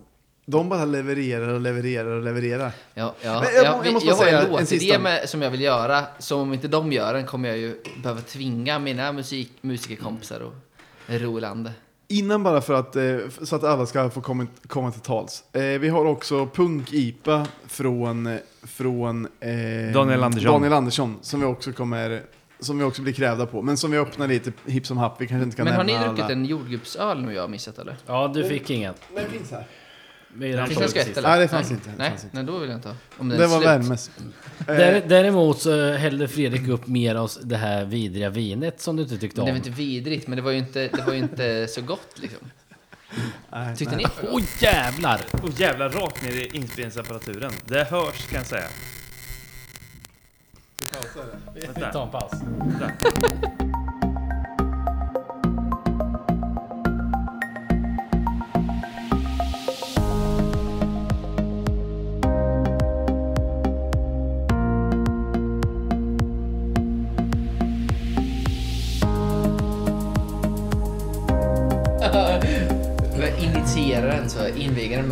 de bara levererar och levererar och levererar. Ja, ja. Men Jag, jag må- jag, jag måste har säga en en låtidé sista. med, som jag vill göra. Så om inte de gör den kommer jag ju behöva tvinga mina musik, musikerkompisar och ro i landet. Innan bara för att, eh, så att alla ska få komma, komma till tals. Eh, vi har också Punk-IPA från, från eh, Daniel Andersson. Daniel Andersson som vi också kommer som vi också blir krävda på. Men som vi öppnar lite hipp som happ. Vi kanske inte kan Men har ni druckit alla. en jordgubbsöl nu jag har missat eller? Ja, du fick ingen. Den finns här. Myran Finns det en skvätt eller? Nej, det fanns inte. Det Nej, fanns inte. nej, då vill jag inte ha. Om Det är var slut. värmes. Eh, Där- Däremot så hällde Fredrik upp mer av det här vidriga vinet som du inte tyckte Men om. det var inte vidrigt, men det var ju inte, det var ju inte så gott liksom. nej, Tyckte nej. ni? det gott? jävlar! Och jävla rakt ner i inspelningsapparaturen. Det hörs kan jag säga. Vi tar en paus. Initierar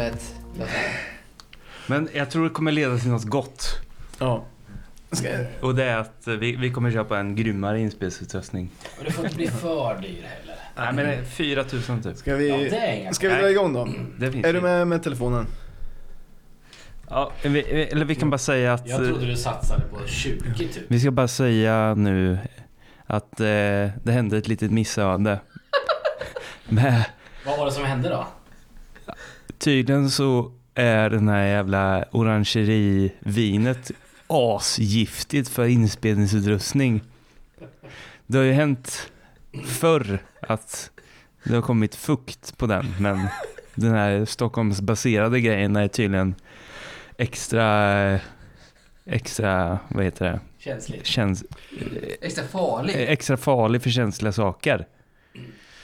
öl. Men jag tror det kommer leda till något gott. Ja. Ska, Och det är att eh, vi, vi kommer köpa en grymmare inspelningsutrustning. Och det får inte bli för dyr heller. Nej men det är 4000 typ. ska Ja, vi, det är inga ska vi dra igång då? Det finns Är du ju. med med telefonen? Ja, vi, eller vi kan bara säga att... Jag trodde du satsade på 20 typ. Vi ska bara säga nu att eh, det hände ett litet missöde. Med, Vad var det som hände då? Tydligen så är den här jävla orangerivinet asgiftigt för inspelningsutrustning. Det har ju hänt förr att det har kommit fukt på den, men den här Stockholmsbaserade grejen är tydligen extra, extra, vad heter det, Känsligt. Känns, Extra farlig. extra farlig för känsliga saker.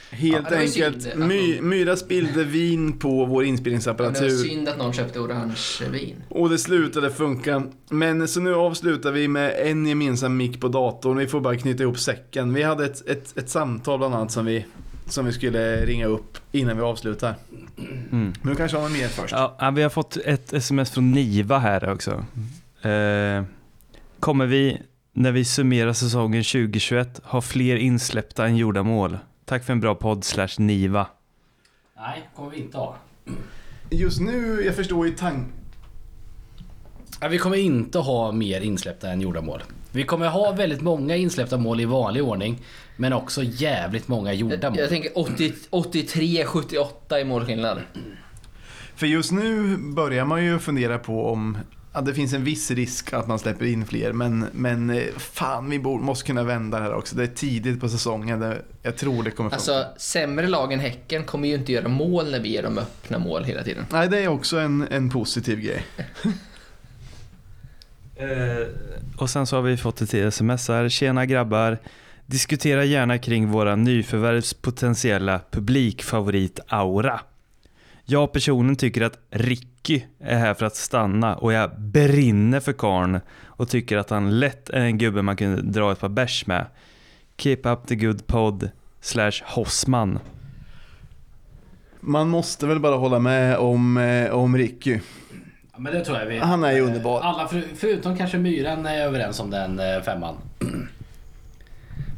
Helt Ja, enkelt. My, Myra spillde vin på vår Men det var inspelningsapparatur. synd att någon köpte orange vin. Och det slutade funka. Men så nu avslutar vi med en gemensam mick på datorn. Vi får bara knyta ihop säcken. Vi hade ett, ett, ett samtal bland annat som vi, som vi skulle ringa upp innan vi avslutar. Mm. Men du kanske har något mer först? Ja, ja, vi har fått ett sms från Niva här också. Eh, kommer vi, när vi summerar säsongen 2021, ha fler insläppta än gjorda mål? Tack för en bra podd slash Niva. Nej, kommer vi inte ha. Just nu, jag förstår ju tanken. Ja, vi kommer inte ha mer insläppta än gjorda mål. Vi kommer ha väldigt många insläppta mål i vanlig ordning. Men också jävligt många gjorda mål. Jag tänker 80 83-78 i målskillnad. För just nu börjar man ju fundera på om ja, det finns en viss risk att man släpper in fler. Men, men eh, fan, vi måste kunna vända det här också. Det är tidigt på säsongen. Jag tror det kommer funka. Alltså, sämre lag än Häcken kommer ju inte göra mål när vi ger dem öppna mål hela tiden. Nej, det är också en, en positiv grej. Eh, och sen så har vi fått ett sms här. Tjena grabbar. Diskutera gärna kring våra nyförvärvs potentiella publikfavorit Aura. Jag personligen tycker att Ricky är här för att stanna och jag brinner för karn och tycker att han lätt är en gubbe man kunde dra ett par bärs med. Keep up the good pod slash Hossman. Man måste väl bara hålla med om, eh, om Ricky. Ja, men det tror jag vi... Han är ju underbar. Alla för, förutom kanske Myran är överens om den eh, femman.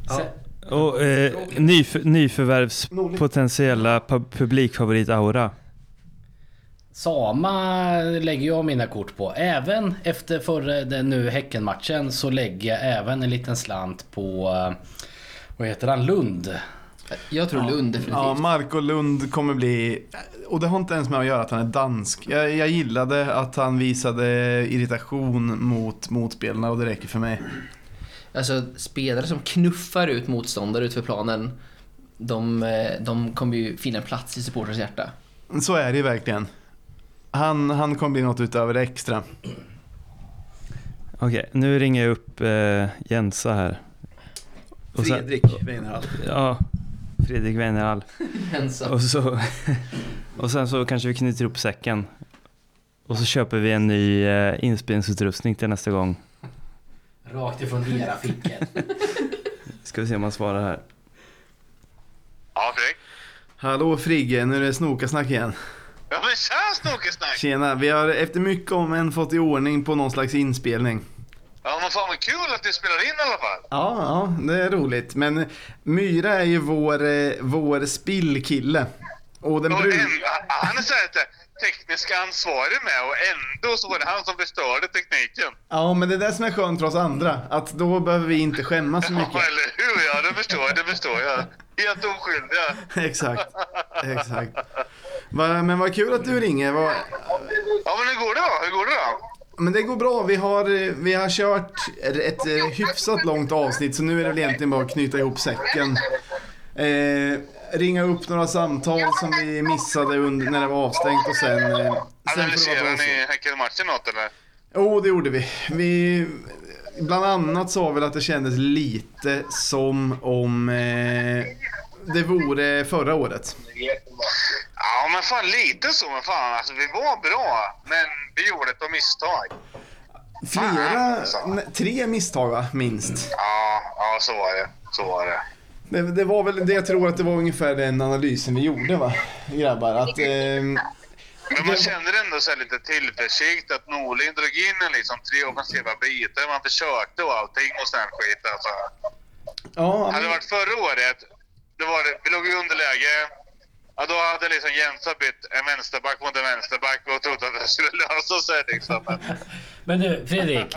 Sen, Och eh, nyf- nyförvärvs potentiella pu- publikfavorit Aura. Sama lägger jag mina kort på. Även efter förra den nu Häckenmatchen så lägger jag även en liten slant på... eh, Vad heter han? Lund. Jag tror Lund definitivt. Ja, Marco Lund kommer bli... Och det har inte ens med att göra att han är dansk. Jag, jag gillade att han visade irritation mot motspelarna och det räcker för mig. Alltså spelare som knuffar ut motståndare utför planen. De, eh, de kommer ju finna en plats i supporters hjärta. Så är det ju verkligen. Han, han kommer bli något utöver det extra. Okej, nu ringer jag upp eh, Jensa här. Och sen- Weinerhall. Ja, Fredrik Weinerhall. Ensam. Och, så, och sen så kanske vi knyter ihop säcken. Och så köper vi en ny eh, inspelningsutrustning till nästa gång. Rakt ifrån era fickor. Ska vi se om han svarar här. Ja, Fredrik. Hallå Frigge, nu är det snokasnack igen. Ja, men tja Snokesnack! Tjena, vi har efter mycket om än fått i ordning på någon slags inspelning. Ja, men fan vad kul att du spelar in i alla fall. Ja, ja, det är roligt. Men Myra är ju vår, eh, vår spillkille. Och den Och en, han är såhär tekniska ansvarig med och ändå så var det han som förstörde tekniken. Ja, men det är det som är skönt för oss andra. Att då behöver vi inte skämmas så Ja, mycket. eller hur? Ja, det förstår jag. Det förstår jag. Helt oskyldiga. Exakt. Exakt. Va, men vad kul att du ringer. Va, Ja, men hur går det då? Hur går det då? men det går bra. Vi har, vi har kört ett eh, hyfsat långt avsnitt så nu är det väl egentligen bara att knyta ihop säcken. Eh, ringa upp några samtal som vi missade under, när det var avstängt och sen... Eh, sen så. ni Häckenmatchen något eller? Jo, det gjorde vi. Vi... Bland annat sa väl att det kändes lite som om eh, det vore förra året. Ja, men fan lite så. Men fan, alltså vi var bra. Men vi gjorde ett par misstag. Flera, tre misstag va, minst. Ja, ja så var det. Så var det. Det, det var väl det jag tror att det var ungefär den analysen vi gjorde va, grabbar. Att, eh, Men man känner ändå så lite tillförsikt att Norling drog in en liksom tre offensiva bitar. Man försökte och allting och sen skit alltså. ja, Hade det varit förra året, det var det, vi låg i underläge. Ja, då hade liksom Jensa bytt en vänsterback mot en vänsterback och trodde att det skulle lösa sig liksom. Men, du, Fredrik.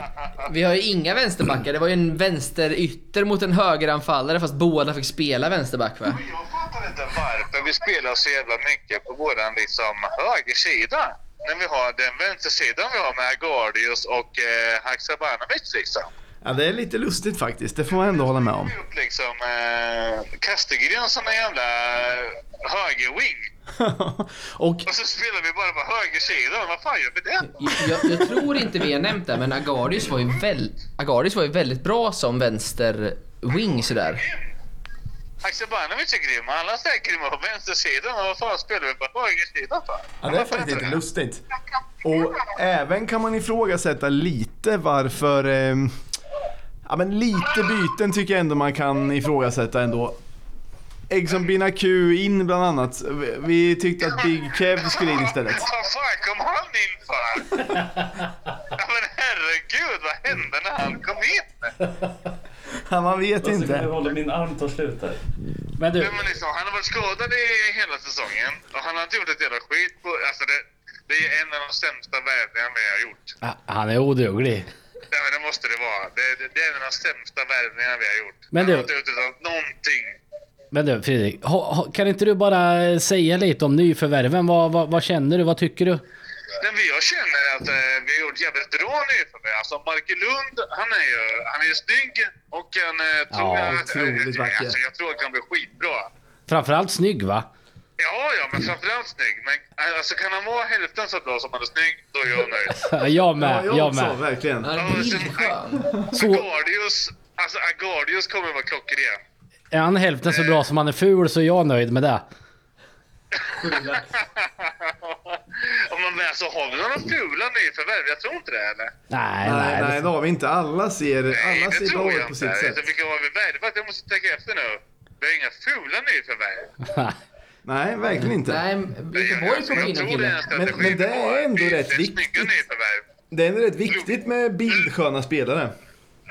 Vi har ju inga vänsterbackar. Det var ju en vänsterytter mot en högeranfallare fast båda fick spela vänsterback va? jag fattar inte varför vi spelar så jävla mycket på våran liksom högersida. När vi har den vänstersidan vi har med Agardius och eh, Haksabanovic liksom. Ja, det är lite lustigt faktiskt. Det får man ändå hålla med om. upp liksom eh, Kastegren som en jävla högerwing. och Och så spelar vi bara på högersidan. Vad fan gör vi det? Jag, jag tror inte vi har nämnt det, men Agardius var ju, väl, Agardius var ju väldigt bra som vänster wing sådär. Haksabanovic är grym. Alla är grymma på vänstersidan. Vad fan spelar vi på högersidan för? Ja, det är faktiskt lite lustigt. Och även kan man ifrågasätta lite varför... Eh, ja, men lite byten tycker jag ändå man kan ifrågasätta ändå. Exxon Binaku in bland annat. Vi- tyckte att Big Kev skulle in istället. Vad fan kom han in för? ja, men herregud, vad hände när han kom in? Ja, man vet inte. håller min arm tar slut här. Men du, Ja, men liksom, han har varit skadad i hela säsongen och han har inte gjort ett jävla skit på... Alltså det, det är en av de sämsta värvningarna vi har gjort. han är oduglig. Ja, men det måste det vara. Det, det, det är en av de sämsta värvningarna vi har gjort. Men han du- har inte uträttat någonting. Men du Fredrik, kan inte du bara säga lite om nyförvärven? Vad, vad, vad känner du? Vad tycker du? Men jag känner att eh, vi har gjort jävligt bra nyförvärv. Alltså Marke Lund, han är ju, han är ju snygg och han eh, tror Ja, jag... otroligt vacker. Alltså, jag tror att han blir skitbra. Framförallt snygg va? Ja, ja, men framförallt snygg. Men alltså, kan han vara hälften så bra som han är snygg, då är jag nöjd. Jag Ja, med, jag jag också, med. verkligen. Är bildskön. Så Agardius, alltså Agardius kommer att vara klockren. är han hälften så bra som han är ful så är jag nöjd med det. Om man med så har vi några fula nyförvärv? Jag tror inte det eller? Nej, Nej, nej. nej, det har vi inte. Alla ser, Nej, alla det ser bra tror ut jag på inte. sitt sätt. Så vilka har vi värvat? Jag måste tänka efter nu. Vi har inga fula nyförvärv. Nej, verkligen inte. Nej, Göteborg kille. en strategi Men- men det är ändå rätt viktigt. Det är ändå rätt viktigt med bildsköna spelare.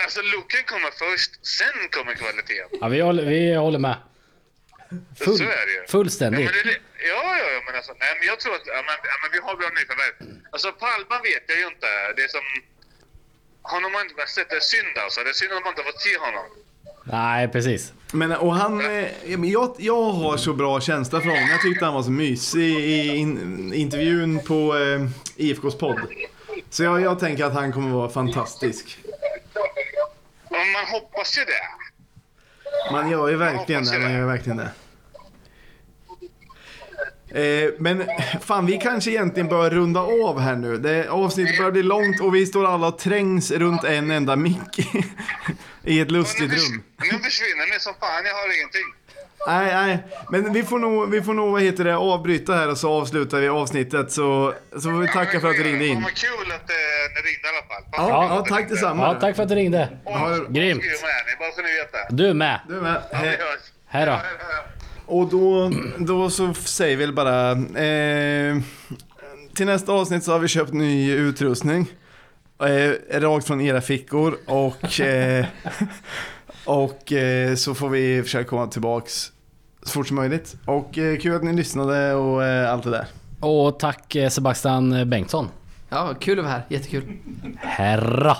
Alltså looken kommer först, sen kommer kvaliteten. Ja, vi, håller, vi håller med. Full, så är det ju. Ja, fullständigt. men, det, ja, ja, ja, men alltså, nej, men jag tror att ja, men, ja, men vi har bra nyförvärv. Alltså Palma vet jag ju inte. Det är som... Honom har inte sett. Det är synd alltså. Det är synd att man inte fått se honom. Nej, precis. Men och han, eh, jag, jag har så bra känsla för honom. Jag tyckte han var så mysig i in, intervjun på eh, IFKs podd. Så jag, jag tänker att han kommer vara fantastisk. Man hoppas ju det. Man gör ju verkligen det. Man gör verkligen det. Eh, men fan, vi kanske egentligen bör runda av här nu. Det, avsnittet börjar bli långt och vi står alla och trängs runt en enda mick i ett nu, lustigt rum. nu försvinner ni som fan. Jag hör ingenting. Nej, nej. Men vi får nog, vi får nog vad heter det, avbryta här och så avslutar vi avsnittet. Så, så får vi tacka för att du ringde in. Vad kul att eh, ni ringde i alla fall. Ja, ja tack detsamma. Ja, tack för att du ringde. Grymt. Bara så ni vet det. Du med. Du med. Hej då. Och då, då så säger vi väl bara... Eh, till nästa avsnitt så har vi köpt ny utrustning. Eh, rakt från era fickor. Och, eh, och eh, så får vi försöka komma tillbaks så fort som möjligt. Och eh, kul att ni lyssnade och eh, allt det där. Och tack eh, Sebastian Bengtsson. Ja, kul att vara här. Jättekul. Herra!